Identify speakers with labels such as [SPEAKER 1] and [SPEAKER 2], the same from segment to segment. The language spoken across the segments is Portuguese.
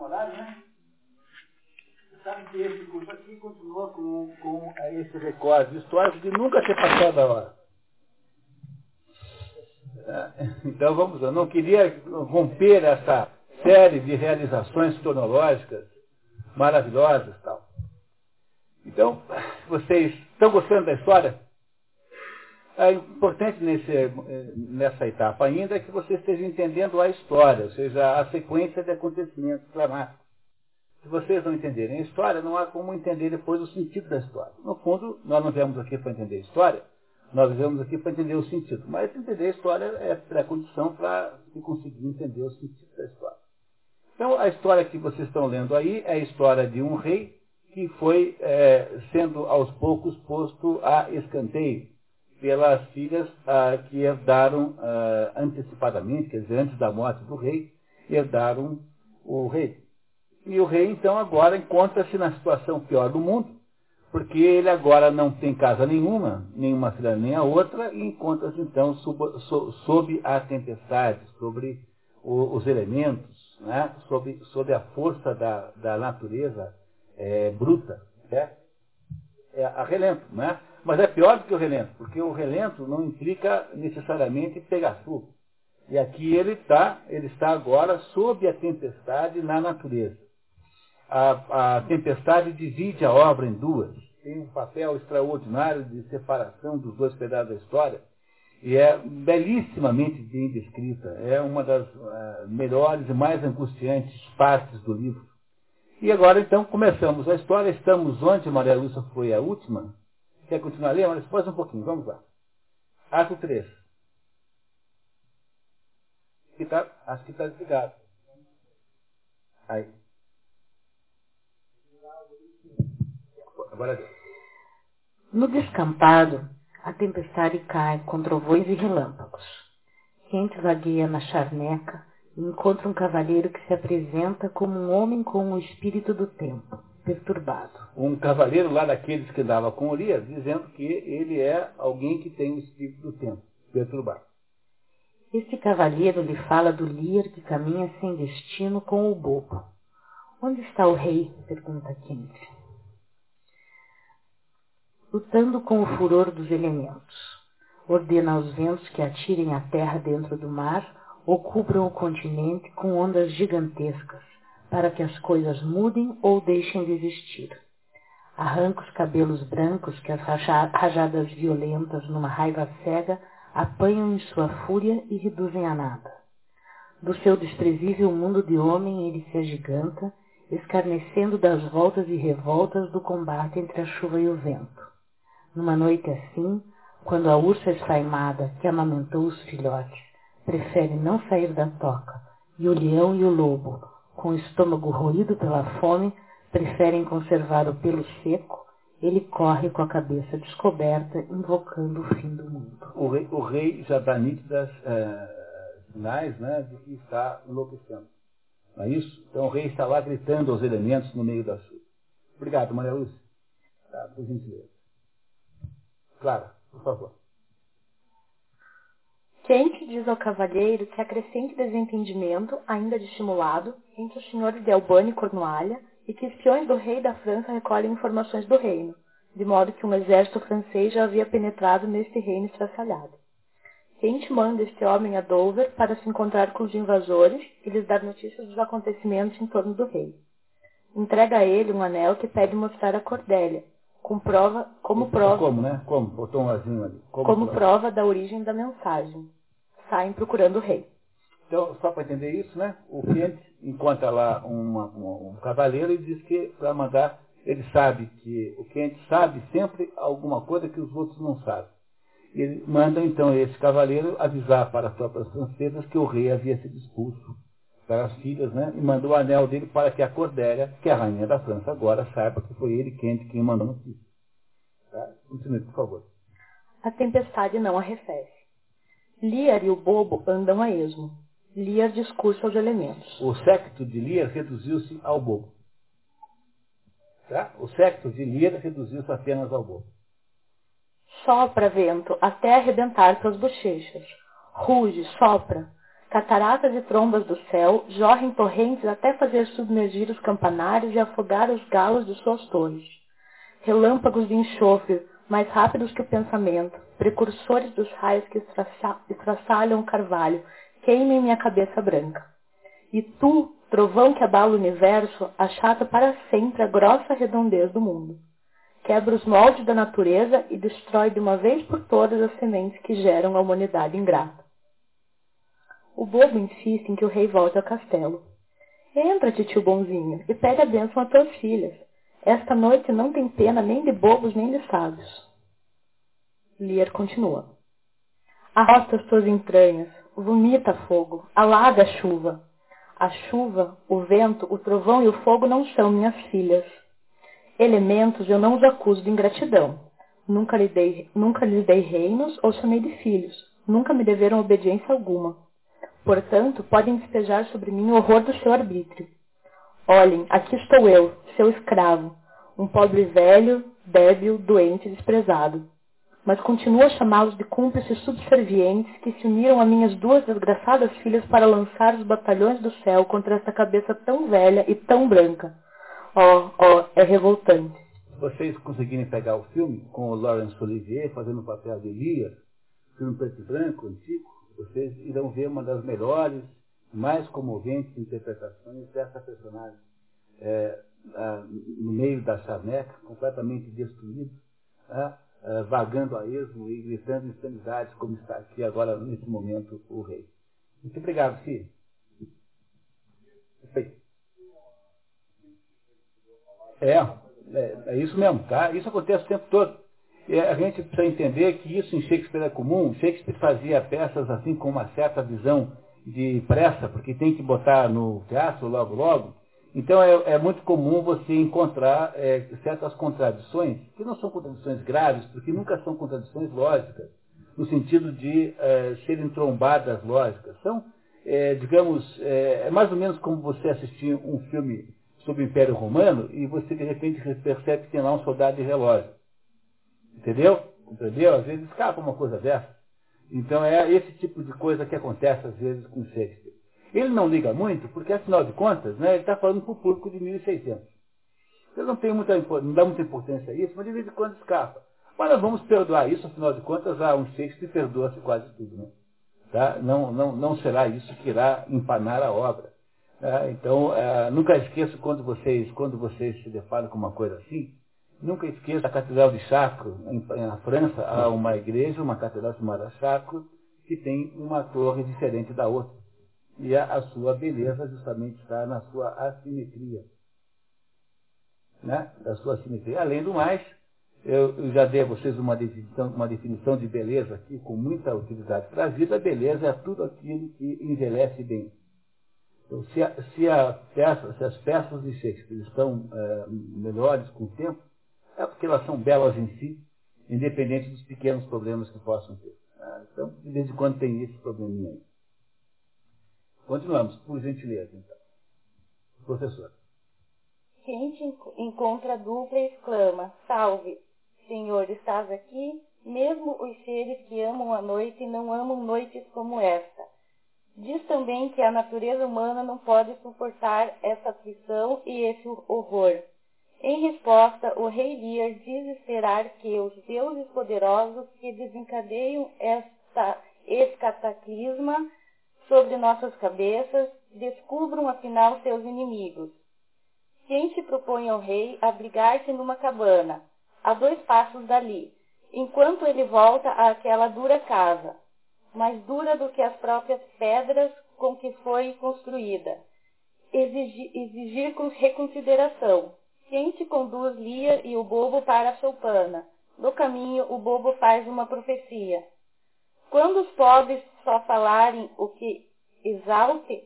[SPEAKER 1] Horário, né? Sabe que esse curso aqui continua com, com esse recorde histórico de nunca ter passado a hora. É, então vamos, eu não queria romper essa série de realizações cronológicas maravilhosas tal. Então, vocês estão gostando da história? É importante nesse, nessa etapa ainda que você esteja entendendo a história, ou seja, a sequência de acontecimentos dramáticos. Se vocês não entenderem a história, não há como entender depois o sentido da história. No fundo, nós não viemos aqui para entender a história, nós viemos aqui para entender o sentido. Mas entender a história é a condição para se conseguir entender o sentido da história. Então, a história que vocês estão lendo aí é a história de um rei que foi é, sendo aos poucos posto a escanteio pelas filhas ah, que herdaram ah, antecipadamente, quer dizer, antes da morte do rei, herdaram o rei. E o rei, então, agora encontra-se na situação pior do mundo, porque ele agora não tem casa nenhuma, nenhuma filha nem a outra, e encontra-se, então, sob, sob, a tempestade, sobre o, os elementos, né? sob, sob a força da, da natureza é, bruta, certo? É a relento, né? Mas é pior do que o relento, porque o relento não implica necessariamente pegar chuva. E aqui ele está, ele está agora sob a tempestade na natureza. A, a tempestade divide a obra em duas. Tem um papel extraordinário de separação dos dois pedaços da história. E é belíssimamente bem descrita. É uma das uh, melhores e mais angustiantes partes do livro. E agora, então, começamos a história. Estamos onde Maria Lúcia foi a última. Quer continuar lendo? Mas depois um pouquinho, vamos lá. Ato 3. Que tá, acho que está desligado. Aí. Agora
[SPEAKER 2] No descampado, a tempestade cai com trovões e relâmpagos. Quente vagueia na charneca e encontra um cavalheiro que se apresenta como um homem com o espírito do tempo perturbado.
[SPEAKER 1] Um cavaleiro lá daqueles que dava com Urias, dizendo que ele é alguém que tem o espírito do tempo, perturbado.
[SPEAKER 2] Este cavaleiro lhe fala do Lir que caminha sem destino com o bobo. Onde está o rei? pergunta Quente. Lutando com o furor dos elementos. Ordena aos ventos que atirem a terra dentro do mar ou cubram o continente com ondas gigantescas para que as coisas mudem ou deixem de existir. Arranca os cabelos brancos que as rajadas violentas, numa raiva cega, apanham em sua fúria e reduzem a nada. Do seu desprezível mundo de homem ele se agiganta, escarnecendo das voltas e revoltas do combate entre a chuva e o vento. Numa noite assim, quando a ursa esfaimada que amamentou os filhotes prefere não sair da toca, e o leão e o lobo, com o estômago roído pela fome, preferem conservar o pelo seco, ele corre com a cabeça descoberta, invocando o fim do mundo.
[SPEAKER 1] O rei, o rei já dá nítidas é, sinais né, de que está enlouquecendo. Não é isso? Então o rei está lá gritando aos elementos no meio da chuva. Obrigado, Maria Lúcia. Tá, por gentileza. Clara, por favor.
[SPEAKER 3] Quente diz ao cavalheiro que acrescente desentendimento, ainda dissimulado, entre os senhores de Albânia e Cornualha, e que espiões do rei da França recolhem informações do reino, de modo que um exército francês já havia penetrado neste reino estraçalhado. Quente manda este homem a Dover para se encontrar com os invasores e lhes dar notícias dos acontecimentos em torno do rei. Entrega a ele um anel que pede mostrar a Cordélia, com prova, como prova.
[SPEAKER 1] Como, né? Como? Botou um azinho ali.
[SPEAKER 3] Como, como prova. prova da origem da mensagem saem procurando o rei.
[SPEAKER 1] Então, só para entender isso, né? O Kent encontra lá uma, um, um cavaleiro e diz que para mandar, ele sabe que o Kent sabe sempre alguma coisa que os outros não sabem. Ele manda então esse cavaleiro avisar para as tropas francesas que o rei havia sido expulso para as filhas, né? E mandou o anel dele para que a Cordélia, que é a rainha da França agora, saiba que foi ele, Kent, quem mandou notícia. Tá? Continue, por favor.
[SPEAKER 3] A tempestade não arrefece. Lear e o bobo andam a esmo. Lear discursa aos elementos.
[SPEAKER 1] O secto de Lear reduziu-se ao bobo. Tá? O secto de Lear reduziu-se apenas ao bobo.
[SPEAKER 3] Sopra vento até arrebentar suas bochechas. Ruge, sopra. Cataratas e trombas do céu jorrem torrentes até fazer submergir os campanários e afogar os galos de suas torres. Relâmpagos de enxofre, mais rápidos que o pensamento, precursores dos raios que estraçalham o carvalho, queimem minha cabeça branca. E tu, trovão que abala o universo, achata para sempre a grossa redondez do mundo. Quebra os moldes da natureza e destrói de uma vez por todas as sementes que geram a humanidade ingrata. O bobo insiste em que o rei volte ao castelo. Entra, tio bonzinho, e pede a bênção a tuas filhas. Esta noite não tem pena nem de bobos nem de sábios. Lear continua. Arrota as entranhas, vomita fogo, alaga a chuva. A chuva, o vento, o trovão e o fogo não são minhas filhas. Elementos eu não os acuso de ingratidão. Nunca lhe dei, nunca lhes dei reinos ou chamei de filhos. Nunca me deveram obediência alguma. Portanto, podem despejar sobre mim o horror do seu arbítrio. Olhem, aqui estou eu, seu escravo, um pobre velho, débil, doente e desprezado. Mas continuo a chamá-los de cúmplices subservientes que se uniram a minhas duas desgraçadas filhas para lançar os batalhões do céu contra esta cabeça tão velha e tão branca. Oh, oh, é revoltante.
[SPEAKER 1] Vocês conseguirem pegar o filme com o Laurence Olivier fazendo o papel de Elias, filme preto e branco, antigo, vocês irão ver uma das melhores, mais comoventes interpretações dessa personagem. É, no meio da charneca, completamente destruído, vagando a esmo e gritando insanidades, como está aqui agora, nesse momento, o rei. Muito obrigado, filho. É, é, é, isso mesmo, tá? Isso acontece o tempo todo. E a gente precisa entender que isso em Shakespeare é comum. Shakespeare fazia peças assim com uma certa visão de pressa, porque tem que botar no teatro logo logo. Então é, é muito comum você encontrar é, certas contradições, que não são contradições graves, porque nunca são contradições lógicas, no sentido de é, serem trombadas lógicas. São, é, digamos, é, é mais ou menos como você assistir um filme sobre o Império Romano e você de repente percebe que tem lá um soldado de relógio. Entendeu? Entendeu? Às vezes escapa uma coisa dessa. Então é esse tipo de coisa que acontece às vezes com Shakespeare. Ele não liga muito, porque afinal de contas, né, ele está falando para o público de 1600. Ele não, tem muita, não dá muita importância a isso, mas de vez em quando escapa. Mas nós vamos perdoar isso, afinal de contas, há um Shakespeare perdoa-se quase tudo. Né? Tá? Não, não, não será isso que irá empanar a obra. Tá? Então, é, nunca esqueço quando vocês, quando vocês se deparam com uma coisa assim, Nunca esqueça a Catedral de Chacro, em, na França, há uma igreja, uma catedral chamada Chacro, que tem uma torre diferente da outra. E a, a sua beleza justamente está na sua assimetria. Né? Da sua assimetria. Além do mais, eu, eu já dei a vocês uma definição, uma definição de beleza aqui, com muita utilidade para a vida. Beleza é tudo aquilo que envelhece bem. Então, se, a, se, a peça, se as peças de Shakespeare estão é, melhores com o tempo, é porque elas são belas em si, independente dos pequenos problemas que possam ter. Ah, então, de vez em quando tem esse probleminha aí. Continuamos, por gentileza, então. Professor.
[SPEAKER 3] Quem te encontra dupla e exclama, salve, Senhor, estás aqui? Mesmo os seres que amam a noite não amam noites como esta. Diz também que a natureza humana não pode suportar essa aflição e esse horror. Em resposta, o rei Lear diz esperar que os deuses poderosos que desencadeiam esta, esse cataclisma sobre nossas cabeças descubram afinal seus inimigos. Quem se propõe ao rei abrigar-se numa cabana, a dois passos dali, enquanto ele volta àquela dura casa, mais dura do que as próprias pedras com que foi construída, exigir, exigir reconsideração, quem te conduz Lia e o bobo para a choupana? No caminho, o bobo faz uma profecia. Quando os pobres só falarem o que exalte,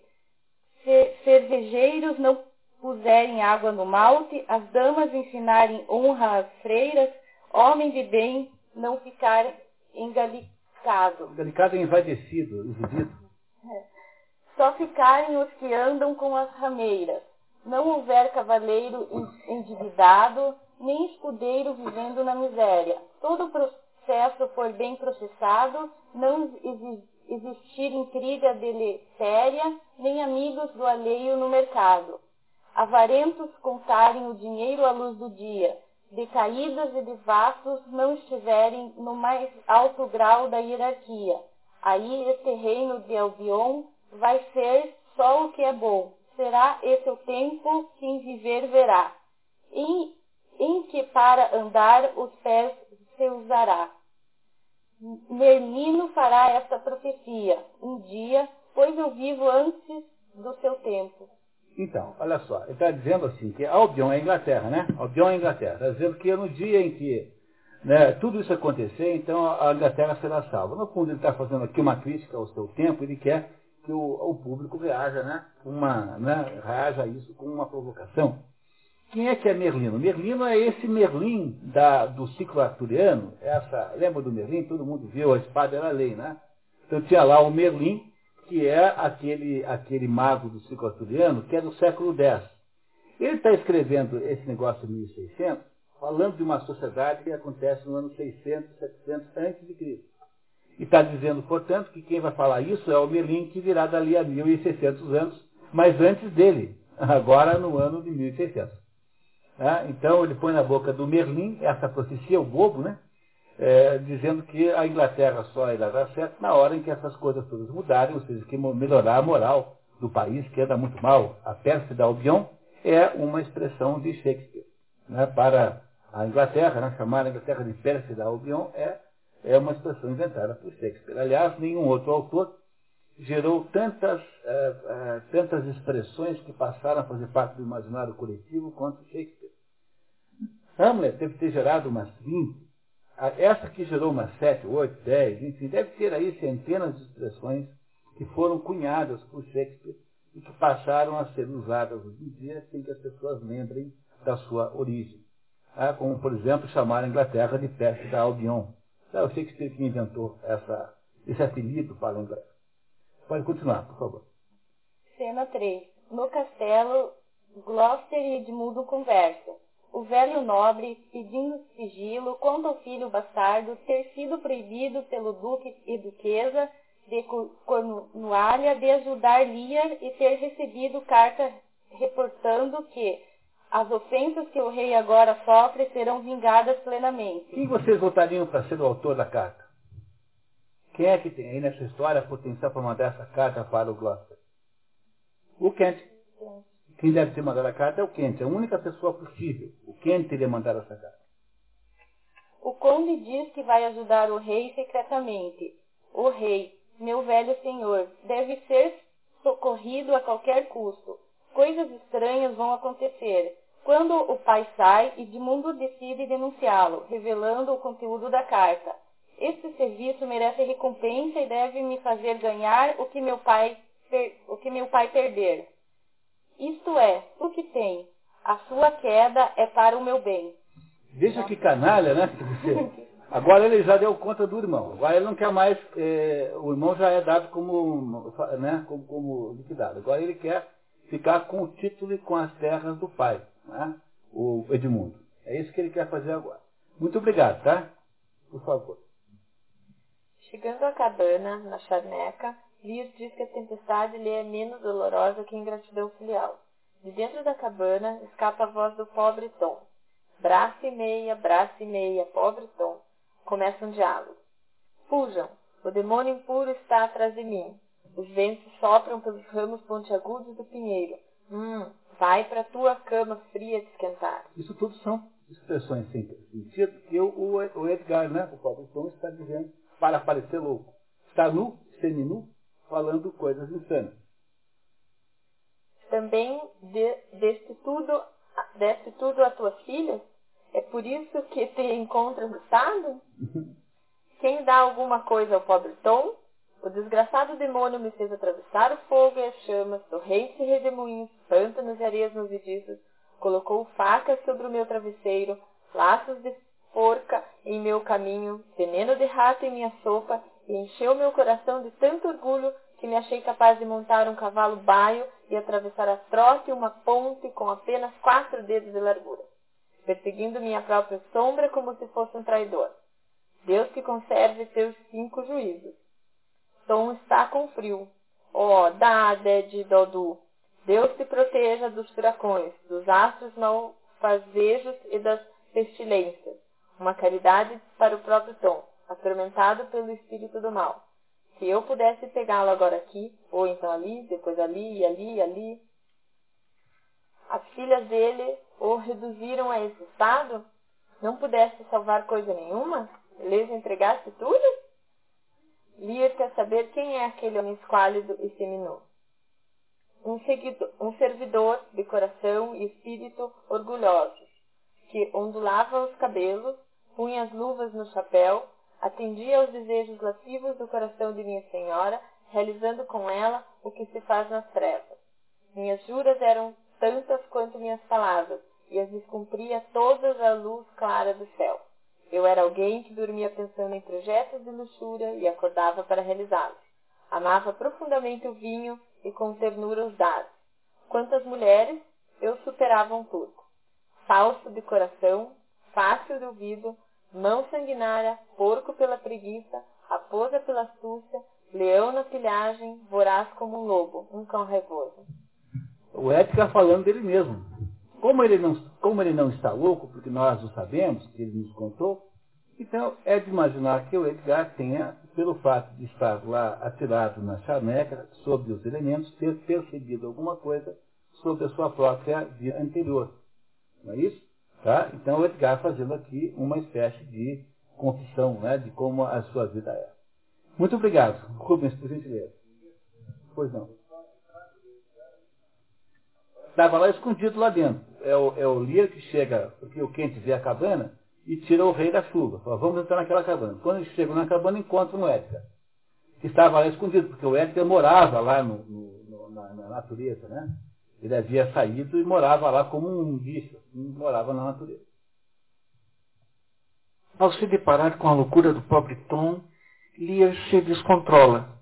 [SPEAKER 3] se cervejeiros não puserem água no malte, as damas ensinarem honra às freiras, homem de bem não ficar engalicado.
[SPEAKER 1] Engalicado e envaidecido, exibido.
[SPEAKER 3] É. Só ficarem os que andam com as rameiras não houver cavaleiro endividado, nem escudeiro vivendo na miséria. Todo processo for bem processado, não
[SPEAKER 4] existir intriga deletéria, nem amigos do alheio no mercado. Avarentos contarem o dinheiro à luz do dia, decaídos e devassos não estiverem no mais alto grau da hierarquia. Aí este reino de Albion vai ser só o que é bom. Será esse o tempo que em viver verá, em, em que para andar os pés se usará. Merlino fará esta profecia um dia, pois eu vivo antes do seu tempo.
[SPEAKER 1] Então, olha só, ele está dizendo assim, que Albion é Inglaterra, né? Albion é Inglaterra. Está dizendo que no dia em que né, tudo isso acontecer, então a Inglaterra será salva. No fundo, ele está fazendo aqui uma crítica ao seu tempo, ele quer que o, o público reaja, né? Uma, né, reaja a isso com uma provocação. Quem é que é Merlino? Merlino é esse Merlin da, do ciclo arturiano. Essa, lembra do Merlin? Todo mundo viu, a espada era a lei, né? Então tinha lá o Merlin, que é aquele, aquele mago do ciclo arturiano, que é do século X. Ele está escrevendo esse negócio em 1600, falando de uma sociedade que acontece no ano 600, 700 antes de Cristo. E está dizendo, portanto, que quem vai falar isso é o Merlin, que virá dali a 1600 anos, mas antes dele, agora no ano de 1600. Né? Então ele põe na boca do Merlin essa profecia, o bobo, né? É, dizendo que a Inglaterra só irá dar certo na hora em que essas coisas todas mudarem, ou seja, que melhorar a moral do país, que anda muito mal. A Pérsia da Albion é uma expressão de Shakespeare. Né? Para a Inglaterra, né? chamar a Inglaterra de Pérsia da Albion é, é uma expressão inventada por Shakespeare. Aliás, nenhum outro autor gerou tantas, eh, eh, tantas expressões que passaram a fazer parte do imaginário coletivo quanto Shakespeare. Hamlet deve ter gerado umas 20, essa que gerou umas 7, 8, 10, enfim, deve ter aí centenas de expressões que foram cunhadas por Shakespeare e que passaram a ser usadas hoje em dia sem que as pessoas lembrem da sua origem. Ah, como, por exemplo, chamar a Inglaterra de peste da Albion. O Shakespeare que inventou essa, esse apelido para Inglaterra. Pode continuar, por favor.
[SPEAKER 4] Cena 3. No castelo, Gloucester e Edmundo conversam. O velho nobre, pedindo sigilo, conta ao filho bastardo ter sido proibido pelo duque e duquesa de Cornualha de ajudar Lear e ter recebido carta reportando que as ofensas que o rei agora sofre serão vingadas plenamente.
[SPEAKER 1] Quem vocês votariam para ser o autor da carta? Quem é que tem aí nessa história potencial para mandar essa carta para o Gloucester? O Kent. Quem deve ter mandado a carta é o Kent, é a única pessoa possível. O Kent teria mandado essa carta.
[SPEAKER 4] O conde diz que vai ajudar o rei secretamente. O rei, meu velho senhor, deve ser socorrido a qualquer custo. Coisas estranhas vão acontecer. Quando o pai sai, Edmundo decide denunciá-lo, revelando o conteúdo da carta. Este serviço merece recompensa e deve me fazer ganhar o que meu pai, o que meu pai perder. Isto é, o que tem. A sua queda é para o meu bem.
[SPEAKER 1] Veja que canalha, né? Agora ele já deu conta do irmão. Agora ele não quer mais. É, o irmão já é dado como, né, como, como liquidado. Agora ele quer ficar com o título e com as terras do pai, né? o Edmundo. É isso que ele quer fazer agora. Muito obrigado, tá? Por favor.
[SPEAKER 4] Chegando à cabana, na charneca, Lias diz que a tempestade lhe é menos dolorosa que a ingratidão filial. De dentro da cabana escapa a voz do pobre Tom. Braço e meia, braço e meia, pobre Tom. Começa um diálogo. Fujam! O demônio impuro está atrás de mim. Os ventos sopram pelos ramos pontiagudos do pinheiro. Hum, vai para tua cama fria desquentar.
[SPEAKER 1] Isso tudo são expressões sem sentido que o, o Edgar, né, o pobre Tom, está dizendo para parecer louco. Está nu, seminu, falando coisas insanas.
[SPEAKER 4] Também de, deste tudo, deste tudo a tua filha? É por isso que te encontras no estado? Quem dá alguma coisa ao pobre Tom? O desgraçado demônio me fez atravessar o fogo e as chamas, torrentes e redemoinhos, pântanos e areias movediças, colocou facas sobre o meu travesseiro, laços de forca em meu caminho, veneno de rato em minha sopa, e encheu meu coração de tanto orgulho que me achei capaz de montar um cavalo baio e atravessar a trote uma ponte com apenas quatro dedos de largura, perseguindo minha própria sombra como se fosse um traidor. Deus que conserve seus cinco juízos.
[SPEAKER 5] Tom está com frio. Oh, Dade Dodu, Deus te proteja dos furacões, dos astros malfazejos e das pestilências. Uma caridade para o próprio Tom, atormentado pelo espírito do mal. Se eu pudesse pegá-lo agora aqui, ou então ali, depois ali, e ali, e ali. As filhas dele o reduziram a esse estado? Não pudesse salvar coisa nenhuma? Lhes entregasse tudo? Lear quer saber quem é aquele homem esquálido e seminoso. Um, seguidor, um servidor de coração e espírito orgulhosos, que ondulava os cabelos, punha as luvas no chapéu, atendia aos desejos lascivos do coração de minha senhora, realizando com ela o que se faz nas trevas. Minhas juras eram tantas quanto minhas palavras, e as descumpria todas à luz clara do céu. Eu era alguém que dormia pensando em projetos de luxúria e acordava para realizá-los. Amava profundamente o vinho e com ternura os dados. Quantas mulheres, eu superava um turco. Falso de coração, fácil de ouvido, mão sanguinária, porco pela preguiça, raposa pela astúcia, leão na pilhagem, voraz como um lobo, um cão raivoso.
[SPEAKER 1] O Edgar falando dele mesmo. Como ele, não, como ele não está louco, porque nós o sabemos, que ele nos contou, então é de imaginar que o Edgar tenha, pelo fato de estar lá atirado na charneca, sobre os elementos, ter percebido alguma coisa sobre a sua própria vida anterior. Não é isso? Tá? Então o Edgar fazendo aqui uma espécie de confissão né, de como a sua vida é. Muito obrigado. Rubens, por gentileza. Pois não. Estava lá escondido lá dentro. É o, é o Lia que chega, porque o quente vê a cabana, e tira o rei da chuva. Fala, vamos entrar naquela cabana. Quando eles chegam na cabana, encontram o Edgar. Que estava lá escondido, porque o Edgar morava lá no, no, no, na, na natureza, né? Ele havia saído e morava lá como um bicho, morava na natureza.
[SPEAKER 6] Ao se deparar com a loucura do pobre Tom, Lear se descontrola.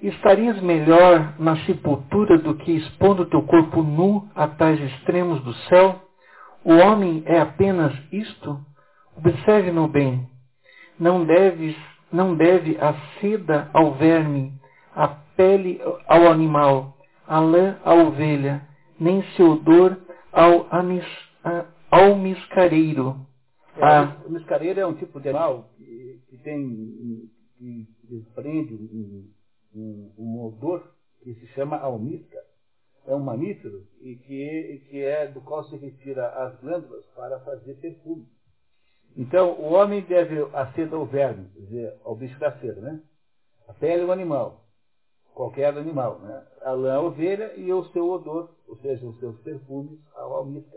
[SPEAKER 6] Estarias melhor na sepultura do que expondo teu corpo nu a tais extremos do céu? O homem é apenas isto? Observe-no bem. Não deves, não deve a seda ao verme, a pele ao animal, a lã à ovelha, nem seu odor ao amis, ao miscareiro.
[SPEAKER 1] É, ah. O miscareiro é um tipo de animal que, que tem que desprende um, um, um, odor que se chama almisca. É um mamífero e que, que é do qual se retira as glândulas para fazer perfume. Então, o homem deve a seda ao verme, quer dizer, ao bicho da seda, né? A pele do animal qualquer animal, né? a lã a ovelha e o seu odor, ou seja, os seus perfumes ao almísca,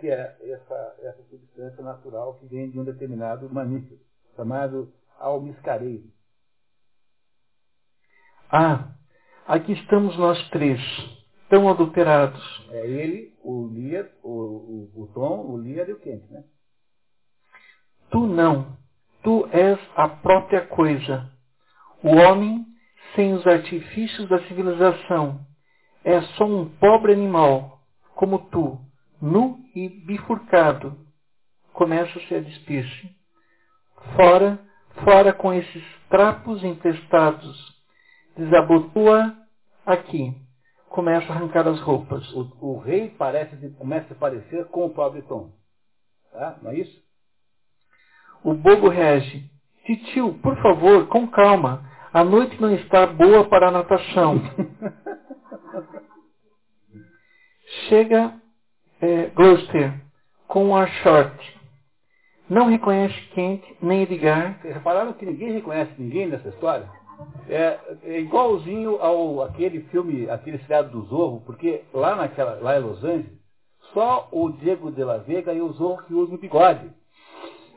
[SPEAKER 1] que é essa, essa substância natural que vem de um determinado mamífero, chamado almiscareiro.
[SPEAKER 6] Ah, aqui estamos nós três, tão adulterados.
[SPEAKER 1] É ele, o Lear, o, o, o Tom, o Lear e o Kent, né?
[SPEAKER 6] Tu não. Tu és a própria coisa. O homem sem os artifícios da civilização. É só um pobre animal, como tu, nu e bifurcado. Começa-se a despir-se. Fora, fora com esses trapos infestados. Desabotoa aqui. Começa a arrancar as roupas.
[SPEAKER 1] O, o rei parece, começa a parecer com o pobre Tom. Tá? Não é isso?
[SPEAKER 6] O bobo rege. Titio, por favor, com calma. A noite não está boa para a natação. Chega é, Gloucester com a short. Não reconhece Kent nem Edgar.
[SPEAKER 1] Vocês repararam que ninguém reconhece ninguém nessa história? É, é, igualzinho ao aquele filme, aquele seriado do Zorro, porque lá naquela, lá em Los Angeles, só o Diego de la Vega e o Zorro que usam bigode.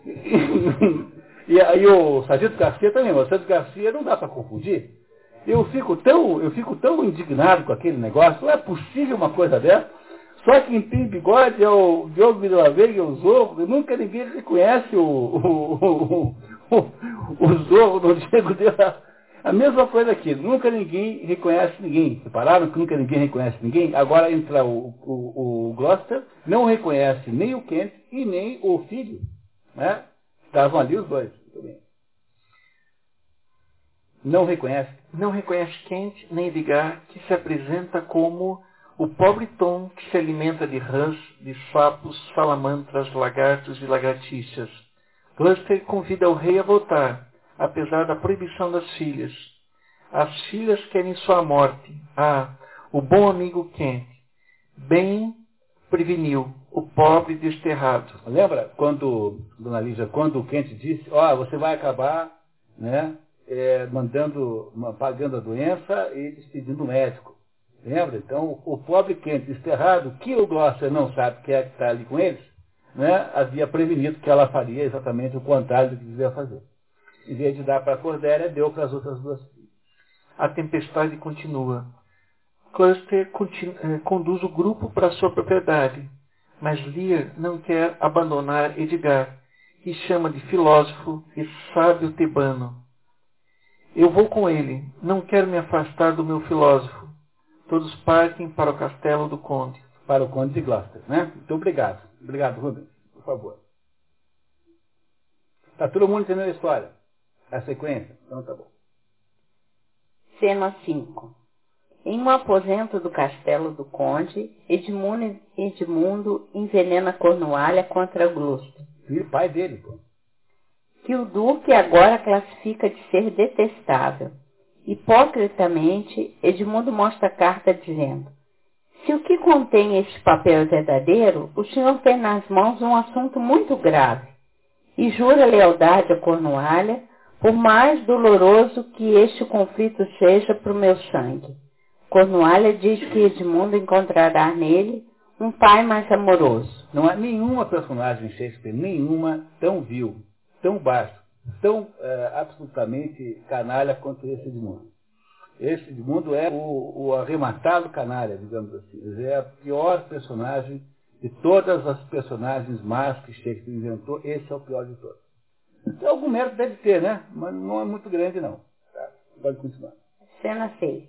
[SPEAKER 1] E aí o Sargento Garcia também, o Sargento Garcia não dá para confundir. Eu fico, tão, eu fico tão indignado com aquele negócio, não é possível uma coisa dessa. Só quem tem bigode é o Diogo de la Vega e o Zorro, nunca ninguém reconhece o, o, o, o Zorro do Diego de la A mesma coisa aqui, nunca ninguém reconhece ninguém. Repararam que nunca ninguém reconhece ninguém? Agora entra o, o, o Gloucester, não reconhece nem o Kent e nem o filho. Né? Estavam ali os dois. Muito bem. Não reconhece.
[SPEAKER 6] não reconhece Kent nem Edgar, que se apresenta como o pobre Tom que se alimenta de rãs, de sapos, salamandras, lagartos e lagartixas. Gloucester convida o rei a voltar, apesar da proibição das filhas. As filhas querem sua morte. Ah, o bom amigo Kent. Bem preveniu o pobre desterrado.
[SPEAKER 1] Lembra quando, dona Lígia, quando o Kent disse, ó, oh, você vai acabar, né, é, mandando, pagando a doença e despedindo o médico. Lembra? Então, o pobre Kent desterrado, que o Gloucester não sabe que é que está ali com eles, né, havia prevenido que ela faria exatamente o contrário do que devia fazer. Em vez de dar para a Cordélia, deu para as outras duas filhas.
[SPEAKER 6] A tempestade continua. Cluster eh, conduz o grupo para sua propriedade, mas Lear não quer abandonar Edgar e chama de filósofo e sábio tebano. Eu vou com ele, não quero me afastar do meu filósofo. Todos partem para o castelo do conde.
[SPEAKER 1] Para o conde de Gloucester, né? Muito obrigado. Obrigado, Rubens. Por favor. Está todo mundo entendendo a história? A sequência? Então tá bom.
[SPEAKER 7] Cena 5. Em um aposento do castelo do conde, Edmundo, Edmundo envenena Cornualha contra Gloucester.
[SPEAKER 1] Filho, pai dele, pô.
[SPEAKER 7] Que o duque agora classifica de ser detestável. Hipocritamente, Edmundo mostra a carta dizendo se o que contém este papel é verdadeiro, o senhor tem nas mãos um assunto muito grave e jura lealdade a Cornualha, por mais doloroso que este conflito seja para o meu sangue. Cornualha diz que Edmundo encontrará nele um pai mais amoroso.
[SPEAKER 1] Não há nenhuma personagem Shakespeare, nenhuma tão vil, tão baixo, tão uh, absolutamente canalha quanto esse Edmundo. Esse Edmundo é o, o arrematado canalha, digamos assim. É a pior personagem de todas as personagens más que Shakespeare inventou. Esse é o pior de todos. Então, algum mérito deve ter, né? Mas não é muito grande, não. Tá? Pode continuar.
[SPEAKER 7] Cena 6.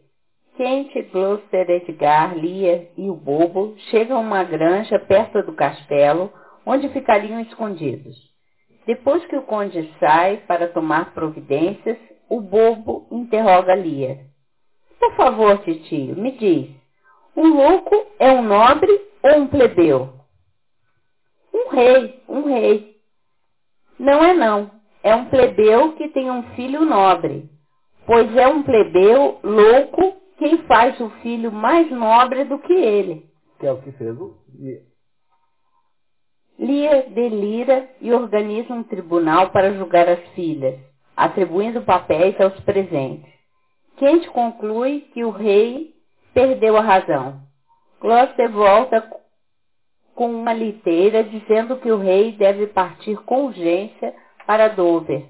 [SPEAKER 7] Kent, Gloucester, Edgar, Lear e o Bobo chegam a uma granja perto do castelo, onde ficariam escondidos. Depois que o conde sai para tomar providências, o Bobo interroga Lear. Por favor, titio, me diz, um louco é um nobre ou um plebeu? Um rei, um rei. Não é não, é um plebeu que tem um filho nobre, pois é um plebeu louco quem faz o filho mais nobre do que ele.
[SPEAKER 1] Que é o que fez o
[SPEAKER 7] Lia delira e organiza um tribunal para julgar as filhas, atribuindo papéis aos presentes. Kent conclui que o rei perdeu a razão. Gloucester volta com uma liteira dizendo que o rei deve partir com urgência para Dover.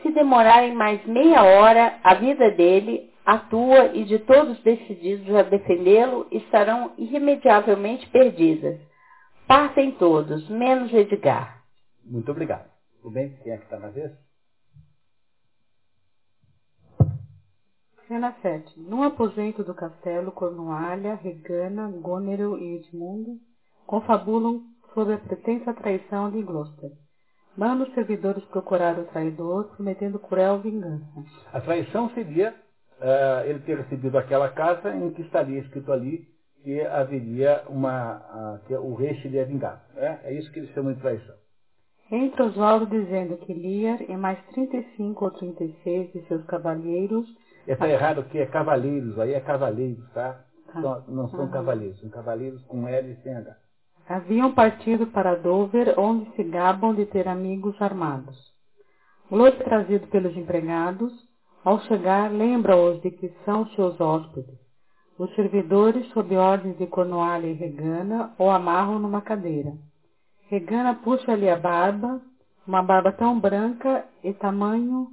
[SPEAKER 7] Se demorarem mais meia hora, a vida dele, a tua e de todos decididos a defendê-lo estarão irremediavelmente perdidas. Partem todos, menos Edgar.
[SPEAKER 1] Muito obrigado. Tudo bem? Quem é que está na vez?
[SPEAKER 8] Cena 7. Num aposento do castelo, Cornualha, Regana, Gônero e Edmundo confabulam sobre a pretensa traição de Gloucester. Manda os servidores procurar o traidor, prometendo cruel vingança.
[SPEAKER 1] A traição seria uh, ele ter recebido aquela casa em que estaria escrito ali que haveria uma. Uh, que o rei seria vingado. É, é isso que eles chamam de traição.
[SPEAKER 8] Entra Oswaldo dizendo que Lear e mais 35 ou 36 de seus cavalheiros
[SPEAKER 1] Está errado que é cavaleiros, aí é cavaleiros, tá? tá. não são cavaleiros, são cavaleiros com L e sem H.
[SPEAKER 8] Haviam partido para Dover, onde se gabam de ter amigos armados. Lote trazido pelos empregados, ao chegar, lembra-os de que são seus hóspedes. Os servidores, sob ordens de Cornualha e Regana, o amarram numa cadeira. Regana puxa-lhe a barba, uma barba tão branca e tamanho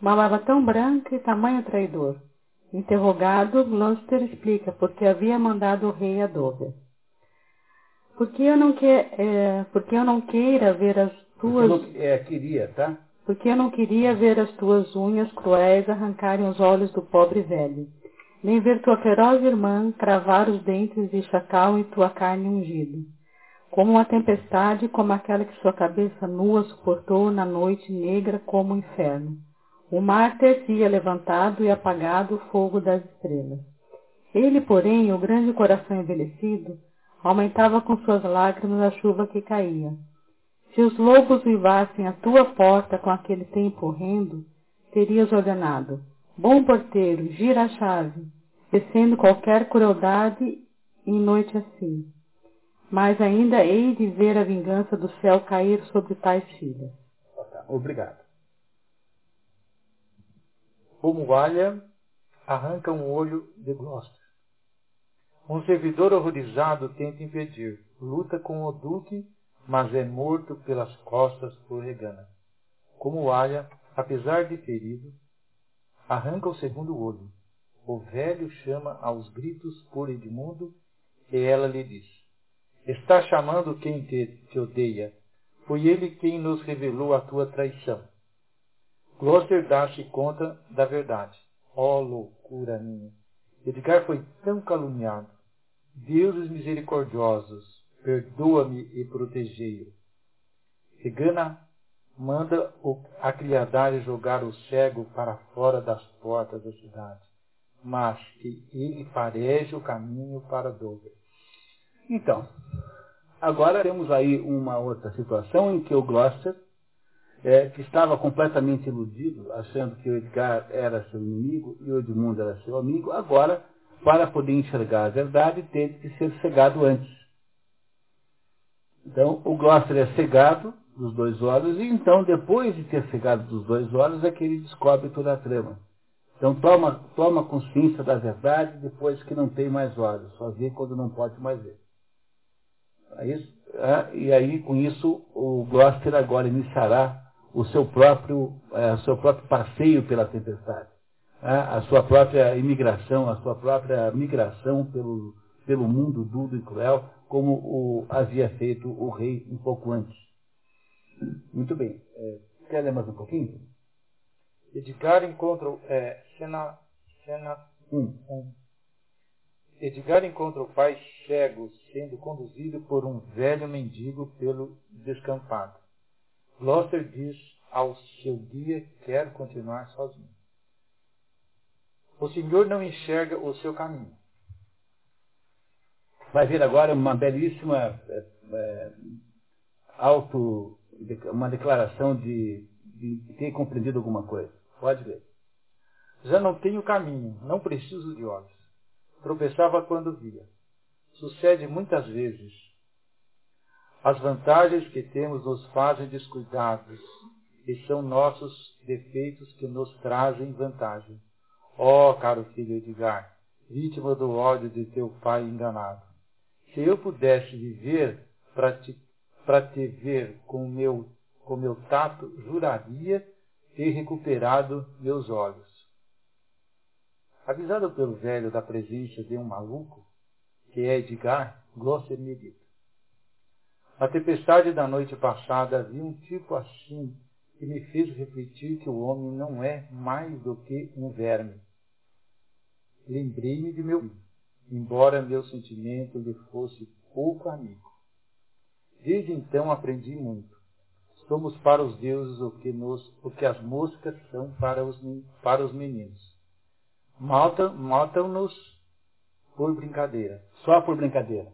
[SPEAKER 8] uma barba tão branca e tamanho traidor. Interrogado, Gloucester explica porque havia mandado o rei a Dover. Porque eu não, que, é, porque eu não queira ver as tuas...
[SPEAKER 1] Não, é, queria, tá?
[SPEAKER 8] Porque eu não queria ver as tuas unhas cruéis arrancarem os olhos do pobre velho, nem ver tua feroz irmã cravar os dentes de chacal em tua carne ungida, como uma tempestade como aquela que sua cabeça nua suportou na noite negra como o inferno
[SPEAKER 9] O mar ter-se-ia levantado e apagado o fogo das estrelas. Ele, porém, o grande coração envelhecido, aumentava com suas lágrimas a chuva que caía. Se os lobos uivassem à tua porta com aquele tempo horrendo, terias ordenado, bom porteiro, gira a chave, descendo qualquer crueldade em noite assim. Mas ainda hei de ver a vingança do céu cair sobre tais filhas.
[SPEAKER 1] Obrigado.
[SPEAKER 10] Muralha arranca um olho de Gloucester. Um servidor horrorizado tenta impedir, luta com o duque, mas é morto pelas costas por Regana. Como Alha, apesar de ferido, arranca o segundo olho. O velho chama aos gritos por Edmundo e ela lhe diz: Está chamando quem te, te odeia. Foi ele quem nos revelou a tua traição. Gloucester dá-se conta da verdade. Oh, loucura minha! Edgar foi tão caluniado. Deuses misericordiosos, perdoa-me e protegei-o. Regana manda a criadagem jogar o cego para fora das portas da cidade, mas que ele fareje o caminho para Dover.
[SPEAKER 1] Então, agora temos aí uma outra situação em que o Gloucester, é, que estava completamente iludido, achando que o Edgar era seu inimigo e o Edmundo era seu amigo, agora, para poder enxergar a verdade, teve que ser cegado antes. Então, o Gloucester é cegado dos dois olhos, e então, depois de ter cegado dos dois olhos, é que ele descobre toda a trama. Então, toma, toma consciência da verdade depois que não tem mais olhos, só vê quando não pode mais ver. É é, e aí, com isso, o Gloucester agora iniciará o seu próprio, é, o seu próprio passeio pela tempestade, a sua própria imigração, a sua própria migração pelo, pelo mundo duro e cruel, como o, havia feito o rei um pouco antes. Muito bem. É, quer ler mais um pouquinho?
[SPEAKER 10] Edgar encontra é, cena, cena 1. Um, um. Edgar encontra o pai cego sendo conduzido por um velho mendigo pelo descampado. Gloucester diz ao seu guia que quer continuar sozinho. O senhor não enxerga o seu caminho.
[SPEAKER 1] Vai ver agora uma belíssima é, é, auto, uma declaração de, de ter compreendido alguma coisa. Pode ver.
[SPEAKER 10] Já não tenho caminho, não preciso de olhos. Tropeçava quando via. Sucede muitas vezes. As vantagens que temos nos fazem descuidados, e são nossos defeitos que nos trazem vantagem. Ó, oh, caro filho Edgar, vítima do ódio de teu pai enganado. Se eu pudesse viver para te, te ver com meu, com meu tato, juraria ter recuperado meus olhos. Avisado pelo velho da presença de um maluco, que é Edgar, Glosser medita. Na tempestade da noite passada vi um tipo assim que me fez refletir que o homem não é mais do que um verme. Lembrei-me de meu filho, embora meu sentimento lhe fosse pouco amigo. Desde então aprendi muito. Somos para os deuses o que, nos, o que as moscas são para os, para os meninos. Matam-nos por brincadeira.
[SPEAKER 1] Só por brincadeira.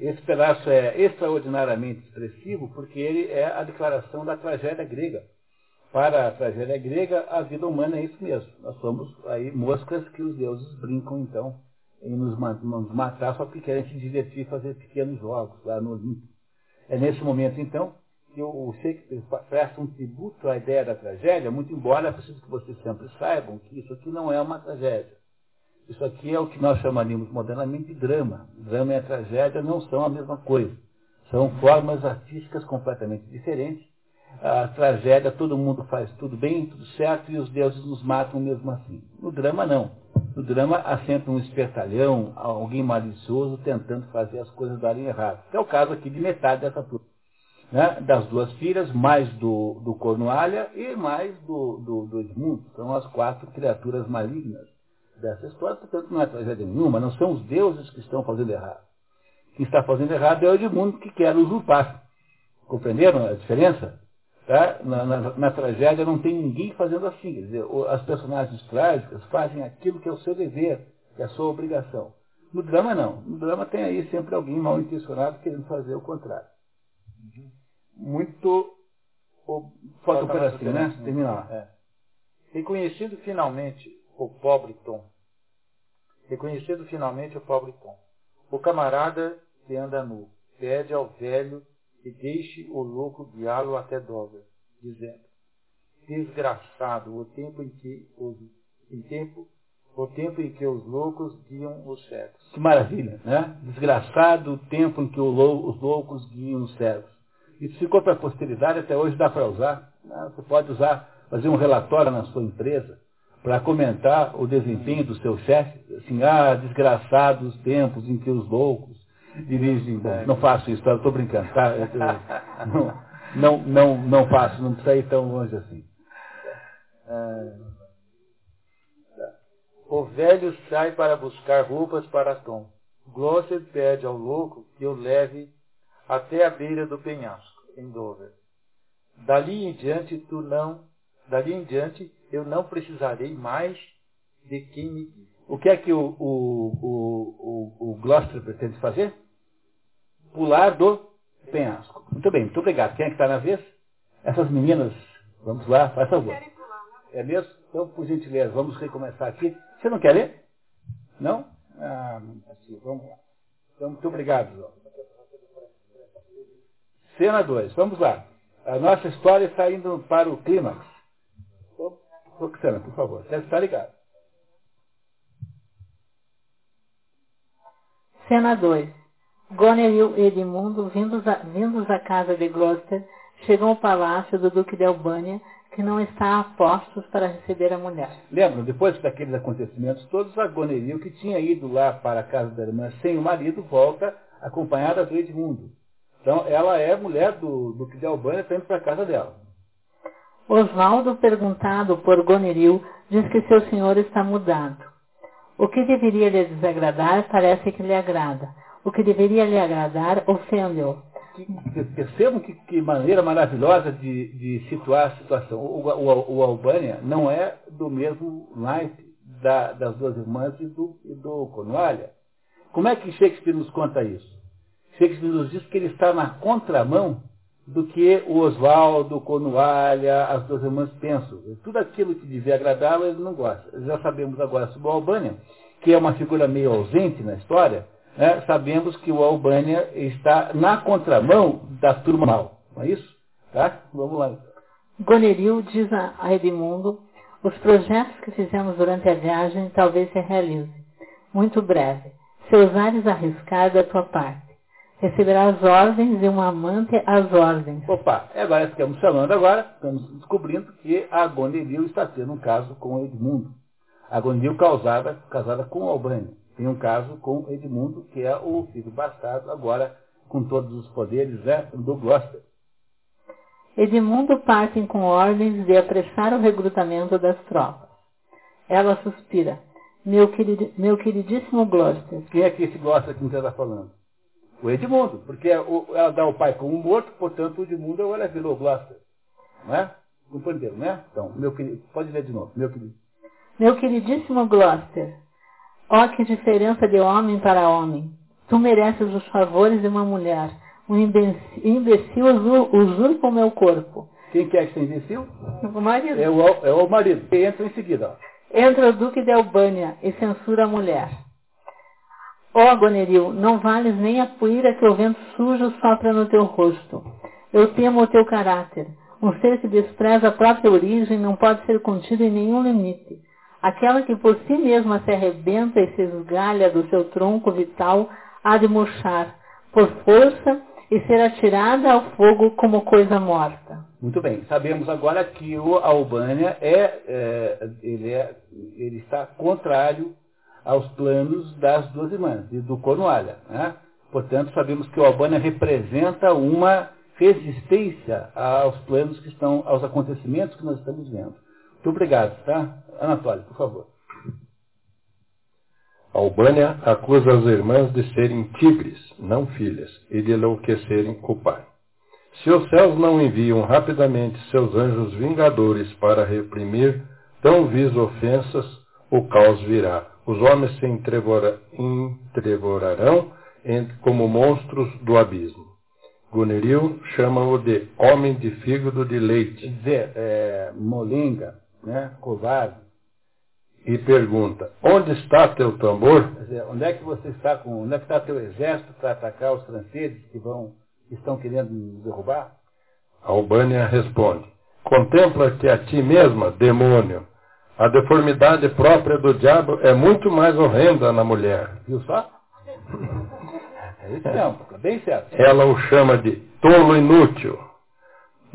[SPEAKER 1] Esse pedaço é extraordinariamente expressivo porque ele é a declaração da tragédia grega. Para a tragédia grega, a vida humana é isso mesmo. Nós somos aí moscas que os deuses brincam, então, em nos, matar só porque querem se divertir e fazer pequenos jogos lá no Olimpo. É nesse momento, então, que o Shakespeare presta um tributo à ideia da tragédia, muito embora é preciso que vocês sempre saibam que isso aqui não é uma tragédia. Isso aqui é o que nós chamaríamos modernamente de drama. Drama e a tragédia não são a mesma coisa. São formas artísticas completamente diferentes. A tragédia, todo mundo faz tudo bem, tudo certo, e os deuses nos matam mesmo assim. No drama, não. No drama, há sempre um espertalhão, alguém malicioso tentando fazer as coisas darem errado. Que é o caso aqui de metade dessa turma né, das duas filhas, mais do, do Cornualha e mais do, do, do Edmundo. São as quatro criaturas malignas dessa história, portanto não é tragédia nenhuma, não são os deuses que estão fazendo errado. Quem está fazendo errado é o Edmundo que quer usurpar. Compreenderam a diferença? Tá? Na, na, na, tragédia não tem ninguém fazendo assim. Quer dizer, as personagens trágicas fazem aquilo que é o seu dever, que é a sua obrigação. No drama, não. No drama tem aí sempre alguém mal intencionado querendo fazer o contrário. Muito. Falta um pedacinho, né? Terminar. É.
[SPEAKER 10] Reconhecido finalmente o pobre Tom. Reconhecido finalmente o pobre Tom. O camarada que anda nu pede ao velho que deixe o louco guiá-lo até Dover, dizendo: Desgraçado o tempo em que os, em tempo, o tempo em que os loucos guiam os cegos.
[SPEAKER 1] Que maravilha, né? Desgraçado o tempo em que os loucos guiam os cegos. Isso ficou para a posteridade, até hoje dá para usar. Né? Você pode usar, fazer um relatório na sua empresa para comentar o desempenho do seu chefe. Assim, ah, desgraçados os tempos em que os loucos dirigem. Bom, não faço isso, tá? estou brincando, tá? Não, não, não, não faço, não precisa ir tão longe assim.
[SPEAKER 10] É. O velho sai para buscar roupas para Tom. Gloucester pede ao louco que o leve até a beira do penhasco, em Dover. Dali em diante tu não, dali em diante eu não precisarei mais de quem me guie.
[SPEAKER 1] O que é que o, o, o, o, Gloucester pretende fazer? Pular do penhasco. Muito bem, muito obrigado. Quem é que está na vez? Essas meninas, vamos lá, faz favor. É mesmo? Então, por gentileza, vamos recomeçar aqui. Você não quer ler? Não? Ah, assim, vamos lá. Então, muito obrigado, João. Cena 2, vamos lá. A nossa história está indo para o clímax. Roxana, por favor, deve estar ligado.
[SPEAKER 11] Cena 2. Goneril e Edmundo, vindos à, vindos à casa de Gloucester, chegam ao palácio do Duque de Albânia, que não está a postos para receber a mulher.
[SPEAKER 1] Lembram, depois daqueles acontecimentos todos, a Goneril, que tinha ido lá para a casa da irmã sem o marido, volta acompanhada do Edmundo. Então, ela é mulher do, do que de Albânia, está indo para a casa dela.
[SPEAKER 11] Osvaldo, perguntado por Goneril, diz que seu senhor está mudado. O que deveria lhe desagradar parece que lhe agrada. O que deveria lhe agradar ofende-o.
[SPEAKER 1] Percebam que, que, maneira maravilhosa de, de situar a situação. O, o, o, Albânia não é do mesmo naipe da, das duas irmãs e do, e do. Como é que Shakespeare nos conta isso? Shakespeare nos diz que ele está na contramão do que o Oswaldo, Cornualha, as duas irmãs pensam. Tudo aquilo que devia agradá-lo, ele não gosta. Já sabemos agora sobre o Albânia, que é uma figura meio ausente na história, né? sabemos que o Albânia está na contramão da turma mal. Não é isso? Tá? Vamos lá.
[SPEAKER 11] Goneril diz a Edmundo, os projetos que fizemos durante a viagem talvez se realizem. Muito breve. Se ousares arriscar da tua parte Receberá as ordens e um amante as ordens.
[SPEAKER 1] Opa, é agora estamos falando agora, estamos descobrindo que a Gondelil está tendo um caso com Edmundo. A Gondelil casada, casada com Albânia. Tem um caso com Edmundo, que é o filho bastardo, agora com todos os poderes né, do Gloucester.
[SPEAKER 11] Edmundo partem com ordens de apressar o recrutamento das tropas. Ela suspira. Meu, querid, meu queridíssimo Gloucester.
[SPEAKER 1] Quem é que esse Gloucester que você está falando? O Edmundo, porque ela dá o pai como morto, portanto o Edmundo ela virou Gloucester. Não é? Compreenderam, né? Então, meu querido, pode ler de novo, meu querido.
[SPEAKER 11] Meu queridíssimo Gloucester, ó que diferença de homem para homem. Tu mereces os favores de uma mulher. Um imbecil usurpa o meu corpo.
[SPEAKER 1] Quem quer que seja imbecil?
[SPEAKER 11] O marido.
[SPEAKER 1] É o, é o marido, que entra em seguida.
[SPEAKER 11] Entra o Duque de Albânia e censura a mulher. Ó oh, Goneril, não vales nem a poeira que o vento sujo sopra no teu rosto. Eu temo o teu caráter. Um ser que despreza a própria origem não pode ser contido em nenhum limite. Aquela que por si mesma se arrebenta e se esgalha do seu tronco vital há de murchar, por força, e ser atirada ao fogo como coisa morta.
[SPEAKER 1] Muito bem, sabemos agora que o Albânia é, é, ele, é ele está contrário aos planos das duas irmãs e do Cornualha. Né? Portanto, sabemos que o Albânia representa uma resistência aos planos que estão, aos acontecimentos que nós estamos vendo. Muito obrigado, tá? Anatólia, por favor.
[SPEAKER 12] Albânia acusa as irmãs de serem tigres, não filhas, e de enlouquecerem com o pai. Se os céus não enviam rapidamente seus anjos vingadores para reprimir tão vis ofensas, o caos virá. Os homens se entrevorarão como monstros do abismo. Gunneril chama-o de homem de fígado de leite.
[SPEAKER 1] Quer dizer, é, molinga, né, covarde.
[SPEAKER 12] E pergunta, onde está teu tambor?
[SPEAKER 1] Dizer, onde é que você está com, onde é que está teu exército para atacar os franceses que vão, que estão querendo nos derrubar?
[SPEAKER 12] Albânia responde, contempla-te a ti mesma, demônio. A deformidade própria do diabo é muito mais horrenda na mulher.
[SPEAKER 1] Viu só? É isso mesmo, bem certo.
[SPEAKER 12] Ela o chama de tolo inútil.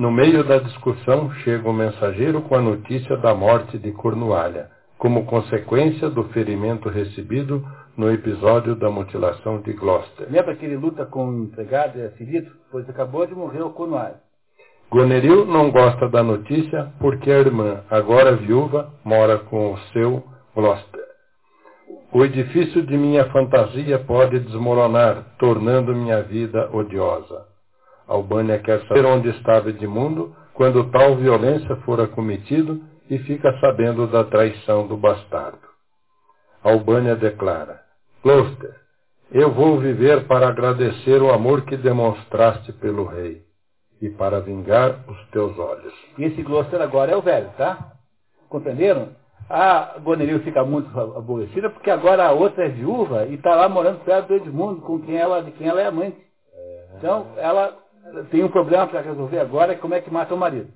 [SPEAKER 12] No meio da discussão, chega o um mensageiro com a notícia da morte de Cornualha, como consequência do ferimento recebido no episódio da mutilação de Gloucester.
[SPEAKER 1] Lembra que ele luta com o empregado e é ferido? Pois acabou de morrer o Cornualha.
[SPEAKER 12] Goneril não gosta da notícia porque a irmã, agora viúva, mora com o seu Gloucester. O edifício de minha fantasia pode desmoronar, tornando minha vida odiosa. Albânia quer saber onde estava Edmundo quando tal violência fora cometido e fica sabendo da traição do bastardo. Albânia declara, Gloucester, eu vou viver para agradecer o amor que demonstraste pelo rei e para vingar os teus olhos.
[SPEAKER 1] E esse Gloucester agora é o velho, tá? Compreenderam? A Goneril fica muito aborrecida porque agora a outra é viúva e está lá morando perto do Edmundo, com quem ela, de quem ela é amante. Então, ela tem um problema para resolver agora, é como é que mata o marido.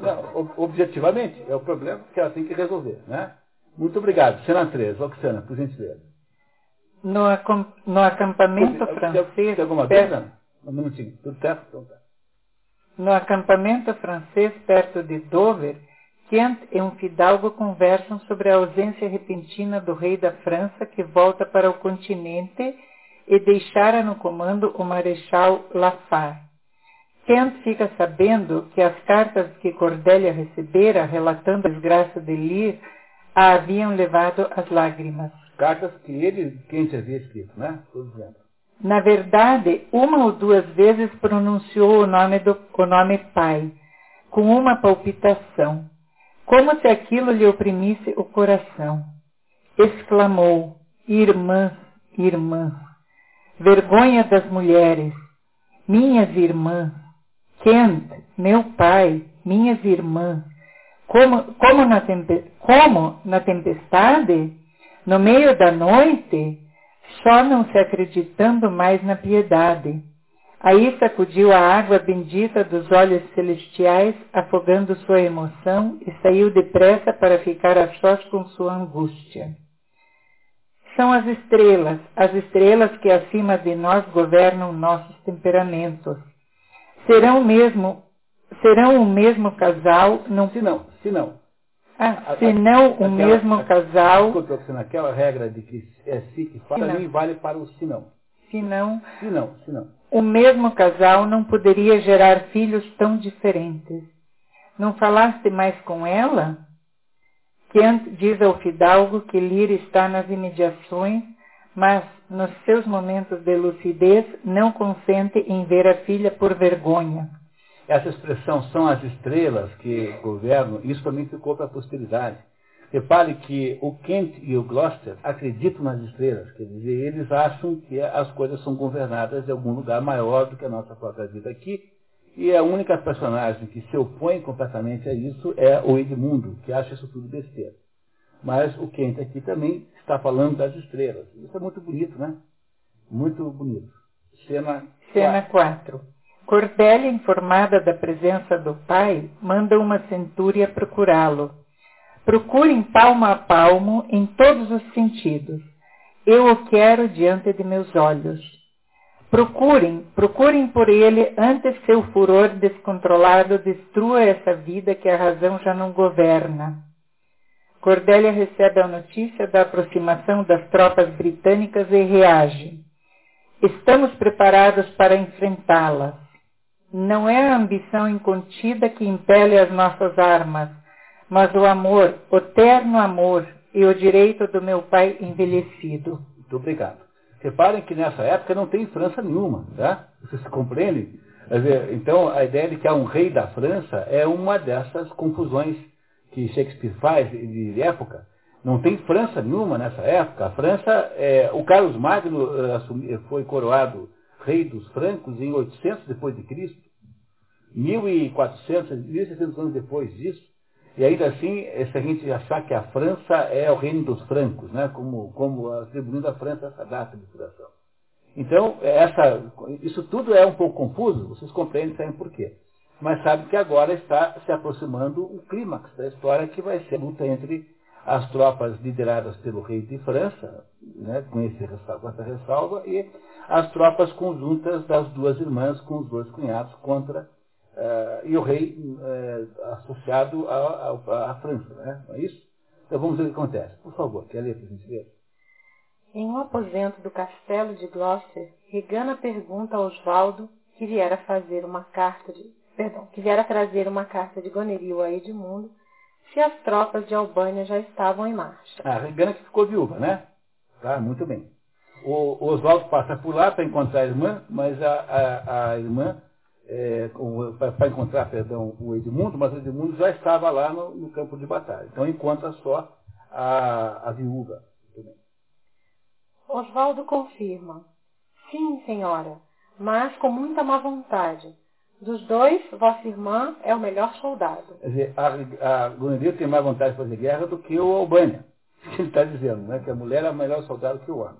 [SPEAKER 1] Não, objetivamente, é o problema que ela tem que resolver. Né? Muito obrigado. Cena 3, Oxana, por gentileza.
[SPEAKER 9] No, no acampamento francês...
[SPEAKER 1] Tem alguma dúvida? Um minutinho. Tudo certo? Então tá.
[SPEAKER 9] No acampamento francês perto de Dover, Kent e um fidalgo conversam sobre a ausência repentina do rei da França que volta para o continente e deixara no comando o marechal Lafar. Kent fica sabendo que as cartas que Cordélia recebera relatando a desgraça de Lear a haviam levado às lágrimas.
[SPEAKER 1] Cartas que ele, Kent havia escrito, né?
[SPEAKER 9] Na verdade, uma ou duas vezes pronunciou o nome, do, o nome pai, com uma palpitação como se aquilo lhe oprimisse o coração. Exclamou, irmã, irmã, vergonha das mulheres, minhas irmãs, Kent, meu pai, minhas irmãs, como, como, na, como na tempestade, no meio da noite, só não se acreditando mais na piedade. Aí sacudiu a água bendita dos olhos celestiais, afogando sua emoção, e saiu depressa para ficar a sós com sua angústia. São as estrelas, as estrelas que acima de nós governam nossos temperamentos. Serão mesmo, serão o mesmo casal,
[SPEAKER 1] não. Se não, se não.
[SPEAKER 9] Ah, se não o mesmo casal.
[SPEAKER 1] Naquela regra de que é si que fala, também vale para o se não.
[SPEAKER 9] Se não.
[SPEAKER 1] Se não, se não
[SPEAKER 9] o mesmo casal não poderia gerar filhos tão diferentes. Não falaste mais com ela? Kent diz ao fidalgo que Lira está nas imediações, mas nos seus momentos de lucidez não consente em ver a filha por vergonha.
[SPEAKER 1] Essa expressão são as estrelas que governam, isso também ficou para a posteridade. Repare que o Kent e o Gloucester acreditam nas estrelas, quer dizer, eles acham que as coisas são governadas em algum lugar maior do que a nossa própria vida aqui, e a única personagem que se opõe completamente a isso é o Edmundo, que acha isso tudo besteira. Mas o Kent aqui também está falando das estrelas. Isso é muito bonito, né? Muito bonito. Cena,
[SPEAKER 9] Cena 4. Cordélia, informada da presença do pai, manda uma centúria procurá-lo Procurem palmo a palmo em todos os sentidos. Eu o quero diante de meus olhos. Procurem, procurem por ele antes seu furor descontrolado destrua essa vida que a razão já não governa. Cordélia recebe a notícia da aproximação das tropas britânicas e reage. Estamos preparados para enfrentá-las. Não é a ambição incontida que impele as nossas armas, mas o amor, o terno amor e o direito do meu pai envelhecido.
[SPEAKER 1] Muito obrigado. Reparem que nessa época não tem França nenhuma, tá? Vocês compreendem? Então, a ideia de que há um rei da França é uma dessas confusões que Shakespeare faz de época. Não tem França nenhuma nessa época. A França, é, o Carlos Magno uh, foi coroado rei dos francos em 800 depois de Cristo, 1400, 1600 anos depois disso. E ainda assim, se a gente achar que a França é o reino dos francos, né, como, como atribuindo à França essa data de fundação. Então, essa, isso tudo é um pouco confuso, vocês compreendem, sabem por quê. Mas sabem que agora está se aproximando o clímax da história, que vai ser a luta entre as tropas lideradas pelo rei de França, né, com, esse, com essa ressalva, e as tropas conjuntas das duas irmãs com os dois cunhados contra e o rei uh, associado à França, né? não é isso? Então vamos ver o que acontece. Por favor, quer ler para a gente ver?
[SPEAKER 3] Em um aposento do castelo de Gloucester, Regana pergunta a Osvaldo, que viera fazer uma carta de, perdão, que viera trazer uma carta de Goneril a Edmundo, se as tropas de Albânia já estavam em marcha.
[SPEAKER 1] Ah, Regana que ficou viúva, né? Tá, muito bem. O, o Oswaldo passa por lá para encontrar a irmã, mas a, a, a irmã, é, para encontrar, perdão, o Edmundo, mas o Edmundo já estava lá no, no campo de batalha. Então encontra só a, a viúva.
[SPEAKER 3] Oswaldo confirma. Sim, senhora, mas com muita má vontade. Dos dois, vossa irmã é o melhor soldado.
[SPEAKER 1] Quer dizer, a, a tem mais vontade de fazer guerra do que o Albânia. Ele está dizendo, né? Que a mulher é o melhor soldado que o homem.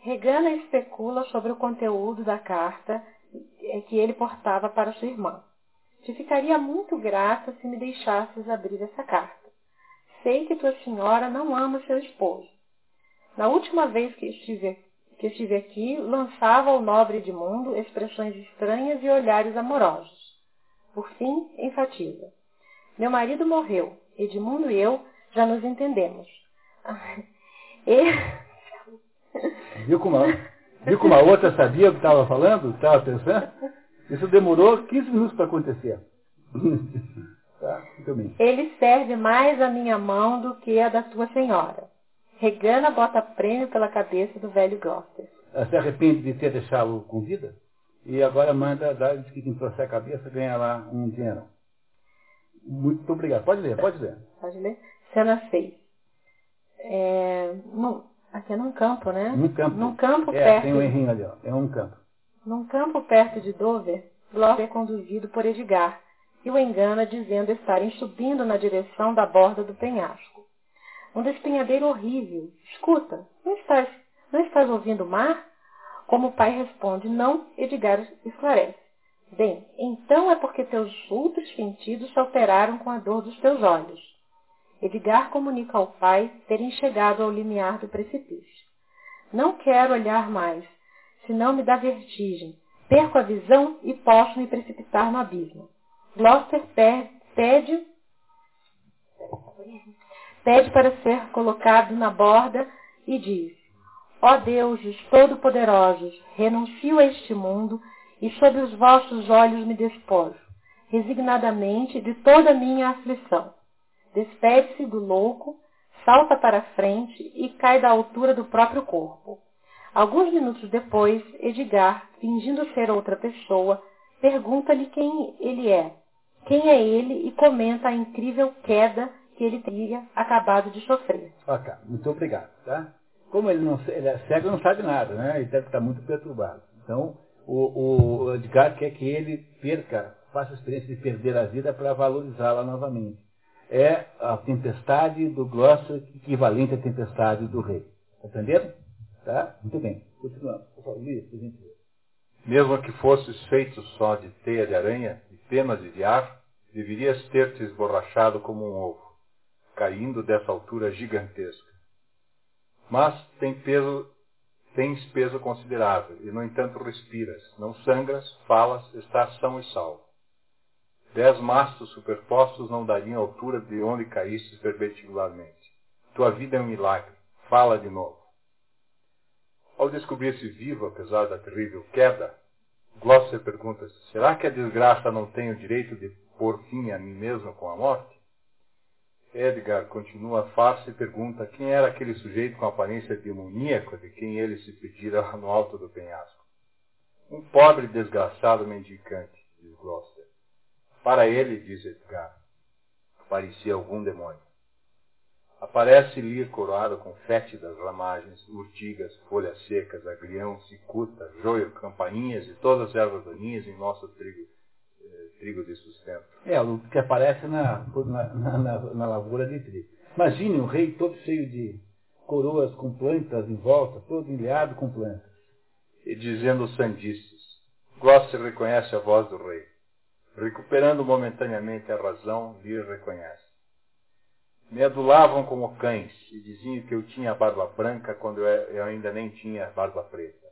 [SPEAKER 3] Regana especula sobre o conteúdo da carta que ele portava para sua irmã. Te ficaria muito grata se me deixasses abrir essa carta. Sei que tua senhora não ama seu esposo. Na última vez que estive, que estive aqui, lançava ao nobre Edmundo expressões estranhas e olhares amorosos. Por fim, enfatiza. Meu marido morreu. Edmundo e eu já nos entendemos.
[SPEAKER 1] E... Viu como, a, viu como a outra sabia o que estava falando? Estava pensando? Isso demorou 15 minutos para acontecer. tá? Muito bem.
[SPEAKER 3] Ele serve mais a minha mão do que a da tua senhora. Regana bota prêmio pela cabeça do velho Gloucester.
[SPEAKER 1] Ela se arrepende de ter deixado com vida e agora manda dar, diz que quem trouxer a cabeça ganha lá um dinheiro. Muito obrigado. Pode ler, pode ler.
[SPEAKER 3] Pode ler. Cena 6. É, aqui é num campo, né?
[SPEAKER 1] Num campo.
[SPEAKER 3] Num campo
[SPEAKER 1] é,
[SPEAKER 3] perto.
[SPEAKER 1] Tem um errinho ali, ó. É um campo.
[SPEAKER 3] Num campo perto de Dover, Gloucester é conduzido por Edgar e o engana dizendo estarem subindo na direção da borda do penhasco. Um despenhadeiro horrível. Escuta, não estás, não estás ouvindo o mar? Como o pai responde, não, Edgar esclarece. Bem, então é porque teus outros sentidos se alteraram com a dor dos teus olhos. Edgar comunica ao pai terem chegado ao limiar do precipício. Não quero olhar mais, senão me dá vertigem. Perco a visão e posso me precipitar no abismo. Gloucester pede pede para ser colocado na borda e diz, ó deuses todo-poderosos, renuncio a este mundo e sob os vossos olhos me despojo, resignadamente de toda a minha aflição. Despede-se do louco, salta para frente e cai da altura do próprio corpo. Alguns minutos depois, Edgar, fingindo ser outra pessoa, pergunta-lhe quem ele é, quem é ele e comenta a incrível queda que ele teria acabado de sofrer.
[SPEAKER 1] Ok, muito obrigado. Tá? Como ele, não, ele é cego, não sabe nada, né? ele deve estar muito perturbado. Então, o, o Edgar quer que ele perca, faça a experiência de perder a vida para valorizá-la novamente. É a tempestade do Gloucester equivalente à tempestade do rei. Entenderam? Tá? Muito bem. Continuando. Luiz, a gente
[SPEAKER 13] Mesmo que fosses feito só de teia de aranha e penas de ar, deverias ter te esborrachado como um ovo caindo dessa altura gigantesca. Mas tem peso, tens peso considerável, e no entanto respiras, não sangras, falas, estás são e salvo. Dez mastros superpostos não dariam altura de onde caíste perpendicularmente. Tua vida é um milagre. Fala de novo. Ao descobrir-se vivo, apesar da terrível queda, Gloucester pergunta-se, será que a desgraça não tem o direito de pôr fim a mim mesmo com a morte? Edgar continua a farsa e pergunta quem era aquele sujeito com aparência demoníaca de quem ele se pedira no alto do penhasco.
[SPEAKER 14] Um pobre desgraçado mendicante, diz Gloucester. Para ele, diz Edgar, parecia algum demônio. Aparece Lir coroado com fétidas ramagens, urtigas, folhas secas, agrião, cicuta, joio, campainhas e todas as ervas daninhas em nosso trigo, eh, trigo de sustento.
[SPEAKER 1] É, o que aparece na, na, na, na lavoura de trigo. Imagine um rei todo cheio de coroas com plantas em volta, todo enleado com plantas.
[SPEAKER 14] E dizendo sandices, Gloucester reconhece a voz do rei. Recuperando momentaneamente a razão, Lir reconhece. Me adulavam como cães e diziam que eu tinha barba branca quando eu ainda nem tinha barba preta.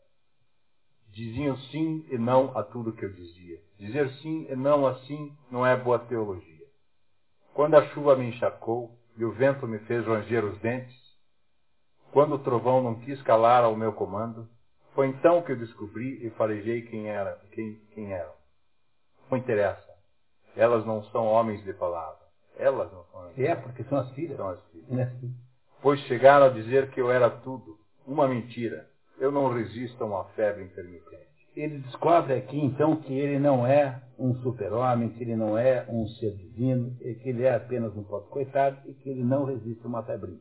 [SPEAKER 14] Diziam sim e não a tudo que eu dizia. Dizer sim e não assim não é boa teologia. Quando a chuva me encharcou e o vento me fez ranger os dentes, quando o trovão não quis calar ao meu comando, foi então que eu descobri e farejei quem era, quem, quem eram. Não interessa. Elas não são homens de palavra. Elas não são.
[SPEAKER 1] É, porque são as filhas.
[SPEAKER 14] São as filhas. É. Pois chegaram a dizer que eu era tudo. Uma mentira. Eu não resisto a uma febre intermitente.
[SPEAKER 1] Ele descobre aqui, então, que ele não é um super-homem, que ele não é um ser divino, que ele é apenas um pobre coitado e que ele não resiste a uma febre.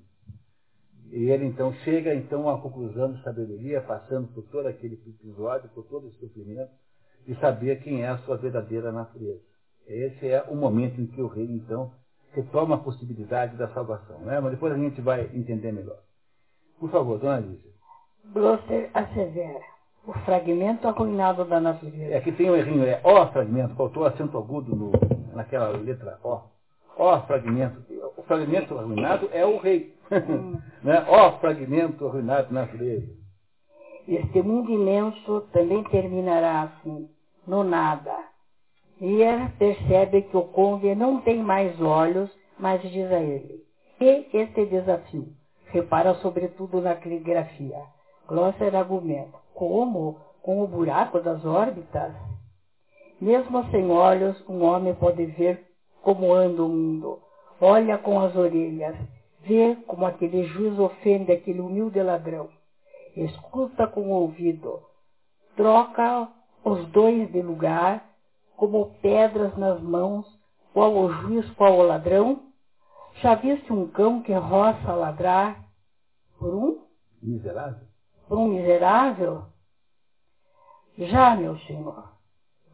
[SPEAKER 1] E ele então chega então a uma conclusão de sabedoria, passando por todo aquele episódio, por todo esse sofrimento, de saber quem é a sua verdadeira natureza. Esse é o momento em que o rei então retoma a possibilidade da salvação, né? Mas depois a gente vai entender melhor. Por favor, dona Lígia.
[SPEAKER 15] Gloucester assevera. O fragmento arruinado da natureza.
[SPEAKER 1] É, aqui tem um errinho, é ó fragmento, faltou acento agudo no, naquela letra ó. Ó fragmento. O fragmento arruinado é o rei. Hum. né? Ó fragmento arruinado da natureza.
[SPEAKER 15] Este mundo imenso também terminará assim, no nada. Lia percebe que o conde não tem mais olhos, mas diz a ele, e este desafio? Repara sobretudo na caligrafia. Glosser argumenta, como? Com o buraco das órbitas? Mesmo sem olhos, um homem pode ver como anda o mundo. Olha com as orelhas, vê como aquele juiz ofende aquele humilde ladrão. Escuta com o ouvido, troca os dois de lugar, como pedras nas mãos, qual o juiz, qual o ladrão? Já viste um cão que roça a ladrar por um?
[SPEAKER 1] Miserável.
[SPEAKER 15] Por um miserável? Já, meu senhor.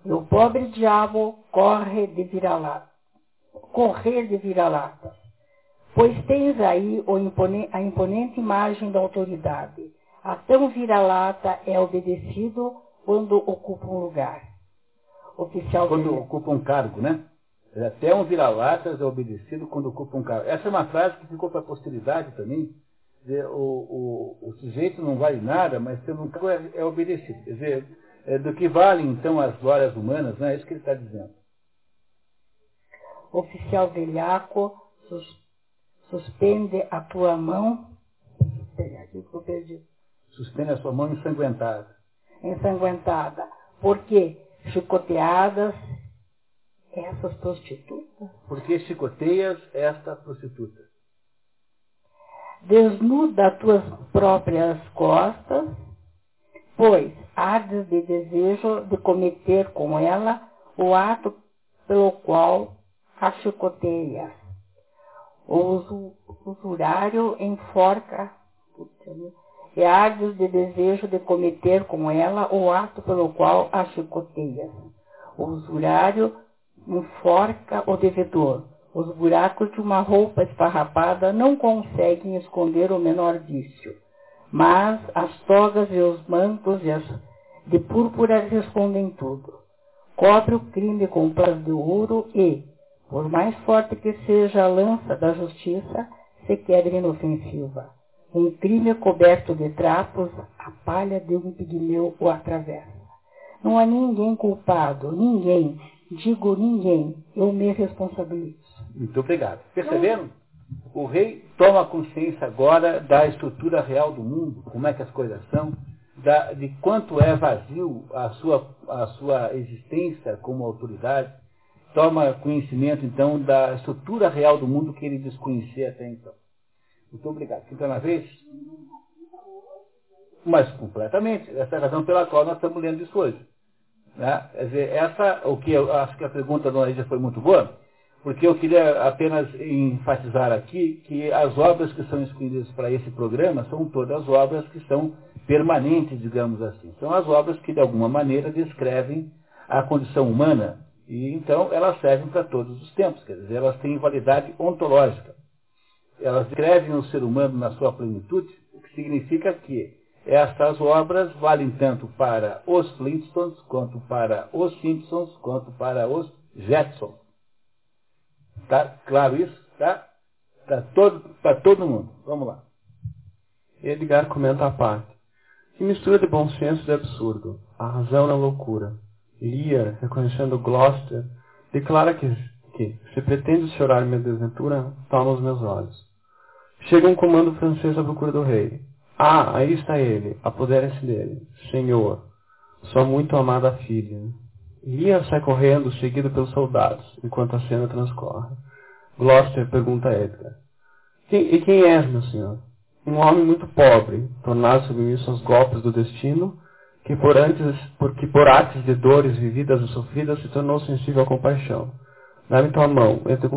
[SPEAKER 15] O pobre diabo corre de vira-lata. Correr de vira-lata. Pois tens aí a imponente imagem da autoridade. A tão vira-lata é obedecido quando ocupa um lugar.
[SPEAKER 1] Oficial quando dele. ocupa um cargo, né? Até um vira-latas é obedecido quando ocupa um cargo. Essa é uma frase que ficou para a posteridade também. Dizer, o, o, o, sujeito não vale nada, mas tendo um cargo é, é obedecido. Quer dizer, é, do que valem então as glórias humanas, não é isso que ele está dizendo.
[SPEAKER 15] Oficial velhaco, sus, suspende a tua mão. Aqui que eu perdi.
[SPEAKER 1] Suspende a sua mão ensanguentada.
[SPEAKER 15] Ensanguentada. Por quê? chicoteadas essas prostitutas.
[SPEAKER 1] Por que chicoteias esta prostituta?
[SPEAKER 15] Desnuda tuas próprias costas, pois ardes de desejo de cometer com ela o ato pelo qual a chicoteias. O usurário enforca e ardes de desejo de cometer com ela o ato pelo qual a chicoteia. O usurário enforca o devedor. Os buracos de uma roupa esfarrapada não conseguem esconder o menor vício, mas as togas e os mantos de púrpura escondem tudo. Cobre o crime com plas de ouro e, por mais forte que seja a lança da justiça, se quebra inofensiva. Um crime coberto de trapos, a palha de um pigmeu o atravessa. Não há ninguém culpado, ninguém, digo ninguém, eu me responsabilizo.
[SPEAKER 1] Muito obrigado. Perceberam? O rei toma consciência agora da estrutura real do mundo, como é que as coisas são, da, de quanto é vazio a sua, a sua existência como autoridade, toma conhecimento então da estrutura real do mundo que ele desconhecia até então. Muito obrigado. Quinta na vez? mas completamente. Essa é a razão pela qual nós estamos lendo isso hoje. Né? Quer dizer, essa, o que eu acho que a pergunta da Dona Lídia foi muito boa, porque eu queria apenas enfatizar aqui que as obras que são escolhidas para esse programa são todas obras que são permanentes, digamos assim. São as obras que, de alguma maneira, descrevem a condição humana e, então, elas servem para todos os tempos, quer dizer, elas têm validade ontológica. Elas descrevem o ser humano na sua plenitude, o que significa que estas obras valem tanto para os Flintstones, quanto para os Simpsons, quanto para os Jetsons. Tá claro isso? Tá? Tá todo, para todo mundo. Vamos lá.
[SPEAKER 16] Edgar comenta a parte. Que mistura de bom senso e absurdo. A razão na loucura. Lear, reconhecendo Gloucester, declara que, que se pretende chorar minha desventura, toma os meus olhos. Chega um comando francês à procura do rei. Ah, aí está ele. Apoderem-se dele. Senhor, sua muito amada filha. Lear sai correndo, seguido pelos soldados, enquanto a cena transcorre. Gloucester pergunta a Edgar. e quem és, meu senhor? Um homem muito pobre, tornado submisso aos golpes do destino, que por, antes, porque por atos de dores vividas e sofridas se tornou sensível à compaixão. Dá-me tua mão, eu te,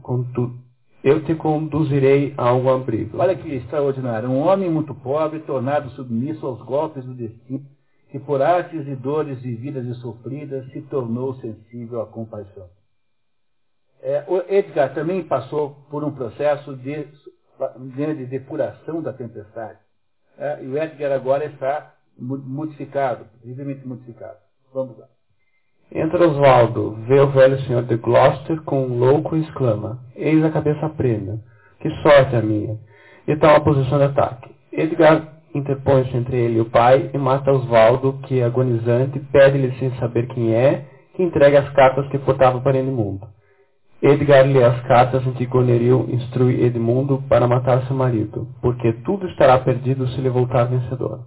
[SPEAKER 16] condu, eu te conduzirei a um abrigo.
[SPEAKER 1] Olha que extraordinário. Um homem muito pobre, tornado submisso aos golpes do destino, que por artes e dores vividas e sofridas se tornou sensível à compaixão. É, Edgar também passou por um processo de, de depuração da tempestade. É, e o Edgar agora está modificado, visivelmente modificado. Vamos lá.
[SPEAKER 16] Entra Oswaldo, vê o velho senhor de Gloucester com um louco e exclama: Eis a cabeça prêmio. Que sorte a minha! E toma a posição de ataque. Edgar interpõe-se entre ele e o pai e mata Oswaldo, que, agonizante, pede-lhe sem saber quem é, que entregue as cartas que portava para Edmundo. Edgar lê as cartas em que Goneril instrui Edmundo para matar seu marido, porque tudo estará perdido se ele voltar vencedor.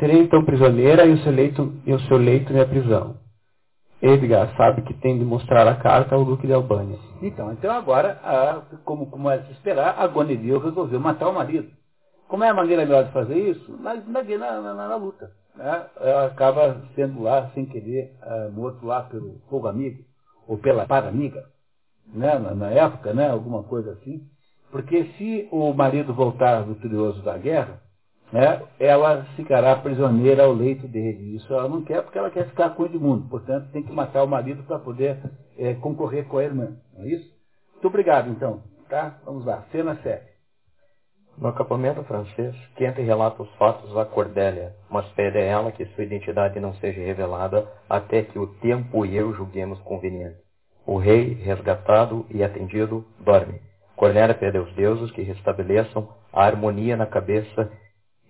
[SPEAKER 16] Serei então prisioneira e o seu leito, e o seu leito minha prisão. Edgar sabe que tem de mostrar a carta ao Duque de Albânia.
[SPEAKER 1] Então, então agora, como, como é de esperar, a Goneril resolveu matar o marido. Como é a maneira melhor de fazer isso? Na, na, na, na luta. Né? Ela acaba sendo lá, sem querer, uh, morto lá pelo fogo amigo, ou pela para amiga, né? Na, na, época, né? alguma coisa assim. Porque se o marido voltar vitorioso da guerra, né? ela ficará prisioneira ao leito dele. Isso ela não quer porque ela quer ficar com o Edmundo. Portanto, tem que matar o marido para poder é, concorrer com a irmã. Não é isso? Muito obrigado, então. Tá? Vamos lá. Cena 7.
[SPEAKER 17] No acampamento francês, Kent relata os fatos a Cordélia, mas pede a ela que sua identidade não seja revelada até que o tempo e eu julguemos conveniente. O rei, resgatado e atendido, dorme. Cornélia pede aos deuses que restabeleçam a harmonia na cabeça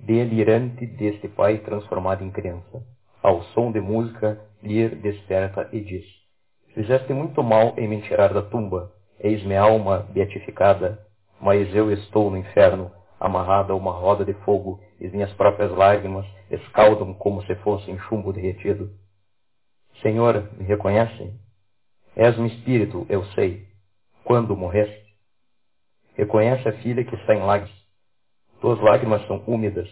[SPEAKER 17] delirante deste pai transformado em criança. Ao som de música, Lir desperta e diz, Fizeste muito mal em me tirar da tumba, eis minha alma beatificada, mas eu estou no inferno, amarrada a uma roda de fogo, e minhas próprias lágrimas escaldam como se fossem chumbo derretido. Senhor, me reconhece? És um espírito, eu sei. Quando morreste? Reconhece a filha que está em lágrimas. Tuas lágrimas são úmidas.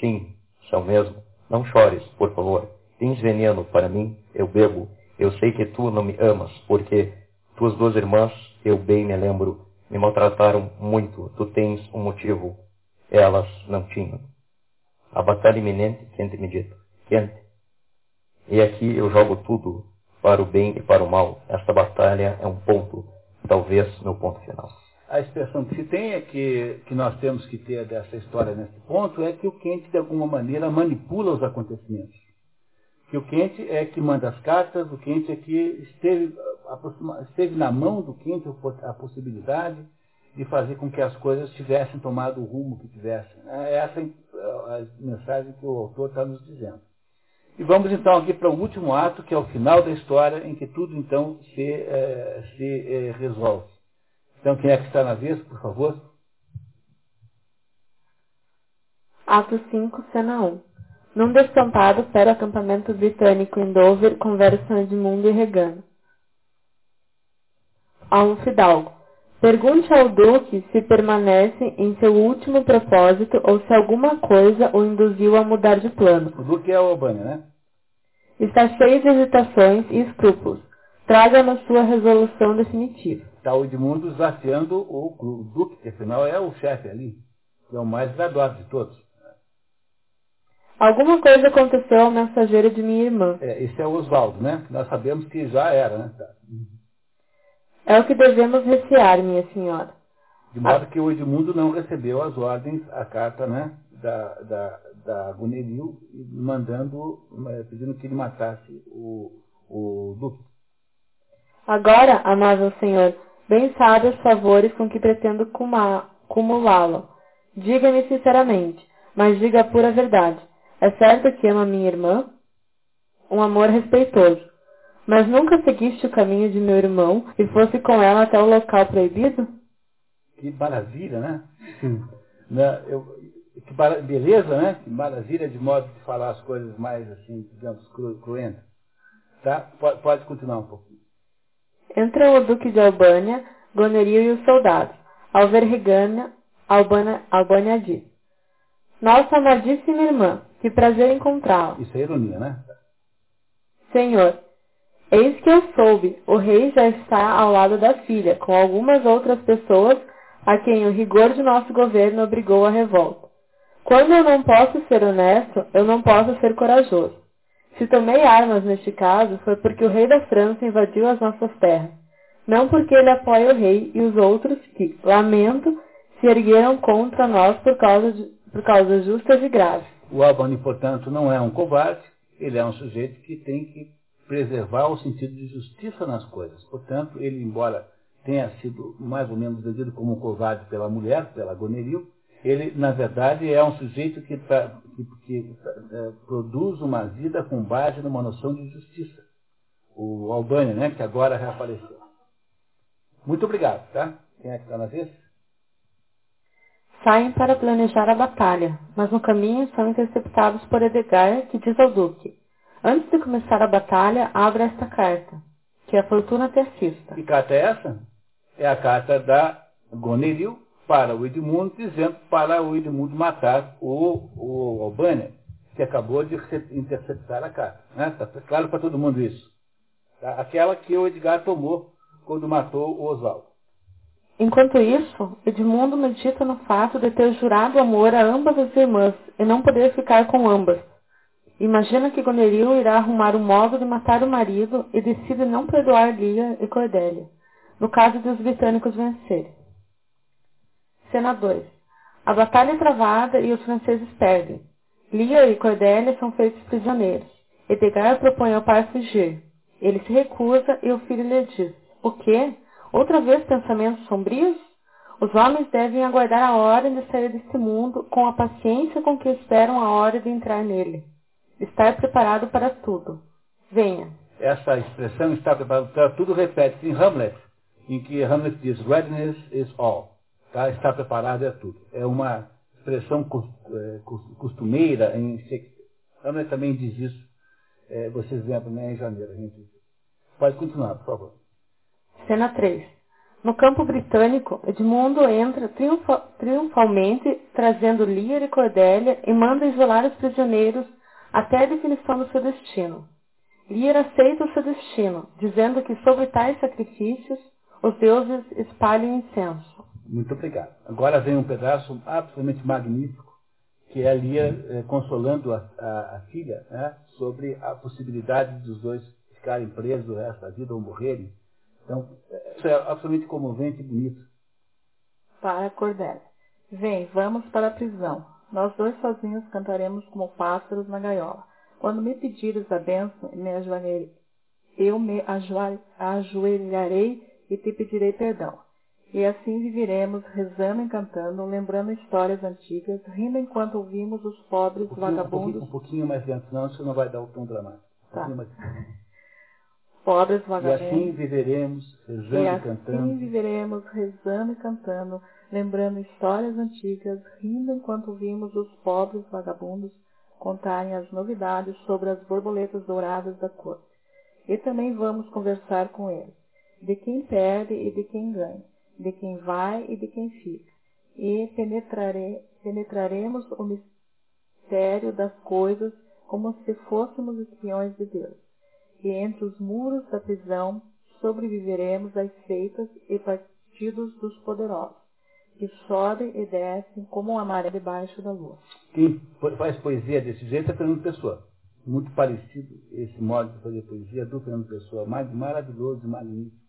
[SPEAKER 17] Sim, são mesmo. Não chores, por favor. Tens veneno para mim, eu bebo. Eu sei que tu não me amas, porque tuas duas irmãs, eu bem me lembro, me maltrataram muito. Tu tens um motivo elas não tinham. A batalha iminente, quente me dito, quente. E aqui eu jogo tudo, para o bem e para o mal. Esta batalha é um ponto, talvez meu ponto final.
[SPEAKER 1] A expressão que se tem é que, que nós temos que ter dessa história nesse ponto é que o quente, de alguma maneira, manipula os acontecimentos. Que o quente é que manda as cartas, o quente é que esteve, esteve na mão do quente a possibilidade de fazer com que as coisas tivessem tomado o rumo que tivessem. É essa a mensagem que o autor está nos dizendo. E vamos então aqui para o último ato, que é o final da história, em que tudo então se, é, se é, resolve. Então quem é que está na vez, por favor?
[SPEAKER 3] Ato 5, cena 1. Num descampado para o acampamento britânico em Dover, conversam Edmundo e Regan. A um fidalgo.
[SPEAKER 18] Pergunte ao Duque se permanece em seu último propósito ou se alguma coisa o induziu a mudar de plano.
[SPEAKER 1] O Duque é o Albânia, né?
[SPEAKER 18] Está cheio de hesitações e escrúpulos. Traga-nos sua resolução definitiva.
[SPEAKER 1] Está o Edmundo desafiando o, o Duque, que afinal é o chefe ali, que é o mais graduado de todos.
[SPEAKER 18] Alguma coisa aconteceu ao mensageiro de minha irmã.
[SPEAKER 1] É, esse é o Oswaldo, né? Nós sabemos que já era, né?
[SPEAKER 18] É o que devemos recear, minha senhora.
[SPEAKER 1] De modo que o Edmundo não recebeu as ordens, a carta, né? Da, da, da Gunelil, mandando, eh, pedindo que ele matasse o, o Duque.
[SPEAKER 18] Agora, amável senhor, bem sabe os favores com que pretendo cumulá-lo. Diga-me sinceramente, mas diga a pura verdade. É certo que ama minha irmã? Um amor respeitoso. Mas nunca seguiste o caminho de meu irmão e fosse com ela até o local proibido?
[SPEAKER 1] Que maravilha, né? né? Eu, que beleza, né? Que maravilha de modo de falar as coisas mais, assim, digamos, cru, cruentas. Tá? Pode, pode continuar um pouquinho.
[SPEAKER 18] Entram o duque de Albânia, Gonerio e os soldados. Ao ver Regana, Albânia, Albânia diz, Nossa amadíssima irmã, que prazer encontrá-la.
[SPEAKER 1] Isso é ironia, né?
[SPEAKER 18] Senhor, eis que eu soube, o rei já está ao lado da filha, com algumas outras pessoas a quem o rigor de nosso governo obrigou à revolta. Quando eu não posso ser honesto, eu não posso ser corajoso. Se tomei armas neste caso, foi porque o rei da França invadiu as nossas terras, não porque ele apoia o rei e os outros que, lamento, se ergueram contra nós por causa, de, por causa justas e graves.
[SPEAKER 1] O Albani, portanto, não é um covarde, ele é um sujeito que tem que preservar o sentido de justiça nas coisas. Portanto, ele, embora tenha sido mais ou menos vendido como um covarde pela mulher, pela Goneril, ele, na verdade, é um sujeito que, tá, que, que é, produz uma vida com base numa noção de justiça. O Albânia, né, que agora reapareceu. Muito obrigado, tá? Quem é que está na vez?
[SPEAKER 18] Saem para planejar a batalha, mas no caminho são interceptados por Edgar, que diz ao Duque: Antes de começar a batalha, abra esta carta, que a fortuna te assista.
[SPEAKER 1] Que carta é essa? É a carta da Goneril para o Edmundo, dizendo para o Edmundo matar o, o Albânia, que acabou de interceptar a carta. Né? Tá claro para todo mundo isso. Tá? Aquela que o Edgar tomou quando matou o Oswaldo.
[SPEAKER 18] Enquanto isso, Edmundo medita no fato de ter jurado amor a ambas as irmãs e não poder ficar com ambas. Imagina que Goneril irá arrumar um modo de matar o marido e decide não perdoar Lia e Cordélia, no caso de os britânicos vencerem. Cena 2. A batalha é travada e os franceses perdem. Lia e Cordélia são feitos prisioneiros. Edgar propõe ao pai fugir. Ele se recusa e o filho lhe diz, o quê? Outra vez pensamentos sombrios? Os homens devem aguardar a hora de sair deste mundo com a paciência com que esperam a hora de entrar nele. Estar preparado para tudo. Venha.
[SPEAKER 1] Essa expressão está preparado para tudo repete-se em Hamlet, em que Hamlet diz, readiness is all. Tá? Estar preparado é tudo. É uma expressão é, costumeira em Shakespeare. Hamlet também diz isso. É, vocês lembram, né, em janeiro. A gente... Pode continuar, por favor.
[SPEAKER 18] Cena 3. No campo britânico, Edmundo entra triunfa triunfalmente, trazendo Lear e Cordélia, e manda isolar os prisioneiros até a definição do seu destino. Lear aceita o seu destino, dizendo que sobre tais sacrifícios os deuses espalham incenso.
[SPEAKER 1] Muito obrigado. Agora vem um pedaço absolutamente magnífico, que é Lia eh, consolando a, a, a filha né, sobre a possibilidade dos dois ficarem presos o resto da vida ou morrerem então, isso é absolutamente comovente e bonito.
[SPEAKER 3] Para Cordélia. Vem, vamos para a prisão. Nós dois sozinhos cantaremos como pássaros na gaiola. Quando me pedires a bênção, me ajoelharei, eu me ajoelharei e te pedirei perdão. E assim viveremos, rezando e cantando, lembrando histórias antigas, rindo enquanto ouvimos os pobres
[SPEAKER 1] um
[SPEAKER 3] vagabundos.
[SPEAKER 1] Um pouquinho, um pouquinho mais lento, senão isso não vai dar o tom dramático. Um
[SPEAKER 3] tá.
[SPEAKER 1] mais...
[SPEAKER 3] pobres
[SPEAKER 1] vagabundos. E assim viveremos, rezando e,
[SPEAKER 3] e
[SPEAKER 1] cantando.
[SPEAKER 3] assim viveremos, rezando e cantando, lembrando histórias antigas, rindo enquanto vimos os pobres vagabundos contarem as novidades sobre as borboletas douradas da corte. E também vamos conversar com eles, de quem perde e de quem ganha, de quem vai e de quem fica, e penetrare, penetraremos o mistério das coisas como se fôssemos espiões de Deus. E entre os muros da prisão sobreviveremos às seitas e partidos dos poderosos, que sobem e descem como uma maré debaixo da lua.
[SPEAKER 1] Quem faz poesia desse jeito é Fernando Pessoa. Muito parecido esse modo de fazer poesia do Fernando Pessoa, maravilhoso e magnífico.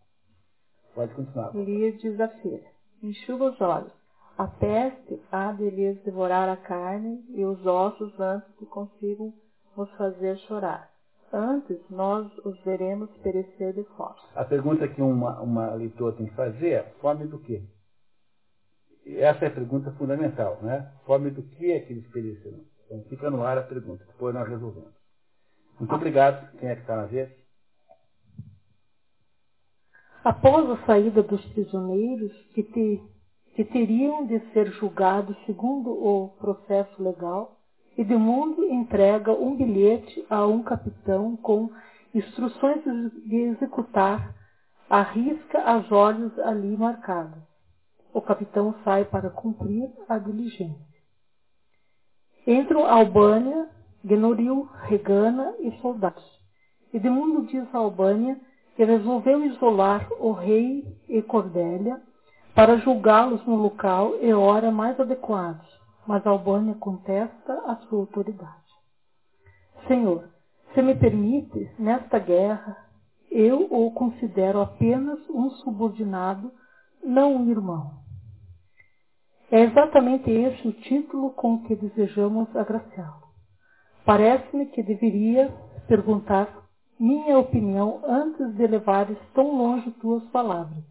[SPEAKER 1] Pode continuar.
[SPEAKER 3] Lhe desafia. Enxuga os olhos. A peste há de lhes devorar a carne e os ossos antes que consigam nos fazer chorar. Antes nós os veremos perecer de fome.
[SPEAKER 1] A pergunta que uma, uma leitora tem que fazer é fome do quê? Essa é a pergunta fundamental, né? Fome do que é que eles pereceram? Então fica no ar a pergunta, depois nós resolvemos. Muito obrigado. Quem é que está na vez?
[SPEAKER 19] Após a saída dos prisioneiros, que, te, que teriam de ser julgados segundo o processo legal, Edmundo entrega um bilhete a um capitão com instruções de executar a risca as ordens ali marcadas. O capitão sai para cumprir a diligência. Entram Albânia, Genoril, Regana e soldados. Edmundo diz a Albânia que resolveu isolar o rei e Cordélia para julgá-los no local e hora mais adequados mas Albânia contesta a sua autoridade. Senhor, se me permite, nesta guerra, eu o considero apenas um subordinado, não um irmão. É exatamente esse o título com que desejamos agraciá-lo. Parece-me que deveria perguntar minha opinião antes de levares tão longe tuas palavras.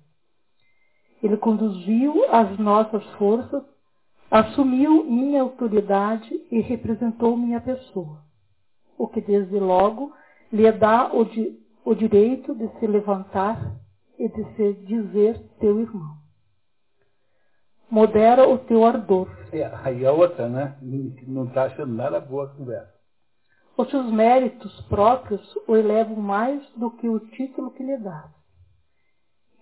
[SPEAKER 19] Ele conduziu as nossas forças assumiu minha autoridade e representou minha pessoa, o que desde logo lhe dá o, di o direito de se levantar e de se dizer teu irmão. Modera o teu ardor.
[SPEAKER 1] É, aí a outra, né? Não está achando nada boa a conversa.
[SPEAKER 19] Os seus méritos próprios o elevam mais do que o título que lhe dá.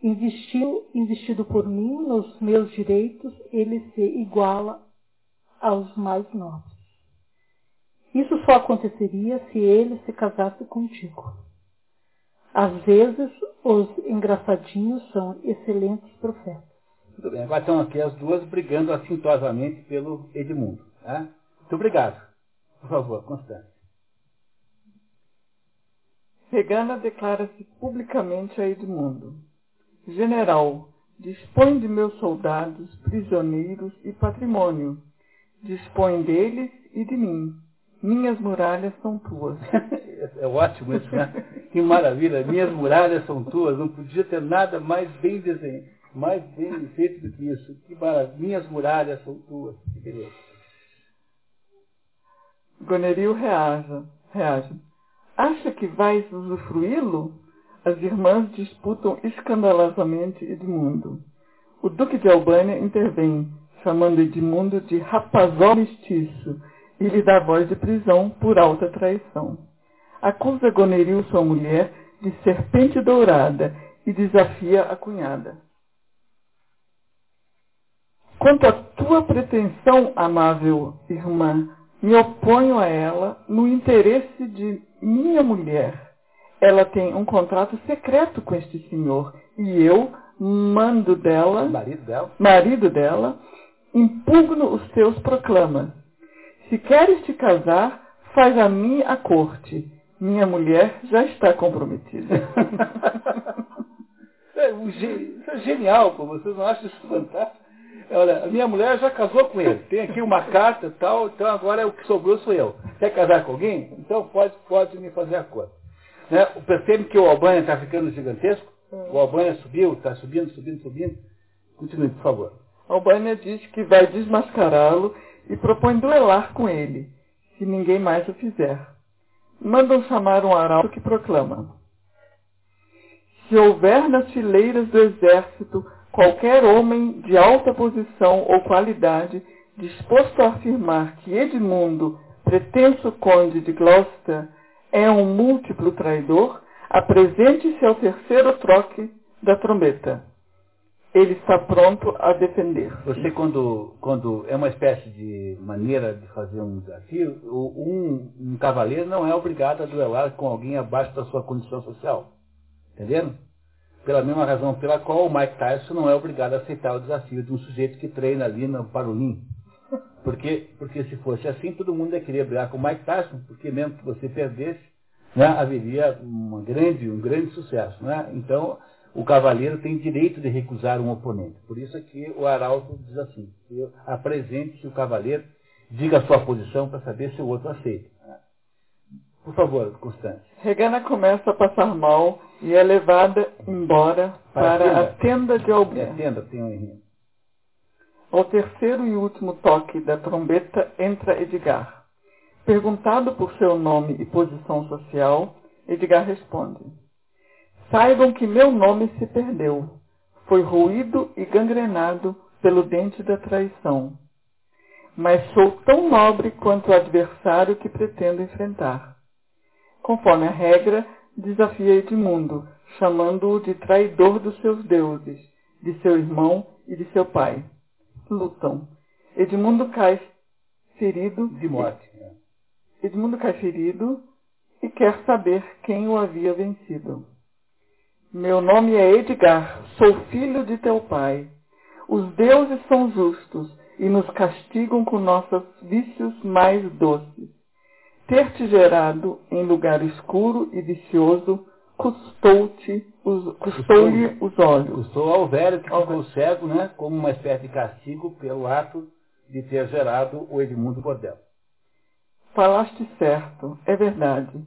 [SPEAKER 19] Investiu, investido por mim nos meus direitos, ele se iguala aos mais nobres. Isso só aconteceria se ele se casasse contigo. Às vezes, os engraçadinhos são excelentes profetas.
[SPEAKER 1] Tudo bem, agora estão aqui as duas brigando assintosamente pelo Edmundo. Né? Muito obrigado. Por favor, Constância.
[SPEAKER 20] Regana declara-se publicamente a Edmundo. General, dispõe de meus soldados, prisioneiros e patrimônio. Dispõe deles e de mim. Minhas muralhas são tuas.
[SPEAKER 1] É ótimo isso, né? Que maravilha. Minhas muralhas são tuas. Não podia ter nada mais bem desenhado, mais bem feito do que isso. Que maravilha. Minhas muralhas são tuas. Que beleza.
[SPEAKER 20] Goneril reage. reage. Acha que vais usufruí-lo? As irmãs disputam escandalosamente Edmundo. O duque de Albânia intervém, chamando Edmundo de rapazol mestiço e lhe dá voz de prisão por alta traição. Acusa Goneril, sua mulher, de serpente dourada e desafia a cunhada. Quanto à tua pretensão, amável irmã, me oponho a ela no interesse de minha mulher ela tem um contrato secreto com este senhor e eu mando dela,
[SPEAKER 1] marido dela,
[SPEAKER 20] marido dela impugno os seus proclamas. Se queres te casar, faz a mim a corte. Minha mulher já está comprometida.
[SPEAKER 1] é, isso é genial, pô. vocês não acham isso fantástico? Olha, a minha mulher já casou com ele. Tem aqui uma carta e tal, então agora o que sobrou sou eu. Quer casar com alguém? Então pode, pode me fazer a corte. Né? Percebe que o Albânia está ficando gigantesco? O Albânia subiu, está subindo, subindo, subindo. Continue, por favor.
[SPEAKER 20] Albânia diz que vai desmascará-lo e propõe duelar com ele, se ninguém mais o fizer. Mandam chamar um arauto que proclama. Se houver nas fileiras do exército qualquer homem de alta posição ou qualidade disposto a afirmar que Edmundo, pretenso conde de Gloucester, é um múltiplo traidor, apresente-se ao terceiro troque da trombeta. ele está pronto a defender.
[SPEAKER 1] Você, quando, quando é uma espécie de maneira de fazer um desafio, um, um cavaleiro não é obrigado a duelar com alguém abaixo da sua condição social. Entendendo? Pela mesma razão pela qual o Mike Tyson não é obrigado a aceitar o desafio de um sujeito que treina ali no Parolim. Porque, porque se fosse assim, todo mundo ia querer brigar com o Mike Tyson, porque mesmo que você perdesse, né, haveria uma grande, um grande sucesso. Né? Então, o cavaleiro tem direito de recusar um oponente. Por isso aqui o arauto diz assim, apresente-se o cavaleiro, diga a sua posição para saber se o outro aceita. Por favor, Constância.
[SPEAKER 20] Regana começa a passar mal e é levada embora para, para a, tenda. de Albina.
[SPEAKER 1] É, tenda, tem um
[SPEAKER 20] Ao terceiro e último toque da trombeta entra Edgar. Perguntado por seu nome e posição social, Edgar responde: Saibam que meu nome se perdeu. Foi ruído e gangrenado pelo dente da traição. Mas sou tão nobre quanto o adversário que pretendo enfrentar. Conforme a regra, desafia Edmundo, chamando-o de traidor dos seus deuses, de seu irmão e de seu pai. Lutam. Edmundo cai ferido.
[SPEAKER 1] De morte.
[SPEAKER 20] Edmundo cai ferido e quer saber quem o havia vencido. Meu nome é Edgar, sou filho de teu pai. Os deuses são justos e nos castigam com nossos vícios mais doces. Ter-te gerado em lugar escuro e vicioso custou-te os, custou-lhe os olhos.
[SPEAKER 1] Custou ao velho que ficou cego, né, como uma espécie de castigo pelo ato de ter gerado o Edmundo Cordel.
[SPEAKER 20] Falaste certo, é verdade.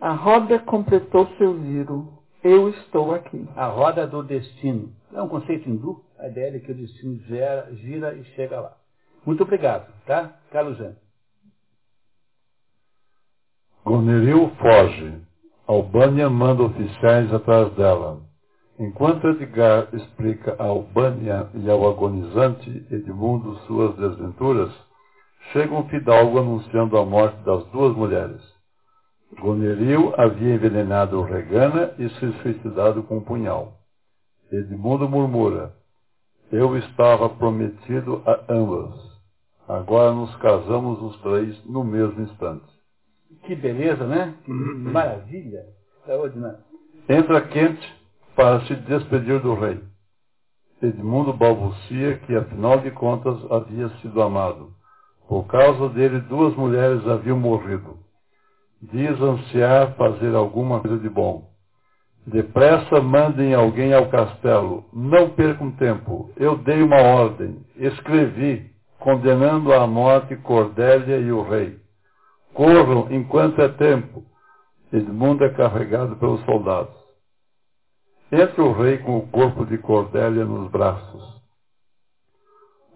[SPEAKER 20] A roda completou seu giro. Eu estou aqui.
[SPEAKER 1] A roda do destino. É um conceito hindu. A ideia é que o destino gira, gira e chega lá. Muito obrigado, tá? Carlos Jean.
[SPEAKER 13] Goneril foge. Albânia manda oficiais atrás dela. Enquanto Edgar explica a Albânia e ao agonizante Edmundo suas desventuras, chega um fidalgo anunciando a morte das duas mulheres. Goneril havia envenenado Regana e se suicidado com um punhal. Edmundo murmura, eu estava prometido a ambas. Agora nos casamos os três no mesmo instante.
[SPEAKER 1] Que beleza, né? Que maravilha. Extraordinário.
[SPEAKER 13] Entra quente para se despedir do rei. Edmundo balbucia que, afinal de contas, havia sido amado. Por causa dele, duas mulheres haviam morrido diz ansiar fazer alguma coisa de bom. Depressa mandem alguém ao castelo. Não percam tempo. Eu dei uma ordem. Escrevi, condenando à morte Cordélia e o rei. Corram enquanto é tempo. Edmundo é carregado pelos soldados. Entra o rei com o corpo de Cordélia nos braços.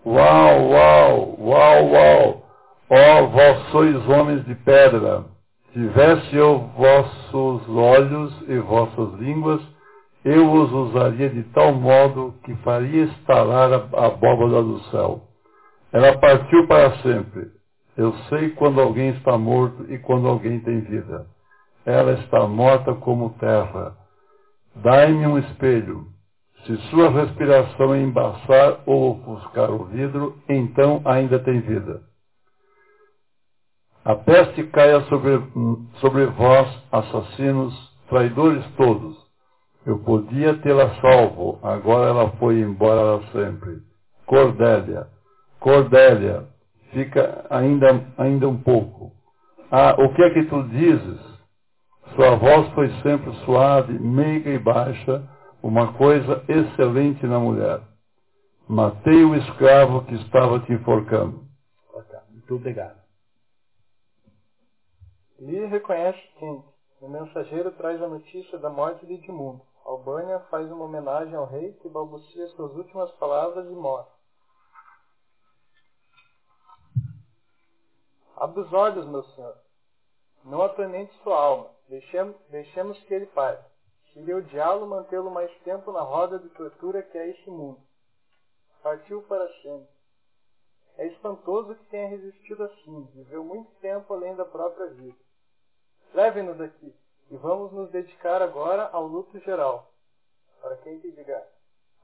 [SPEAKER 13] Uau, uau, uau, uau! Ó, oh, vós sois homens de pedra! Tivesse eu vossos olhos e vossas línguas, eu os usaria de tal modo que faria estalar a abóbada do céu. Ela partiu para sempre. Eu sei quando alguém está morto e quando alguém tem vida. Ela está morta como terra. Dai-me um espelho. Se sua respiração embaçar ou ofuscar o vidro, então ainda tem vida. A peste caia sobre, sobre vós, assassinos, traidores todos. Eu podia tê-la salvo, agora ela foi embora sempre. Cordélia, Cordélia, fica ainda, ainda um pouco. Ah, o que é que tu dizes? Sua voz foi sempre suave, meiga e baixa, uma coisa excelente na mulher. Matei o escravo que estava te enforcando.
[SPEAKER 1] Muito obrigado.
[SPEAKER 21] Lee reconhece quem. O mensageiro traz a notícia da morte de Edmundo. Albânia faz uma homenagem ao rei que balbucia suas últimas palavras e morre. Abre os olhos, meu senhor. Não atormente sua alma. Deixemos, deixemos que ele pare. Seria odiá-lo mantê-lo mais tempo na roda de tortura que é este mundo. Partiu para sempre. É espantoso que tenha resistido assim. Viveu muito tempo além da própria vida. Leve-nos daqui e vamos nos dedicar agora ao luto geral. Para quem te diga,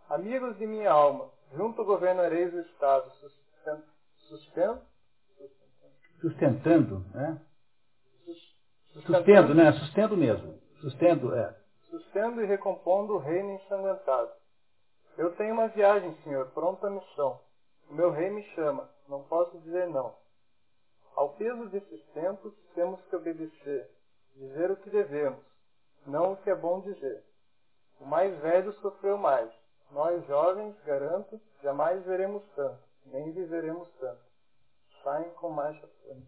[SPEAKER 21] Amigos de minha alma, junto governareis o Estado, sustentando,
[SPEAKER 1] sustentando, né? Sustento, né? Sustento mesmo. Sustento, é.
[SPEAKER 21] Sustendo e recompondo o reino ensanguentado. Eu tenho uma viagem, senhor, pronta missão. O meu rei me chama, não posso dizer não. Ao peso desses tempos, temos que obedecer, dizer o que devemos, não o que é bom dizer. O mais velho sofreu mais. Nós, jovens, garanto, jamais veremos tanto, nem viveremos tanto. Saem com marcha frente.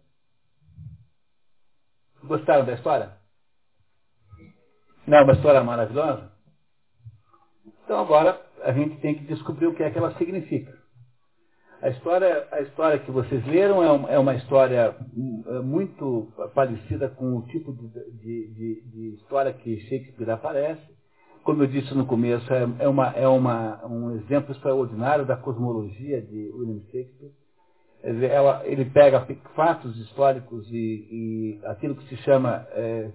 [SPEAKER 1] Gostaram da história? Não é uma história maravilhosa? Então agora a gente tem que descobrir o que é que ela significa. A história, a história que vocês leram é, é uma história é muito parecida com o tipo de, de, de, de história que Shakespeare aparece. Como eu disse no começo, é, é, uma, é uma, um exemplo extraordinário da cosmologia de William Shakespeare. Ela, ele pega fatos históricos e, e aquilo que se chama é,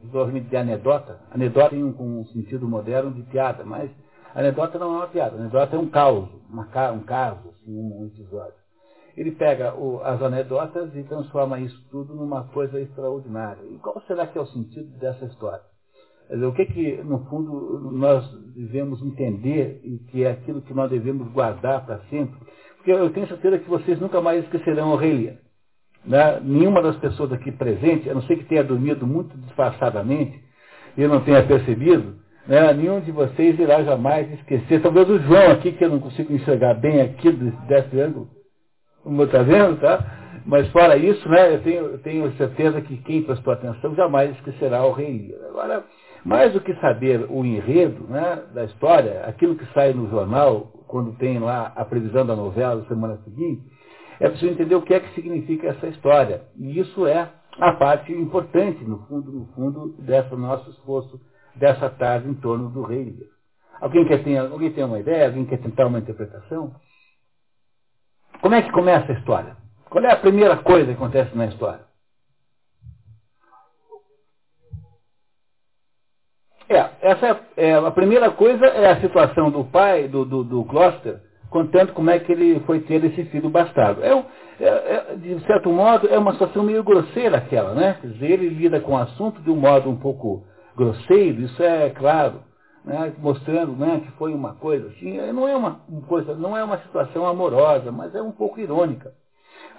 [SPEAKER 1] de anedota. Anedota tem um, um sentido moderno de piada, mas anedota não é uma piada, anedota é um caos, uma, um caso, assim, um episódio. Ele pega o, as anedotas e transforma isso tudo numa coisa extraordinária. E qual será que é o sentido dessa história? Dizer, o que que, no fundo, nós devemos entender e que é aquilo que nós devemos guardar para sempre? Eu tenho certeza que vocês nunca mais esquecerão Lear. Né? Nenhuma das pessoas aqui presentes, a não ser que tenha dormido muito disfarçadamente, e eu não tenha percebido, né? Nenhum de vocês irá jamais esquecer. Talvez o João aqui, que eu não consigo enxergar bem aqui desse ângulo, como está vendo, tá? Mas fora isso, né, eu tenho, eu tenho certeza que quem prestou atenção jamais esquecerá o rei. Agora, mais do que saber o enredo né, da história, aquilo que sai no jornal, quando tem lá a previsão da novela da semana seguinte, é preciso entender o que é que significa essa história. E isso é a parte importante, no fundo, no fundo, desse nosso esforço dessa tarde em torno do rei. Alguém, quer ter, alguém tem uma ideia? Alguém quer tentar uma interpretação? Como é que começa a história? Qual é a primeira coisa que acontece na história? É, essa é, é, a primeira coisa é a situação do pai, do, do, do Gloucester, contando como é que ele foi ter esse filho bastardo. É, é, é, de certo modo, é uma situação meio grosseira aquela, né? Quer dizer, ele lida com o assunto de um modo um pouco grosseiro, isso é claro, né, mostrando né, que foi uma coisa assim, não é uma coisa, não é uma situação amorosa, mas é um pouco irônica.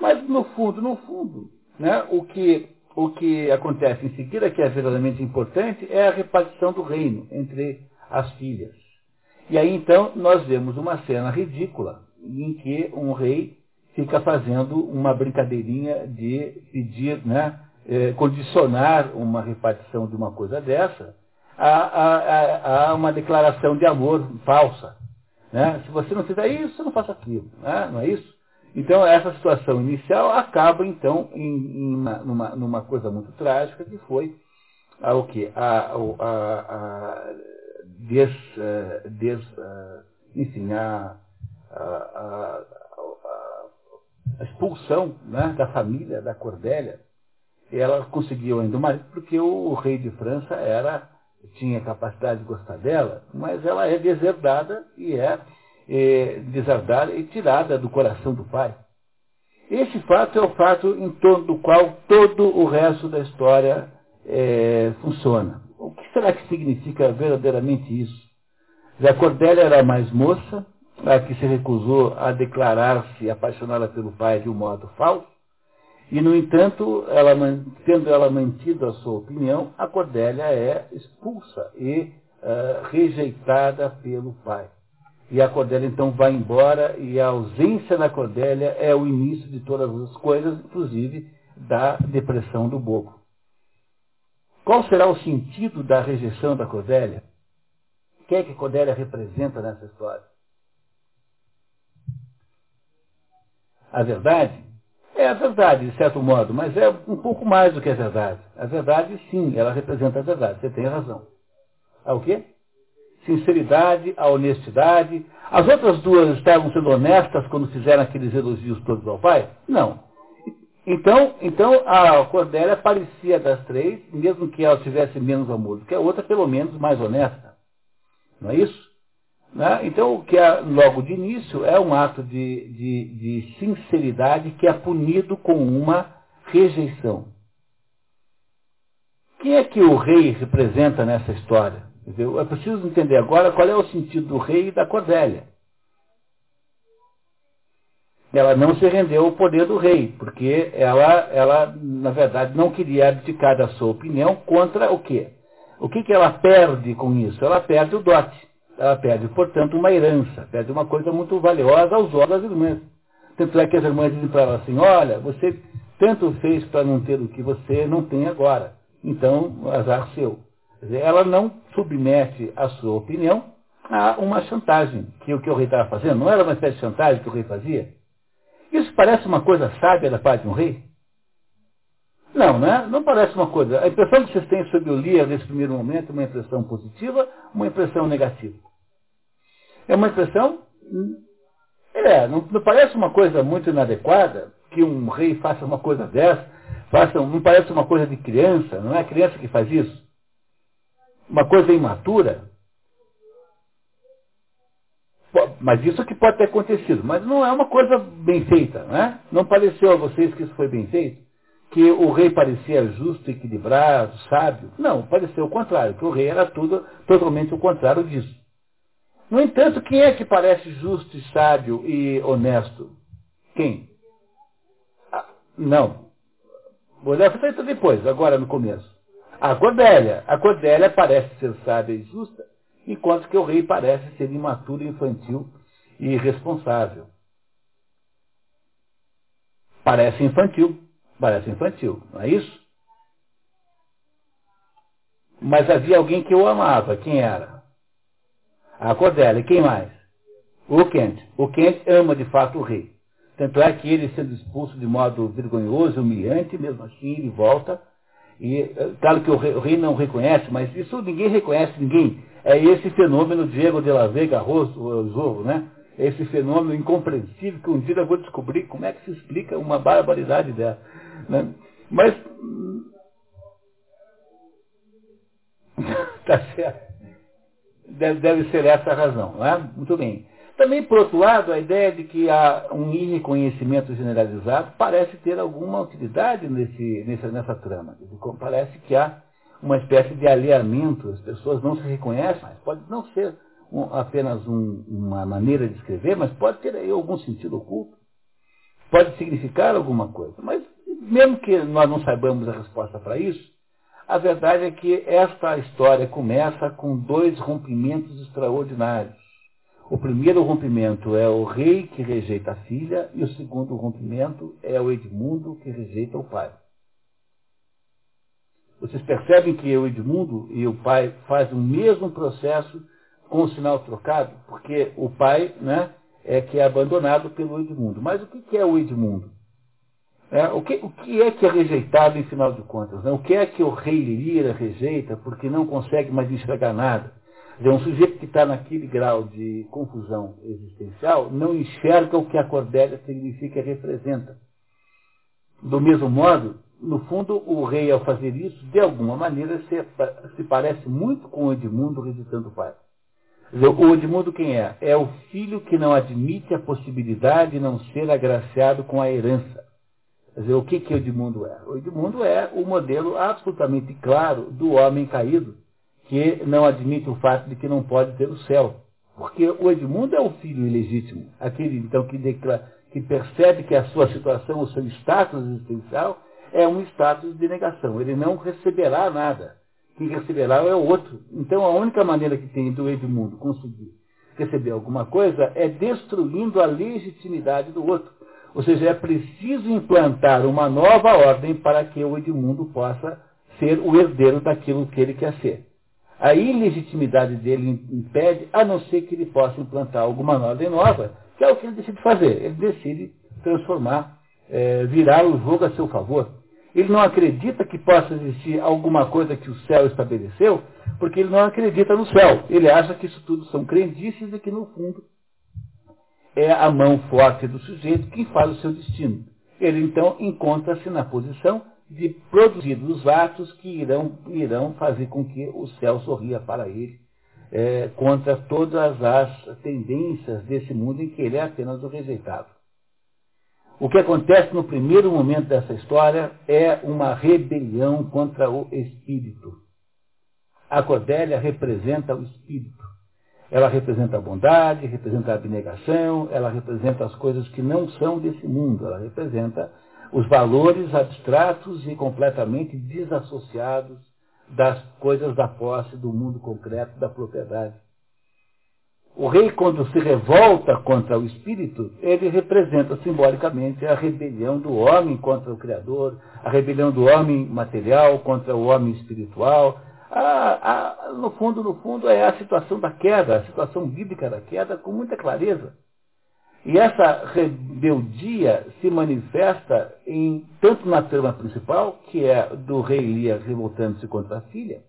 [SPEAKER 1] Mas no fundo, no fundo, né, o que o que acontece em seguida, que é verdadeiramente importante, é a repartição do reino entre as filhas. E aí então nós vemos uma cena ridícula em que um rei fica fazendo uma brincadeirinha de pedir, né, é, condicionar uma repartição de uma coisa dessa a, a, a, uma declaração de amor falsa. Né? Se você não fizer isso, não faça aquilo. Né? Não é isso? Então, essa situação inicial acaba, então, em, em uma, numa, numa, coisa muito trágica, que foi a, o quê? A, a, a des, des, enfim, a, a, expulsão né, da família da Cordélia ela conseguiu ainda o marido porque o, o, rei de França era tinha capacidade de gostar dela, mas ela é deserdada e é, é deserdada e tirada do coração do pai. Esse fato é o fato em torno do qual todo o resto da história é, funciona. O que será que significa verdadeiramente isso? A Cordélia era mais moça, a que se recusou a declarar-se apaixonada pelo pai de um modo falso, e, no entanto, ela, tendo ela mantido a sua opinião, a Cordélia é expulsa e uh, rejeitada pelo pai. E a Cordélia então vai embora e a ausência da Cordélia é o início de todas as coisas, inclusive da depressão do boco. Qual será o sentido da rejeição da Cordélia? O que é que a Cordélia representa nessa história? A verdade é a verdade, de certo modo, mas é um pouco mais do que a verdade. A verdade, sim, ela representa a verdade. Você tem razão. A o quê? Sinceridade, a honestidade. As outras duas estavam sendo honestas quando fizeram aqueles elogios todos ao pai? Não. Então, então a Cordélia parecia das três, mesmo que ela tivesse menos amor do que a outra, pelo menos mais honesta. Não é isso? Né? Então, o que é logo de início é um ato de, de, de sinceridade que é punido com uma rejeição. Quem é que o rei representa nessa história? É preciso entender agora qual é o sentido do rei e da Cordélia. Ela não se rendeu ao poder do rei, porque ela, ela na verdade, não queria abdicar da sua opinião contra o quê? O que, que ela perde com isso? Ela perde o dote. Ela perde, portanto, uma herança, perde uma coisa muito valiosa aos olhos das irmãs. Tanto é que as irmãs dizem para ela assim, olha, você tanto fez para não ter o que você não tem agora. Então, azar seu. Dizer, ela não submete a sua opinião a uma chantagem, que o que o rei estava fazendo não era uma espécie de chantagem que o rei fazia. Isso parece uma coisa sábia da parte de um rei? Não, né? Não parece uma coisa. A impressão que vocês têm sobre o Lia nesse primeiro momento é uma impressão positiva, uma impressão negativa. É uma impressão. É, não, não parece uma coisa muito inadequada que um rei faça uma coisa dessa. Faça, não parece uma coisa de criança, não é a criança que faz isso. Uma coisa imatura. Mas isso que pode ter acontecido. Mas não é uma coisa bem feita, não é? Não pareceu a vocês que isso foi bem feito? que o rei parecia justo, equilibrado, sábio. Não, pareceu o contrário, que o rei era tudo totalmente o contrário disso. No entanto, quem é que parece justo, sábio e honesto? Quem? Ah, não. Dar feito depois, agora no começo. A Cordélia. A Cordélia parece ser sábia e justa, enquanto que o rei parece ser imaturo, infantil e irresponsável. Parece infantil. Parece infantil, não é isso? Mas havia alguém que eu amava. Quem era? A Cordélia. Quem mais? O Kent. O Kent ama de fato o rei. Tanto é que ele sendo expulso de modo vergonhoso, humilhante, mesmo assim ele volta. E eh, claro que o rei, o rei não reconhece, mas isso ninguém reconhece ninguém. É esse fenômeno Diego de la Vega Zorro, né? Esse fenômeno incompreensível que um dia eu vou descobrir como é que se explica uma barbaridade dessa. Né? Mas. tá certo. Deve, deve ser essa a razão, não é? Muito bem. Também, por outro lado, a ideia de que há um irreconhecimento generalizado parece ter alguma utilidade nesse, nessa, nessa trama. Parece que há uma espécie de alinhamento, as pessoas não se reconhecem, mas pode não ser um, apenas um, uma maneira de escrever, mas pode ter aí algum sentido oculto, pode significar alguma coisa. Mas mesmo que nós não saibamos a resposta para isso, a verdade é que esta história começa com dois rompimentos extraordinários. O primeiro rompimento é o rei que rejeita a filha, e o segundo rompimento é o Edmundo que rejeita o pai. Vocês percebem que o Edmundo e o pai fazem o mesmo processo com o sinal trocado, porque o pai né, é que é abandonado pelo Edmundo. Mas o que é o Edmundo? É, o, que, o, que, é que é rejeitado em final de contas? Né? O que é que o rei Lira rejeita porque não consegue mais enxergar nada? Dizer, um sujeito que está naquele grau de confusão existencial não enxerga o que a Cordélia significa e representa. Do mesmo modo, no fundo, o rei, ao fazer isso, de alguma maneira, se, se parece muito com o Edmundo rejeitando o pai. Dizer, o Edmundo quem é? É o filho que não admite a possibilidade de não ser agraciado com a herança. Dizer, o que, que o Edmundo é? O Edmundo é o modelo absolutamente claro do homem caído, que não admite o fato de que não pode ter o céu. Porque o Edmundo é o filho ilegítimo, aquele então que, declara, que percebe que a sua situação, o seu status existencial, é um status de negação. Ele não receberá nada. Quem receberá é o outro. Então a única maneira que tem do Edmundo conseguir receber alguma coisa é destruindo a legitimidade do outro. Ou seja, é preciso implantar uma nova ordem para que o Edmundo possa ser o herdeiro daquilo que ele quer ser. A ilegitimidade dele impede, a não ser que ele possa implantar alguma ordem nova, que é o que ele decide fazer. Ele decide transformar, é, virar o jogo a seu favor. Ele não acredita que possa existir alguma coisa que o céu estabeleceu, porque ele não acredita no céu. Ele acha que isso tudo são crendices e que, no fundo, é a mão forte do sujeito quem faz o seu destino. Ele então encontra-se na posição de produzir os atos que irão, irão fazer com que o céu sorria para ele é, contra todas as tendências desse mundo em que ele é apenas o rejeitado. O que acontece no primeiro momento dessa história é uma rebelião contra o espírito. A Cordélia representa o espírito. Ela representa a bondade, representa a abnegação, ela representa as coisas que não são desse mundo, ela representa os valores abstratos e completamente desassociados das coisas da posse, do mundo concreto, da propriedade. O rei, quando se revolta contra o espírito, ele representa simbolicamente a rebelião do homem contra o Criador, a rebelião do homem material contra o homem espiritual. A, a, no fundo, no fundo, é a situação da queda, a situação bíblica da queda, com muita clareza. E essa rebeldia se manifesta em, tanto na trama principal, que é do rei Lia revoltando-se contra a filha,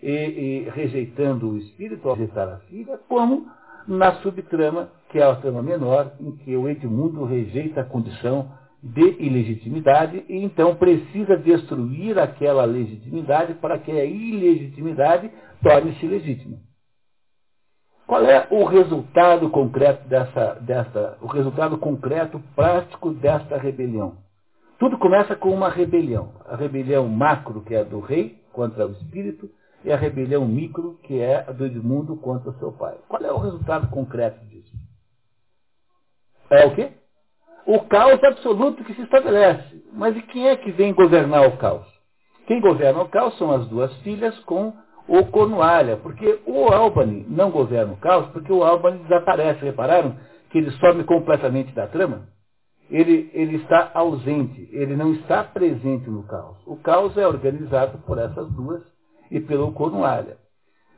[SPEAKER 1] e, e, rejeitando o espírito ao rejeitar a filha, como na subtrama, que é a trama menor, em que o Edmundo rejeita a condição de ilegitimidade e então precisa destruir aquela legitimidade para que a ilegitimidade torne-se legítima. Qual é o resultado concreto dessa, dessa, o resultado concreto prático desta rebelião? Tudo começa com uma rebelião. A rebelião macro, que é a do rei contra o espírito, e a rebelião micro, que é a do Edmundo contra o seu pai. Qual é o resultado concreto disso? É o quê? O caos absoluto que se estabelece. Mas e quem é que vem governar o caos? Quem governa o caos são as duas filhas com o Cornualha, porque o Albany não governa o caos, porque o Albany desaparece. Repararam que ele some completamente da trama? Ele, ele está ausente, ele não está presente no caos. O caos é organizado por essas duas e pelo Cornualha.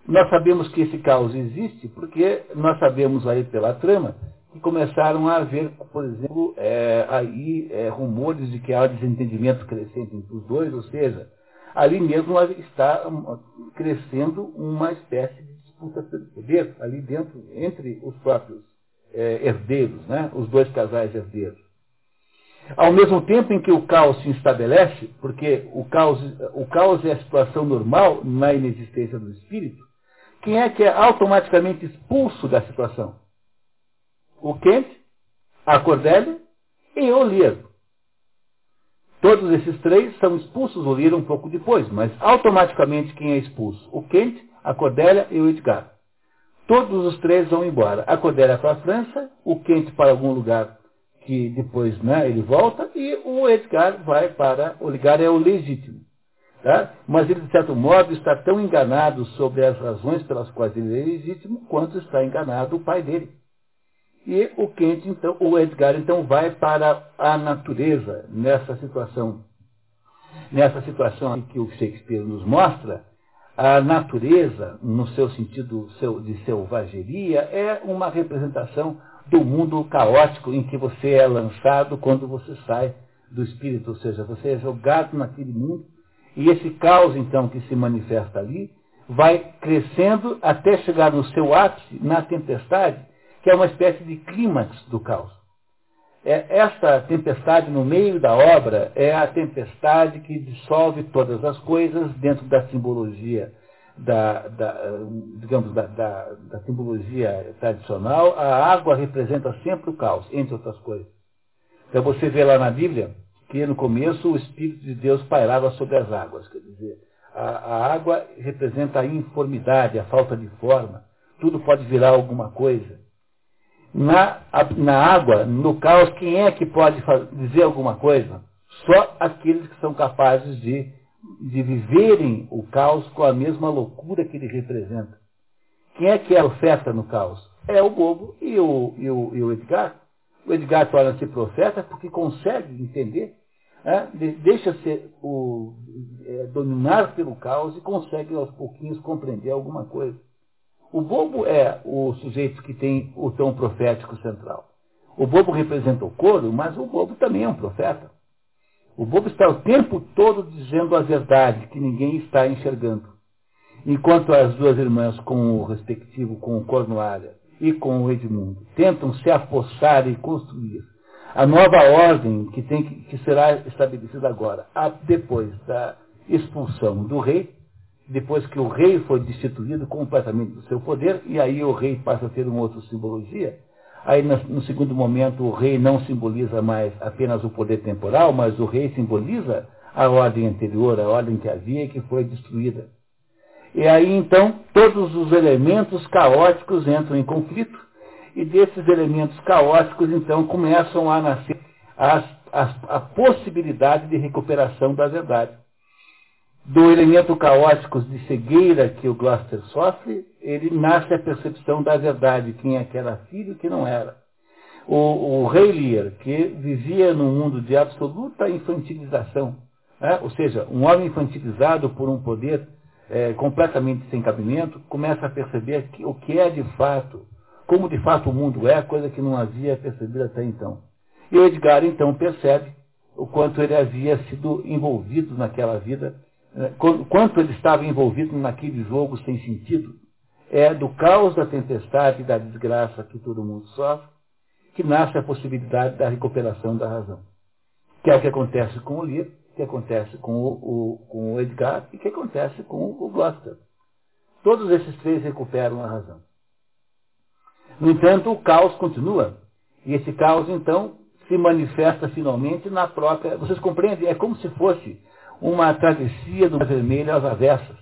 [SPEAKER 1] Nós sabemos que esse caos existe porque nós sabemos aí pela trama que começaram a haver, por exemplo, é, aí é, rumores de que há desentendimento crescente entre os dois, ou seja, ali mesmo está crescendo uma espécie de disputa pelo poder, ali dentro, entre os próprios é, herdeiros, né? os dois casais herdeiros. Ao mesmo tempo em que o caos se estabelece, porque o caos, o caos é a situação normal na inexistência do espírito, quem é que é automaticamente expulso da situação? O Kent, a Cordélia e o Lear. Todos esses três são expulsos, o Lira um pouco depois, mas automaticamente quem é expulso? O Kent, a Cordélia e o Edgar. Todos os três vão embora. A Cordélia para a França, o Kent para algum lugar que depois né, ele volta, e o Edgar vai para. O Edgar é o legítimo. Tá? Mas ele, de certo modo, está tão enganado sobre as razões pelas quais ele é legítimo, quanto está enganado o pai dele. E o Kent, então, o Edgar, então, vai para a natureza nessa situação. Nessa situação que o Shakespeare nos mostra, a natureza, no seu sentido de selvageria, é uma representação do mundo caótico em que você é lançado quando você sai do espírito, ou seja, você é jogado naquele mundo, e esse caos, então, que se manifesta ali, vai crescendo até chegar no seu ápice, na tempestade, que é uma espécie de clímax do caos. É, essa tempestade no meio da obra é a tempestade que dissolve todas as coisas dentro da simbologia da, da digamos da, da, da, simbologia tradicional. A água representa sempre o caos, entre outras coisas. Então você vê lá na Bíblia que no começo o Espírito de Deus pairava sobre as águas, quer dizer, a, a água representa a informidade, a falta de forma. Tudo pode virar alguma coisa na, na água, no caos, quem é que pode fazer, dizer alguma coisa? Só aqueles que são capazes de, de viverem o caos com a mesma loucura que ele representa. Quem é que é profeta no caos? É o bobo e o, e o, e o Edgar. O Edgar torna-se profeta porque consegue entender, né? deixa-se é, dominar pelo caos e consegue aos pouquinhos compreender alguma coisa. O bobo é o sujeito que tem o tom profético central. O bobo representa o coro, mas o bobo também é um profeta. O bobo está o tempo todo dizendo a verdade que ninguém está enxergando. Enquanto as duas irmãs, com o respectivo, com o Cornualha e com o Edmundo, tentam se apossar e construir a nova ordem que, tem que, que será estabelecida agora, depois da expulsão do rei, depois que o rei foi destituído completamente do seu poder, e aí o rei passa a ter uma outra simbologia. Aí, no, segundo momento, o rei não simboliza mais apenas o poder temporal, mas o rei simboliza a ordem anterior, a ordem que havia e que foi destruída. E aí, então, todos os elementos caóticos entram em conflito, e desses elementos caóticos, então, começam a nascer as, as, a possibilidade de recuperação da verdade do elemento caótico de cegueira que o Gloucester sofre, ele nasce a percepção da verdade, quem é que era filho e quem não era. O, o Lear, que vivia num mundo de absoluta infantilização, né? ou seja, um homem infantilizado por um poder é, completamente sem cabimento, começa a perceber que, o que é de fato, como de fato o mundo é, coisa que não havia percebido até então. E o Edgar, então, percebe o quanto ele havia sido envolvido naquela vida quanto ele estava envolvido naquele jogo sem sentido, é do caos, da tempestade e da desgraça que todo mundo sofre, que nasce a possibilidade da recuperação da razão. Que é o que acontece com o Lear, que acontece com o, o, com o Edgar e que acontece com o Gloucester. Todos esses três recuperam a razão. No entanto, o caos continua. E esse caos, então, se manifesta finalmente na própria. Vocês compreendem? É como se fosse uma travessia do Mar Vermelho às avessas.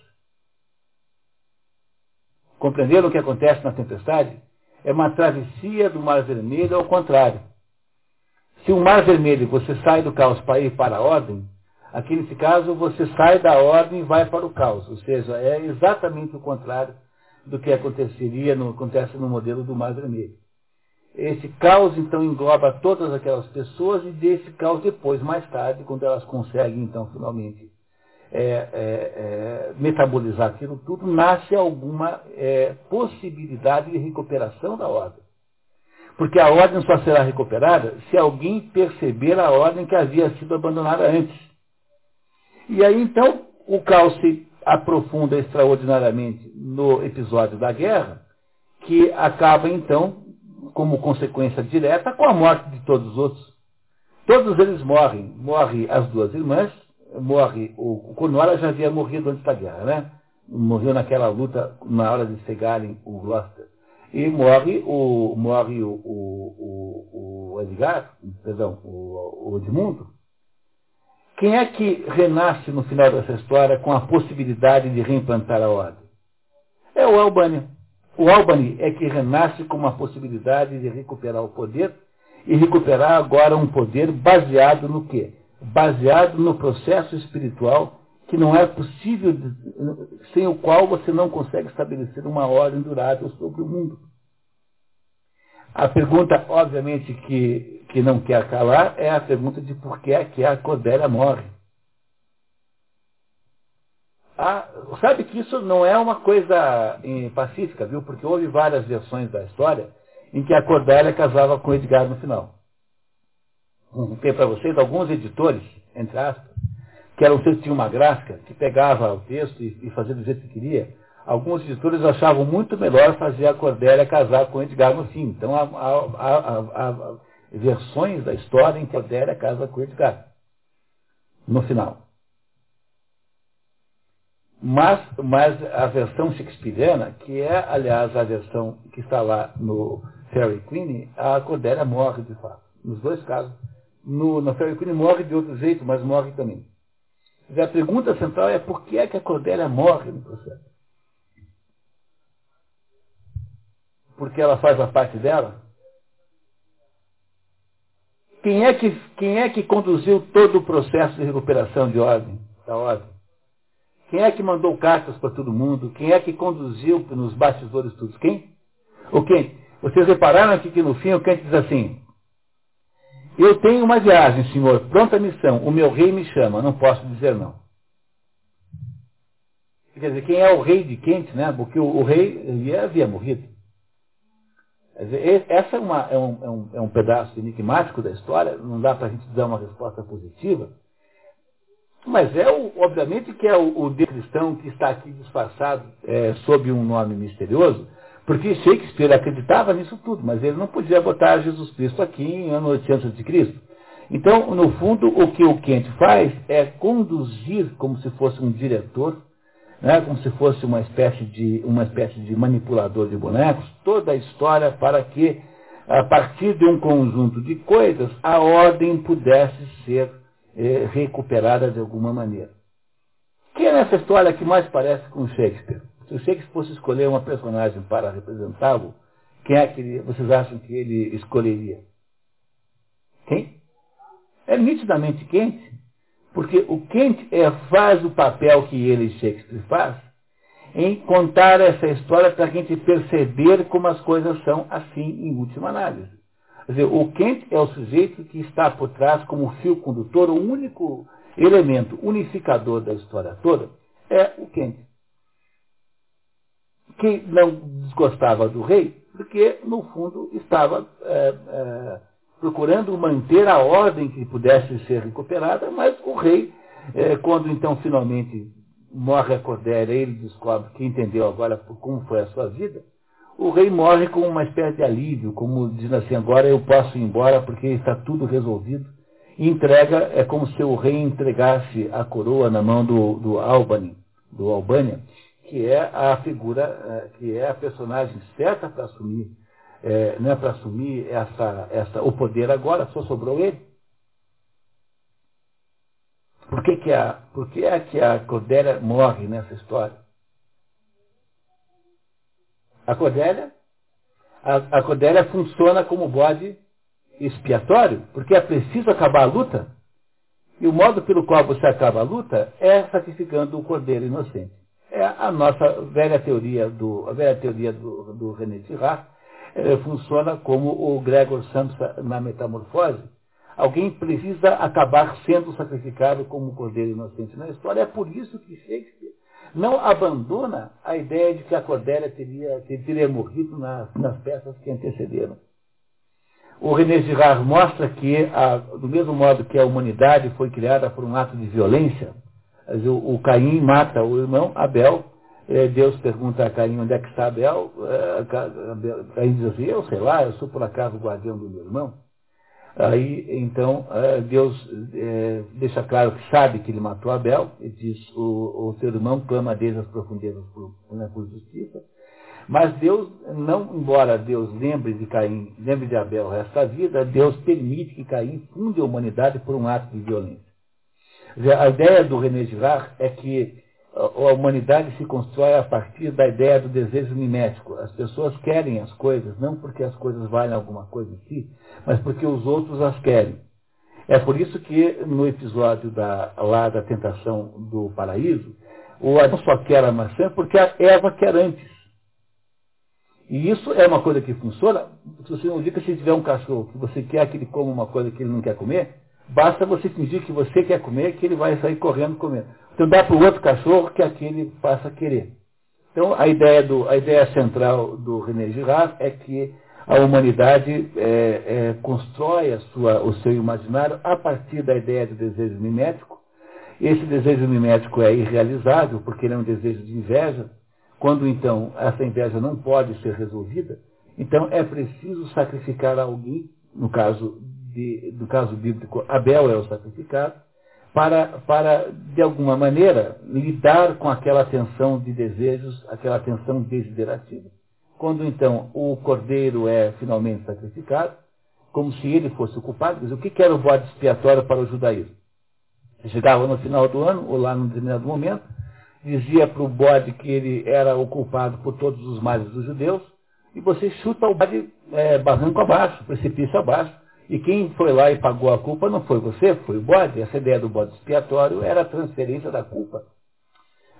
[SPEAKER 1] Compreenderam o que acontece na tempestade? É uma travessia do Mar Vermelho ao contrário. Se o Mar Vermelho você sai do caos para ir para a ordem, aqui nesse caso você sai da ordem e vai para o caos. Ou seja, é exatamente o contrário do que aconteceria no, acontece no modelo do Mar Vermelho. Esse caos, então, engloba todas aquelas pessoas e desse caos depois, mais tarde, quando elas conseguem, então, finalmente é, é, é, metabolizar aquilo tudo, nasce alguma é, possibilidade de recuperação da ordem. Porque a ordem só será recuperada se alguém perceber a ordem que havia sido abandonada antes. E aí, então, o caos se aprofunda extraordinariamente no episódio da guerra, que acaba, então, como consequência direta com a morte de todos os outros. Todos eles morrem. Morre as duas irmãs, morre o, o Cornwallis já havia morrido antes da guerra, né? Morreu naquela luta na hora de cegarem o Gloucester. E morre o, morre o, o, o Edgar, perdão, o, o Edmundo. Quem é que renasce no final dessa história com a possibilidade de reimplantar a ordem? É o Albânia. O Albany é que renasce com uma possibilidade de recuperar o poder e recuperar agora um poder baseado no quê? Baseado no processo espiritual que não é possível, sem o qual você não consegue estabelecer uma ordem durável sobre o mundo. A pergunta, obviamente, que, que não quer calar é a pergunta de por que, é que a Cordélia morre. Ah, sabe que isso não é uma coisa pacífica, viu? Porque houve várias versões da história em que a Cordélia casava com Edgar no final. Tem para vocês alguns editores, entre aspas, que eram que tinha uma gráfica, que pegava o texto e, e fazia do jeito que queria. Alguns editores achavam muito melhor fazer a Cordélia casar com Edgar no fim. Então há, há, há, há versões da história em que Cordélia casa com Edgar no final. Mas, mas a versão shakespeariana, que é, aliás, a versão que está lá no Fairy Queen, a Cordélia morre de fato. Nos dois casos. No, no Fairy Queen morre de outro jeito, mas morre também. E a pergunta central é por que é que a Cordélia morre no processo? Porque ela faz a parte dela? Quem é que, quem é que conduziu todo o processo de recuperação de ordem, da ordem? Quem é que mandou cartas para todo mundo? Quem é que conduziu nos bastidores tudo? Quem? O quem? Vocês repararam aqui que no fim o Kant diz assim, eu tenho uma viagem, senhor, pronta missão, o meu rei me chama, não posso dizer não. Quer dizer, quem é o rei de Kent, né? Porque o, o rei havia morrido. Dizer, essa é, uma, é, um, é, um, é um pedaço enigmático da história, não dá para a gente dar uma resposta positiva, mas é, o, obviamente, que é o, o cristão que está aqui disfarçado é, sob um nome misterioso, porque Shakespeare acreditava nisso tudo, mas ele não podia botar Jesus Cristo aqui em ano 800 de Cristo. Então, no fundo, o que o Kent faz é conduzir, como se fosse um diretor, né, como se fosse uma espécie, de, uma espécie de manipulador de bonecos, toda a história para que, a partir de um conjunto de coisas, a ordem pudesse ser recuperada de alguma maneira. Quem é nessa história que mais parece com Shakespeare? Se o Shakespeare fosse escolher uma personagem para representá-lo, quem é que vocês acham que ele escolheria? Quem? É nitidamente Kent. Porque o Kent é, faz o papel que ele, Shakespeare, faz, em contar essa história para a gente perceber como as coisas são assim em última análise. Quer dizer, o Kent é o sujeito que está por trás como fio condutor, o único elemento unificador da história toda é o Kent. Que não desgostava do rei, porque, no fundo, estava é, é, procurando manter a ordem que pudesse ser recuperada, mas o rei, é, quando então finalmente morre a Cordélia, ele descobre que entendeu agora como foi a sua vida, o rei morre com uma espécie de alívio, como dizendo assim, agora eu posso ir embora porque está tudo resolvido. E entrega, é como se o rei entregasse a coroa na mão do, do Albany, do Albânia, que é a figura, é, que é a personagem certa para assumir é, né, para assumir essa, essa, o poder agora, só sobrou ele. Por que, que, a, por que é que a Cordélia morre nessa história? A Cordélia, a, a Cordélia funciona como bode expiatório, porque é preciso acabar a luta. E o modo pelo qual você acaba a luta é sacrificando o cordeiro inocente. É a nossa velha teoria do, a velha teoria do, do René Girard, é, funciona como o Gregor Samsa na Metamorfose. Alguém precisa acabar sendo sacrificado como cordeiro inocente na história. É por isso que Shakespeare não abandona a ideia de que a Cordélia teria, teria morrido nas, nas peças que antecederam. O René Girard mostra que, a, do mesmo modo que a humanidade foi criada por um ato de violência, o, o Caim mata o irmão Abel, é, Deus pergunta a Caim onde é que está Abel. É, Caim diz assim, eu sei lá, eu sou por acaso o guardião do meu irmão. Aí, então, é, Deus deixa claro que sabe que ele matou Abel, e diz, o, o teu irmão clama desde as profundezas por, né, por justiça. Mas Deus, não, embora Deus lembre de Caim, lembre de Abel o resto da vida, Deus permite que Caim funde a humanidade por um ato de violência. A ideia do René Girard é que a humanidade se constrói a partir da ideia do desejo mimético. As pessoas querem as coisas, não porque as coisas valem alguma coisa em si, mas porque os outros as querem. É por isso que no episódio da, lá da tentação do paraíso, o Adão só quer a maçã porque a Eva quer antes. E isso é uma coisa que funciona. Se você não diga que se tiver um cachorro que você quer que ele coma uma coisa que ele não quer comer, basta você fingir que você quer comer que ele vai sair correndo comendo. Então dá para o outro cachorro que aquele passa a querer. Então a ideia, do, a ideia central do René Girard é que a humanidade é, é, constrói sua, o seu imaginário a partir da ideia do desejo mimético. Esse desejo mimético é irrealizável, porque ele é um desejo de inveja. Quando então essa inveja não pode ser resolvida, então é preciso sacrificar alguém, no caso, de, no caso bíblico, Abel é o sacrificado, para, para, de alguma maneira, lidar com aquela tensão de desejos, aquela tensão desiderativa. Quando então o cordeiro é finalmente sacrificado, como se ele fosse o culpado, diz, o que era o bode expiatório para o judaísmo? Chegava no final do ano, ou lá num determinado momento, dizia para o bode que ele era o culpado por todos os males dos judeus, e você chuta o bode é, barranco abaixo, precipício abaixo, e quem foi lá e pagou a culpa não foi você, foi o bode. Essa ideia do bode expiatório era a transferência da culpa.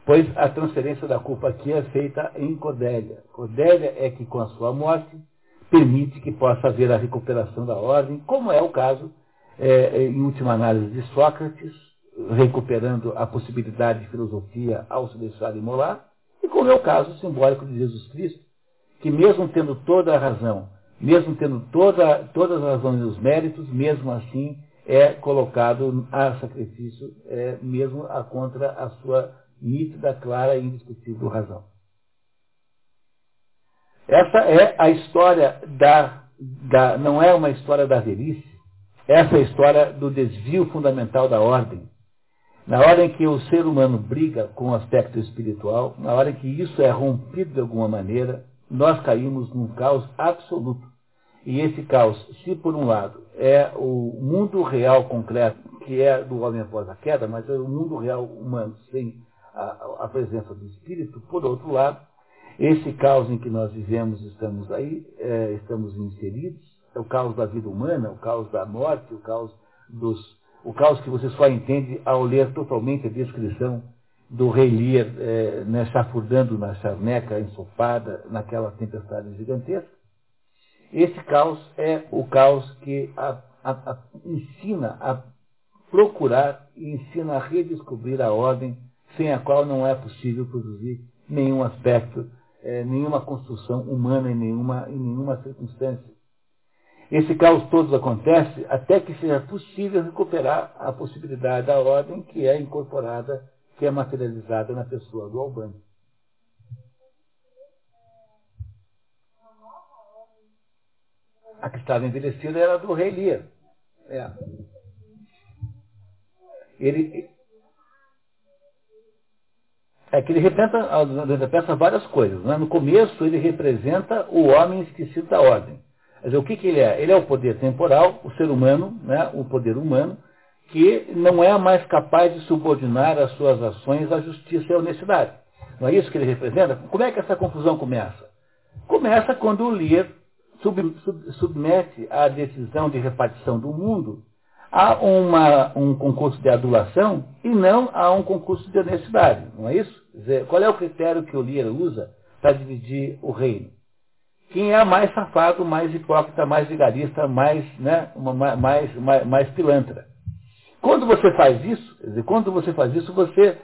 [SPEAKER 1] Pois a transferência da culpa aqui é feita em Codélia. Codélia é que, com a sua morte, permite que possa haver a recuperação da ordem, como é o caso, é, em última análise, de Sócrates, recuperando a possibilidade de filosofia ao se deixar imolar, e como é o caso simbólico de Jesus Cristo, que mesmo tendo toda a razão mesmo tendo toda, todas as razões e os méritos, mesmo assim é colocado a sacrifício, é, mesmo a contra a sua nítida, clara e indiscutível razão. Essa é a história da, da, não é uma história da velhice, essa é a história do desvio fundamental da ordem. Na hora em que o ser humano briga com o aspecto espiritual, na hora em que isso é rompido de alguma maneira, nós caímos num caos absoluto. E esse caos, se por um lado é o mundo real concreto, que é do homem após a queda, mas é o mundo real humano sem a, a presença do espírito, por outro lado, esse caos em que nós vivemos, estamos aí, é, estamos inseridos, é o caos da vida humana, o caos da morte, o caos dos, o caos que você só entende ao ler totalmente a descrição do rei Lear é, né, chafurdando na charneca ensopada, naquela tempestade gigantesca. Esse caos é o caos que a, a, a, ensina a procurar e ensina a redescobrir a ordem sem a qual não é possível produzir nenhum aspecto, é, nenhuma construção humana em nenhuma, em nenhuma circunstância. Esse caos todo acontece até que seja possível recuperar a possibilidade da ordem que é incorporada, que é materializada na pessoa do Albani. A que estava envelhecida era do rei Lia. É. Ele, é que ele representa, representa várias coisas. Né? No começo, ele representa o homem esquecido da ordem. Quer dizer, o que, que ele é? Ele é o poder temporal, o ser humano, né? o poder humano, que não é mais capaz de subordinar as suas ações à justiça e à honestidade. Não é isso que ele representa? Como é que essa confusão começa? Começa quando o Lear sub, sub, submete a decisão de repartição do mundo a uma, um concurso de adulação e não a um concurso de honestidade, não é isso? Dizer, qual é o critério que o Lira usa para dividir o reino? Quem é mais safado, mais hipócrita, mais vigarista, mais, né, uma, mais, mais, mais pilantra. Quando você faz isso, quando você faz isso, você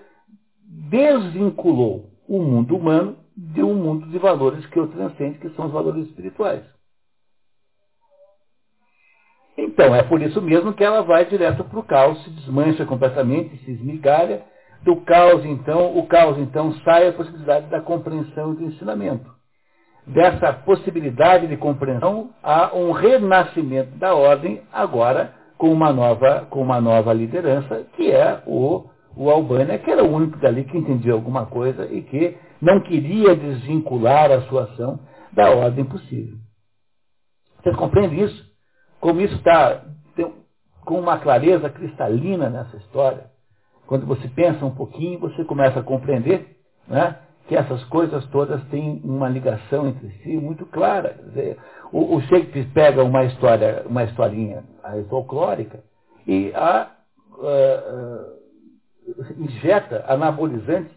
[SPEAKER 1] desvinculou o mundo humano de um mundo de valores que o transcende, que são os valores espirituais. Então, é por isso mesmo que ela vai direto para o caos, se desmancha completamente, se esmigalha. Do caos, então, o caos, então, sai a possibilidade da compreensão e do ensinamento. Dessa possibilidade de compreensão, há um renascimento da ordem, agora com uma nova, com uma nova liderança, que é o, o Albânia, que era o único dali que entendia alguma coisa e que não queria desvincular a sua ação da ordem possível. Vocês compreendem isso? como isso está com uma clareza cristalina nessa história. Quando você pensa um pouquinho, você começa a compreender né, que essas coisas todas têm uma ligação entre si muito clara. Dizer, o, o, Shakespeare pega uma história, uma historinha folclórica e a uh, uh, injeta anabolizante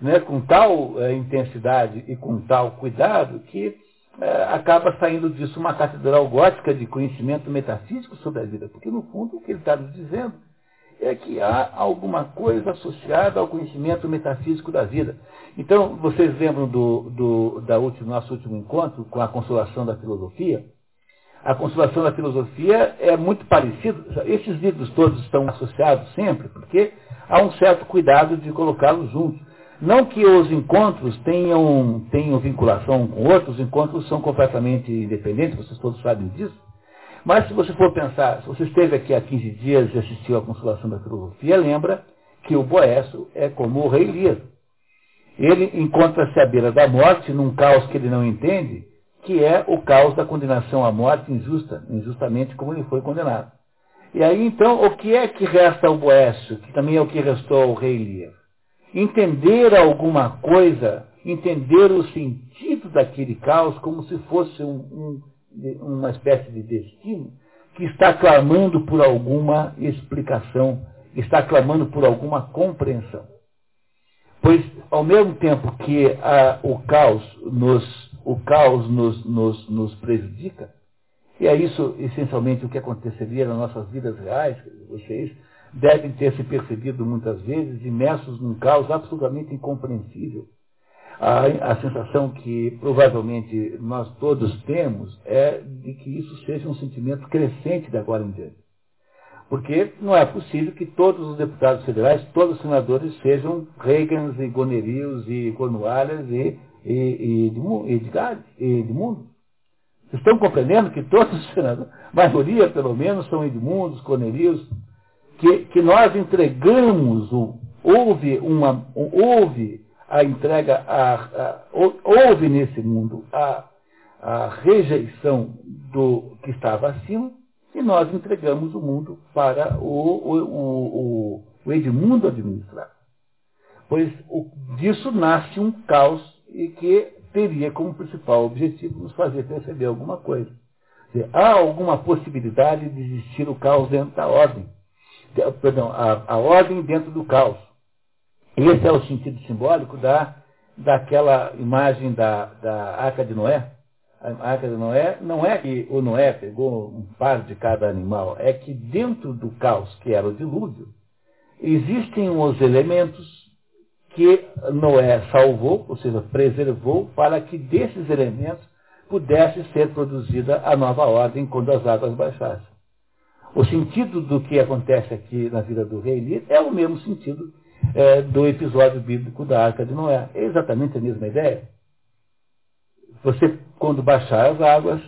[SPEAKER 1] né, com tal uh, intensidade e com tal cuidado que acaba saindo disso uma catedral gótica de conhecimento metafísico sobre a vida, porque no fundo o que ele está nos dizendo é que há alguma coisa associada ao conhecimento metafísico da vida. Então, vocês lembram do, do da último, nosso último encontro com a consolação da filosofia? A consolação da filosofia é muito parecido, esses livros todos estão associados sempre, porque há um certo cuidado de colocá-los juntos. Não que os encontros tenham, tenham vinculação com outros, os encontros são completamente independentes, vocês todos sabem disso. Mas se você for pensar, se você esteve aqui há 15 dias e assistiu à Consolação da Filosofia, lembra que o Boécio é como o rei Lear. Ele encontra-se à beira da morte num caos que ele não entende, que é o caos da condenação à morte injusta, injustamente como ele foi condenado. E aí então, o que é que resta ao Boécio, que também é o que restou ao rei Lear? entender alguma coisa, entender o sentido daquele caos como se fosse um, um, uma espécie de destino que está clamando por alguma explicação, está clamando por alguma compreensão. Pois, ao mesmo tempo que a, o caos, nos, o caos nos, nos, nos prejudica, e é isso essencialmente o que aconteceria nas nossas vidas reais, vocês devem ter se percebido muitas vezes imersos num caos absolutamente incompreensível. A, a, sensação que provavelmente nós todos temos é de que isso seja um sentimento crescente de agora em diante. Porque não é possível que todos os deputados federais, todos os senadores sejam Reagans e Gonerios e Cornualhas e, e, e, de, e, estão compreendendo que todos os senadores, maioria pelo menos, são Edmundos, Cornelius, que, que nós entregamos, houve, uma, houve a entrega, a, a, houve nesse mundo a, a rejeição do que estava acima, e nós entregamos o mundo para o, o, o, o Edmundo administrar. Pois disso nasce um caos e que teria como principal objetivo nos fazer perceber alguma coisa. Dizer, há alguma possibilidade de existir o caos dentro da ordem. Perdão, a, a ordem dentro do caos. Esse é o sentido simbólico da, daquela imagem da, da Arca de Noé. A Arca de Noé não é que o Noé pegou um par de cada animal, é que dentro do caos, que era o dilúvio, existem os elementos que Noé salvou, ou seja, preservou, para que desses elementos pudesse ser produzida a nova ordem quando as águas baixassem. O sentido do que acontece aqui na vida do rei Lir é o mesmo sentido é, do episódio bíblico da Arca de Noé. É exatamente a mesma ideia. Você, quando baixar as águas,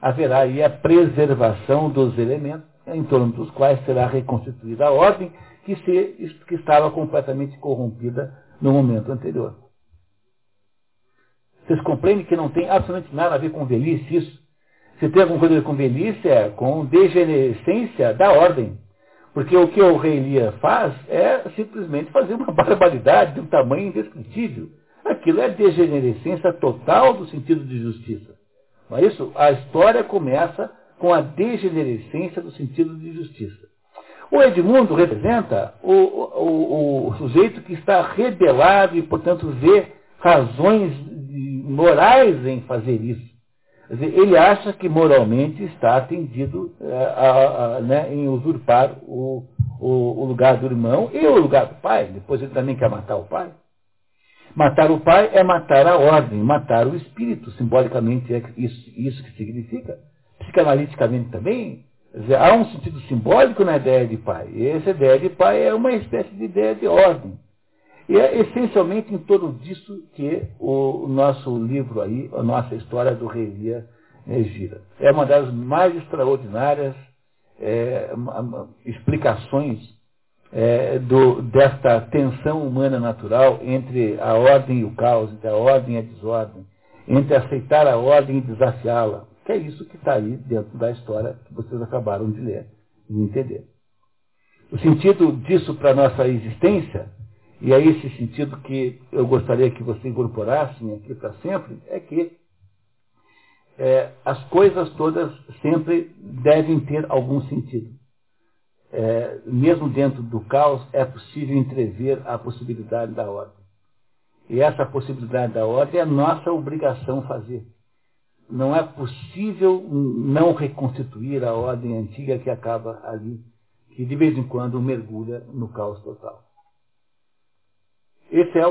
[SPEAKER 1] haverá aí a preservação dos elementos em torno dos quais será reconstituída a ordem que, se, que estava completamente corrompida no momento anterior. Vocês compreendem que não tem absolutamente nada a ver com velhice isso? Se tem alguma coisa a ver com velhice, é com degenerescência da ordem. Porque o que o rei Lia faz é simplesmente fazer uma barbaridade de um tamanho indescritível. Aquilo é degenerescência total do sentido de justiça. Não é isso? A história começa com a degenerescência do sentido de justiça. O Edmundo representa o, o, o, sujeito que está rebelado e, portanto, vê razões morais em fazer isso. Dizer, ele acha que moralmente está atendido é, a, a, né, em usurpar o, o, lugar do irmão e o lugar do pai. Depois ele também quer matar o pai. Matar o pai é matar a ordem, matar o espírito. Simbolicamente é isso, isso que significa. Psicanaliticamente também Dizer, há um sentido simbólico na ideia de pai. E essa ideia de pai é uma espécie de ideia de ordem. E é essencialmente em torno disso que o nosso livro aí, a nossa história do rei né, gira. É uma das mais extraordinárias é, explicações é, do, desta tensão humana natural entre a ordem e o caos, entre a ordem e a desordem, entre aceitar a ordem e desafiá-la, que é isso que está aí dentro da história que vocês acabaram de ler e entender. O sentido disso para a nossa existência, e é esse sentido que eu gostaria que vocês incorporassem aqui para sempre, é que é, as coisas todas sempre devem ter algum sentido. É, mesmo dentro do caos, é possível entrever a possibilidade da ordem. E essa possibilidade da ordem é nossa obrigação fazer não é possível não reconstituir a ordem antiga que acaba ali, que de vez em quando mergulha no caos total. Esse é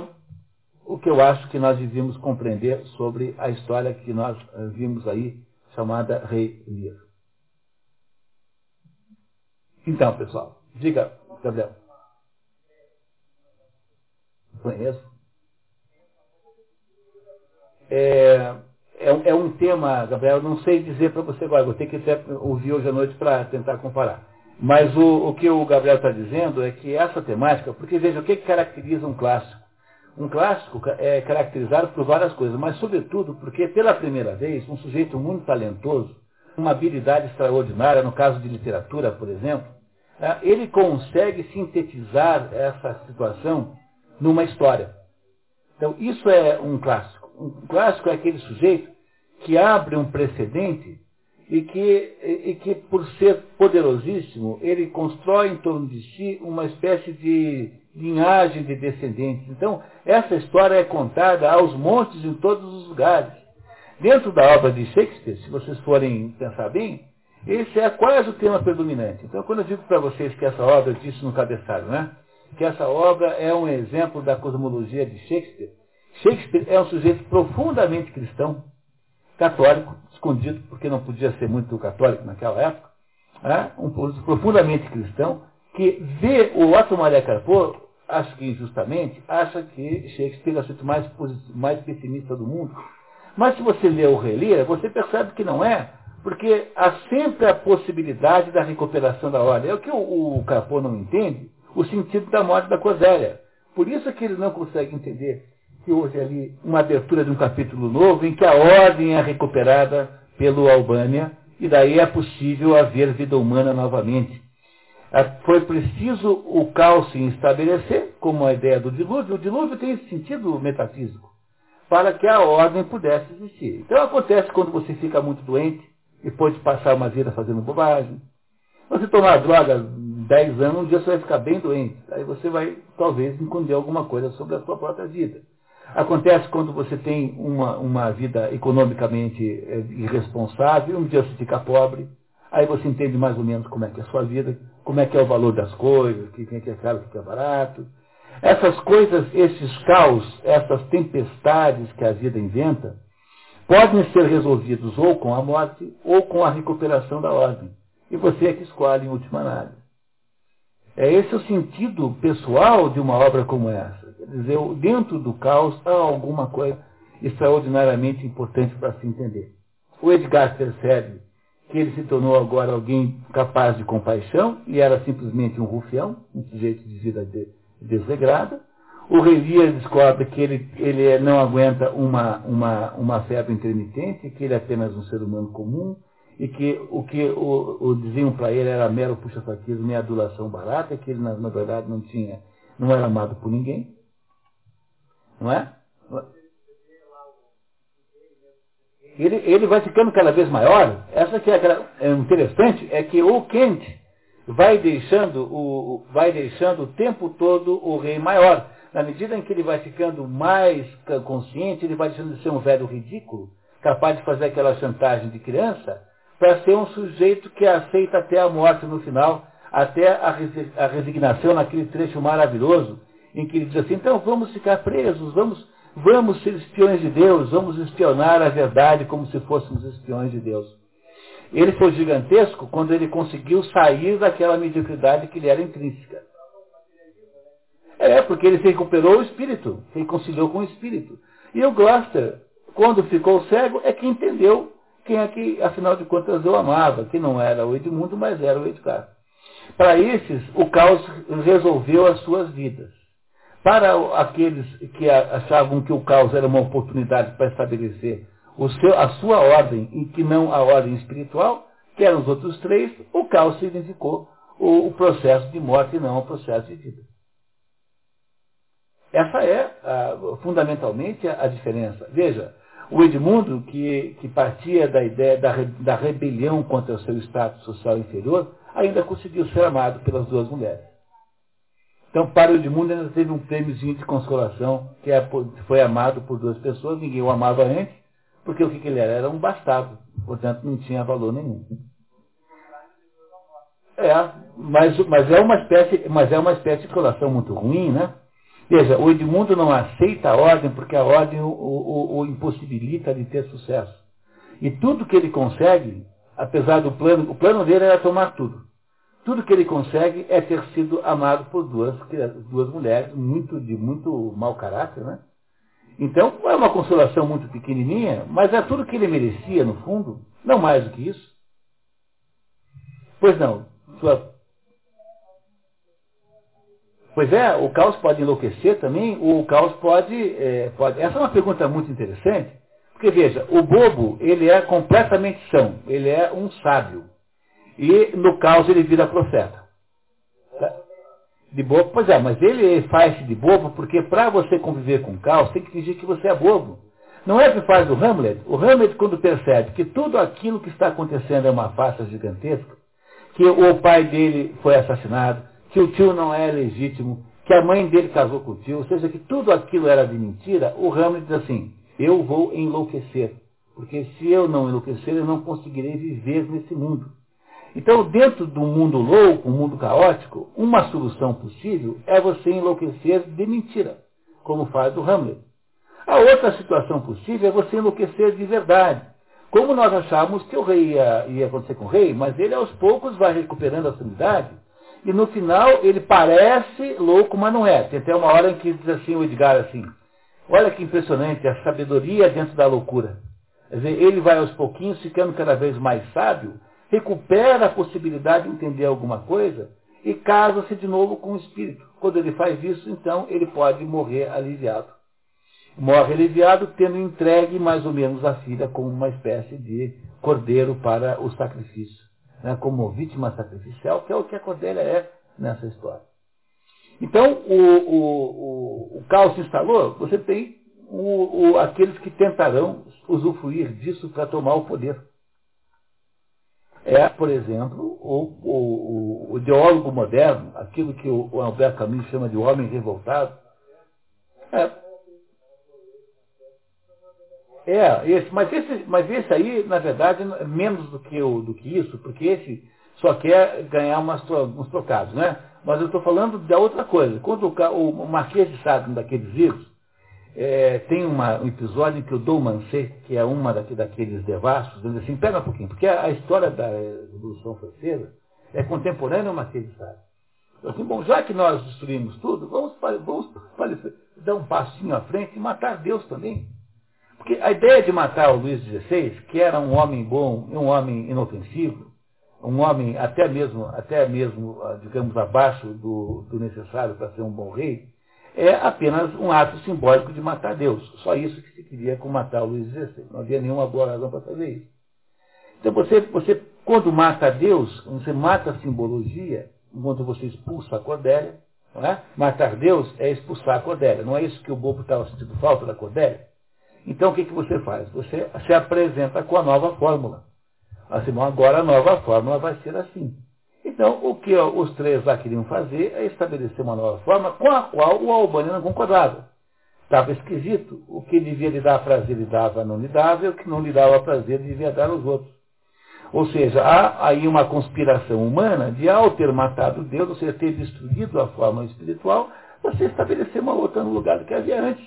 [SPEAKER 1] o que eu acho que nós devíamos compreender sobre a história que nós eh, vimos aí, chamada Rei Lear. Então, pessoal, diga, Gabriel. Conheço. É, é, é um tema, Gabriel, não sei dizer para você agora, vou ter que até ouvir hoje à noite para tentar comparar. Mas o, o que o Gabriel está dizendo é que essa temática, porque veja, o que, caracteriza um clássico? Um clássico é caracterizado por várias coisas, mas sobretudo porque pela primeira vez um sujeito muito talentoso, uma habilidade extraordinária, no caso de literatura, por exemplo, é, ele consegue sintetizar essa situação numa história. Então, isso é um clássico. Um clássico é aquele sujeito que abre um precedente e que, e que, por ser poderosíssimo, ele constrói em torno de si uma espécie de linhagem de descendentes. Então, essa história é contada aos montes em todos os lugares. Dentro da obra de Shakespeare, se vocês forem pensar bem, esse é quase o tema predominante. Então, quando eu digo para vocês que essa obra, eu disse no cabeçalho, né? que essa obra é um exemplo da cosmologia de Shakespeare, Shakespeare é um sujeito profundamente cristão, católico, escondido, porque não podia ser muito católico naquela época, né? um profundamente cristão, que vê o Otto Maria Carpo, acho que injustamente, acha que Shakespeare é o sujeito mais, mais pessimista do mundo. Mas se você lê o Rei Lear, você percebe que não é, Porque há sempre a possibilidade da recuperação da ordem. É o que o, o Capô não entende, o sentido da morte da Cosélia. Por isso que ele não consegue entender que houve ali uma abertura de um capítulo novo em que a ordem é recuperada pelo Albânia e daí é possível haver vida humana novamente. É, foi preciso o caos se estabelecer, como a ideia do dilúvio. O dilúvio tem esse sentido metafísico, para que a ordem pudesse existir. Então acontece quando você fica muito doente e pode passar uma vida fazendo bobagem. Você tomar droga 10 anos, um dia você vai ficar bem doente. Aí você vai, talvez, esconder alguma coisa sobre a sua própria vida. Acontece quando você tem uma, uma vida economicamente é, irresponsável, um dia você fica pobre, aí você entende mais ou menos como é que é a sua vida, como é que é o valor das coisas, o é, que é caro, o que é barato. Essas coisas, esses caos, essas tempestades que a vida inventa, podem ser resolvidos ou com a morte ou com a recuperação da ordem. E você é que escolhe em última análise. É esse o sentido pessoal de uma obra como essa. Dizer, dentro do caos há alguma coisa extraordinariamente importante para se entender. O Edgar percebe que ele se tornou agora alguém capaz de compaixão e era simplesmente um rufião, um sujeito de vida de, desregrada. O rei Lear descobre que ele, ele não aguenta uma, uma, uma febre intermitente, que ele é apenas um ser humano comum, e que o que o, o diziam para ele era mero puxa-saquismo e adulação barata, que ele na, na verdade não tinha, não era amado por ninguém. Não é? Ele, ele vai ficando cada vez maior. Essa que é, é interessante, é que o Kent vai deixando o, vai deixando o tempo todo o rei maior. Na medida em que ele vai ficando mais consciente, ele vai deixando de ser um velho ridículo, capaz de fazer aquela chantagem de criança, para ser um sujeito que aceita até a morte no final, até a resignação naquele trecho maravilhoso, em que ele diz assim, então vamos ficar presos, vamos, vamos ser espiões de Deus, vamos espionar a verdade como se fôssemos espiões de Deus. Ele foi gigantesco quando ele conseguiu sair daquela mediocridade que lhe era intrínseca. É, porque ele se recuperou o espírito, se reconciliou com o espírito. E o Gloucester, quando ficou cego, é que entendeu quem é que, afinal de contas, eu amava, que não era o Edmundo, mas era o Edgar. Para esses, o caos resolveu as suas vidas. Para aqueles que achavam que o caos era uma oportunidade para estabelecer seu, a sua ordem e que não a ordem espiritual, que eram os outros três, o caos significou o, o processo de morte e não o processo de vida. Essa é, fundamentalmente, a, a diferença. Veja, o Edmundo, que, que partia da ideia da, da rebelião contra o seu status social inferior, ainda conseguiu ser amado pelas duas mulheres. Então, para o Edmundo, ainda teve um prêmiozinho de consolação, que é, foi amado por duas pessoas, ninguém o amava antes, porque o que, ele era? Era um bastardo, portanto não tinha valor nenhum. É, mas, mas, é uma espécie, mas é uma espécie de colação muito ruim, né? Veja, o Edmundo não aceita a ordem porque a ordem o, o, o, impossibilita de ter sucesso. E tudo que ele consegue, apesar do plano, o plano dele era tomar tudo. Tudo que ele consegue é ter sido amado por duas, duas mulheres muito, de muito mau caráter, né? Então, é uma consolação muito pequenininha, mas é tudo que ele merecia, no fundo, não mais do que isso. Pois não, sua Pois é, o caos pode enlouquecer também, o caos pode, é, pode. Essa é uma pergunta muito interessante, porque veja, o bobo, ele é completamente são, ele é um sábio. E no caos ele vira profeta. De bobo, pois é, mas ele faz de bobo porque para você conviver com o caos tem que fingir que você é bobo. Não é o que faz o Hamlet? O Hamlet, quando percebe que tudo aquilo que está acontecendo é uma farsa gigantesca, que o pai dele foi assassinado, que o tio não é legítimo, que a mãe dele casou com o tio, ou seja, que tudo aquilo era de mentira, o Hamlet diz assim, eu vou enlouquecer, porque se eu não enlouquecer, eu não conseguirei viver nesse mundo. Então, dentro do mundo louco, mundo caótico, uma solução possível é você enlouquecer de mentira, como faz o Hamlet. A outra situação possível é você enlouquecer de verdade. Como nós achávamos que o rei ia, ia acontecer com o rei, mas ele aos poucos vai recuperando a sanidade e no final ele parece louco, mas não é. Tem até uma hora em que diz assim o Edgar assim, olha que impressionante, a sabedoria dentro da loucura. Quer dizer, ele vai aos pouquinhos ficando cada vez mais sábio, recupera a possibilidade de entender alguma coisa e casa-se de novo com o espírito. Quando ele faz isso, então ele pode morrer aliviado. Morre aliviado tendo entregue mais ou menos a filha como uma espécie de cordeiro para o sacrifício, né, como vítima sacrificial, que é o que a Cordélia é nessa história. Então, o, o, o, o caos se instalou, você tem o, o, aqueles que tentarão usufruir disso para tomar o poder. É, por exemplo, o, o, o ideólogo moderno, aquilo que o, o Albert Camus chama de homem revoltado. É, é esse, mas, esse, mas esse aí, na verdade, é menos do que, o, do que isso, porque esse só quer ganhar umas, uns trocados, né? Mas eu estou falando da outra coisa. Quando o, o Marquês de Sade, daqueles livros, é, tem uma, um episódio que o Dom Mancet, que é uma daqui, daqueles devassos, diz assim, pega um pouquinho, porque a, a história da Revolução Francesa é contemporânea ao Marquês de Sade. Eu assim, bom, já que nós destruímos tudo, vamos, vamos dar um passinho à frente e matar Deus também. Porque a ideia de matar o Luís XVI, que era um homem bom, um homem inofensivo, um homem até mesmo, até mesmo ah, digamos, abaixo do, do necessário para ser um bom rei, é apenas um ato simbólico de matar Deus. Só isso que se queria com matar o Luís XVI. Não havia nenhuma boa razão para fazer isso. Então você, você quando mata Deus, você mata a simbologia, enquanto você expulsa a Cordélia, é? Matar Deus é expulsar a Cordélia. Não é isso que o Bobo estava sentindo falta da Cordélia? Então o que, que você faz? Você se apresenta com a nova fórmula. Assim, agora a nova fórmula vai ser assim. Então, o que os três lá queriam fazer é estabelecer uma nova forma com a qual o Albani não concordava. Estava esquisito. O que devia lhe dar prazer lhe dava, não lhe dava, e o que não lhe dava prazer devia dar aos outros. Ou seja, há aí uma conspiração humana de, ao ter matado Deus, ou seja, ter destruído a forma espiritual, você estabelecer uma outra no lugar do que havia antes.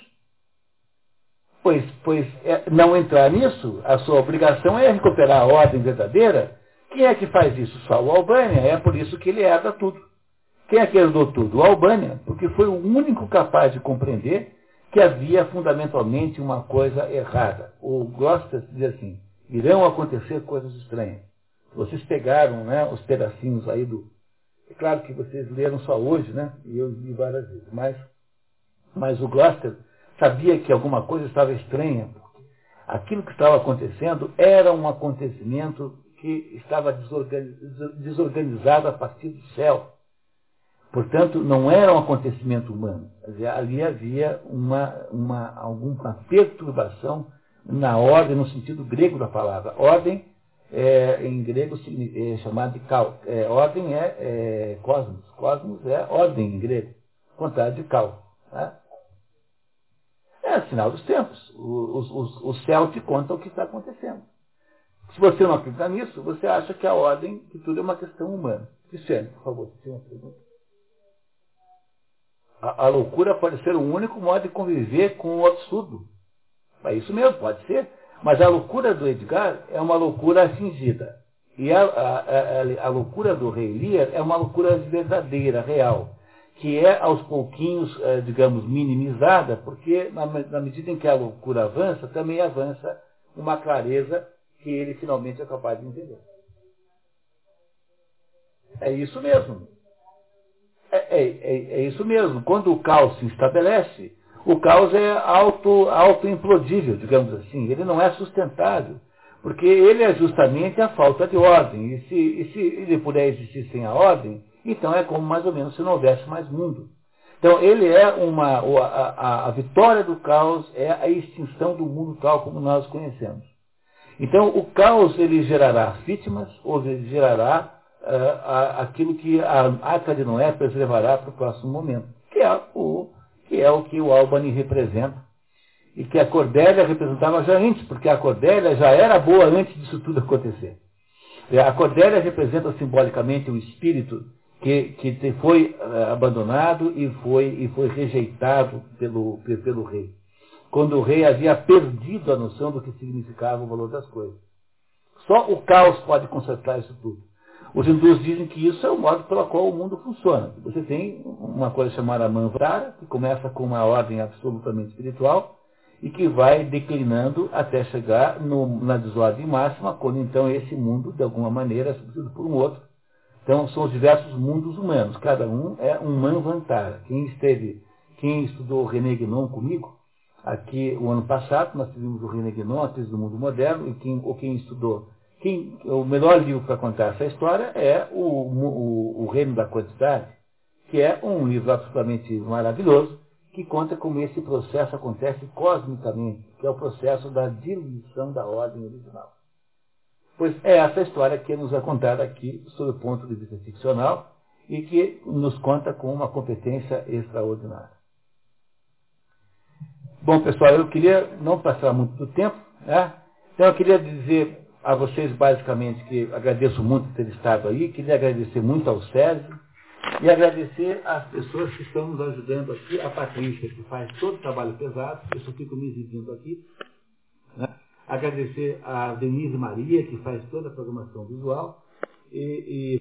[SPEAKER 1] Pois, pois é, não entrar nisso, a sua obrigação é recuperar a ordem verdadeira. Quem é que faz isso? Só o Albânia. É por isso que ele herda tudo. Quem é que herdou tudo? O Albânia, porque foi o único capaz de compreender que havia fundamentalmente uma coisa errada. O Gloucester diz assim, irão acontecer coisas estranhas. Vocês pegaram né, os pedacinhos aí do... É claro que vocês leram só hoje, né? E eu li várias vezes. Mas, mas o Gloucester sabia que alguma coisa estava estranha. Aquilo que estava acontecendo era um acontecimento que estava desorganizado a partir do céu. Portanto, não era um acontecimento humano. Ali havia uma, uma, alguma perturbação na ordem, no sentido grego da palavra. Ordem, é, em grego, é chamada de cal. É, ordem é, é, cosmos. Cosmos é ordem em grego. Contrário de cal. Tá? É sinal dos tempos. O, o, o céu te conta o que está acontecendo. Se você não acredita nisso, você acha que a ordem, que tudo é uma questão humana. Cristiane, por favor, tem uma pergunta. A, a, loucura pode ser o único modo de conviver com o absurdo. É isso mesmo, pode ser. Mas a loucura do Edgar é uma loucura fingida. E a, a, a loucura do rei Lear é uma loucura verdadeira, real que é aos pouquinhos, eh, digamos, minimizada, porque na, na medida em que a loucura avança, também avança uma clareza que ele finalmente é capaz de entender. É isso mesmo. É, é, é, é, isso mesmo. Quando o caos se estabelece, o caos é auto, auto-implodível, digamos assim. Ele não é sustentável. Porque ele é justamente a falta de ordem. E se, e se ele puder existir sem a ordem, então é como mais ou menos se não houvesse mais mundo. Então ele é uma. A, a, a vitória do caos é a extinção do mundo tal como nós conhecemos. Então, o caos ele gerará vítimas, ou ele gerará uh, aquilo que a Arca de Noé preservará para o próximo momento, que é o que, é o, que o Albany representa, e que a Cordélia representava já antes, porque a Cordélia já era boa antes disso tudo acontecer. A Cordélia representa simbolicamente o espírito que, que foi uh, abandonado e foi, e foi rejeitado pelo, pelo rei quando o rei havia perdido a noção do que significava o valor das coisas. Só o caos pode consertar isso tudo. Os hindus dizem que isso é o modo pelo qual o mundo funciona. Você tem uma coisa chamada Manvara, que começa com uma ordem absolutamente espiritual, e que vai declinando até chegar no, na desordem máxima, quando então esse mundo, de alguma maneira, é substituído por um outro. Então são os diversos mundos humanos, cada um é um manvantara. Quem esteve, quem estudou René comigo, aqui o ano passado, nós tivemos o René Guénon, a do mundo moderno, e quem, ou quem estudou, quem, o melhor livro para contar essa história é o, o, o Reino da Quantidade, que é um livro absolutamente maravilhoso, que conta como esse processo acontece cosmicamente, que é o processo da diluição da ordem original. Pois é essa história que nos é contada aqui, sob o ponto de vista ficcional, e que nos conta com uma competência extraordinária. Bom, pessoal, eu queria não passar muito do tempo, né? então eu queria dizer a vocês basicamente que agradeço muito ter estado aí, queria agradecer muito ao Sérgio, e agradecer às pessoas que estão nos ajudando aqui, a Patrícia, que faz todo o trabalho pesado, eu só fico me exibindo aqui. Né? Agradecer a Denise Maria, que faz toda a programação visual. E, e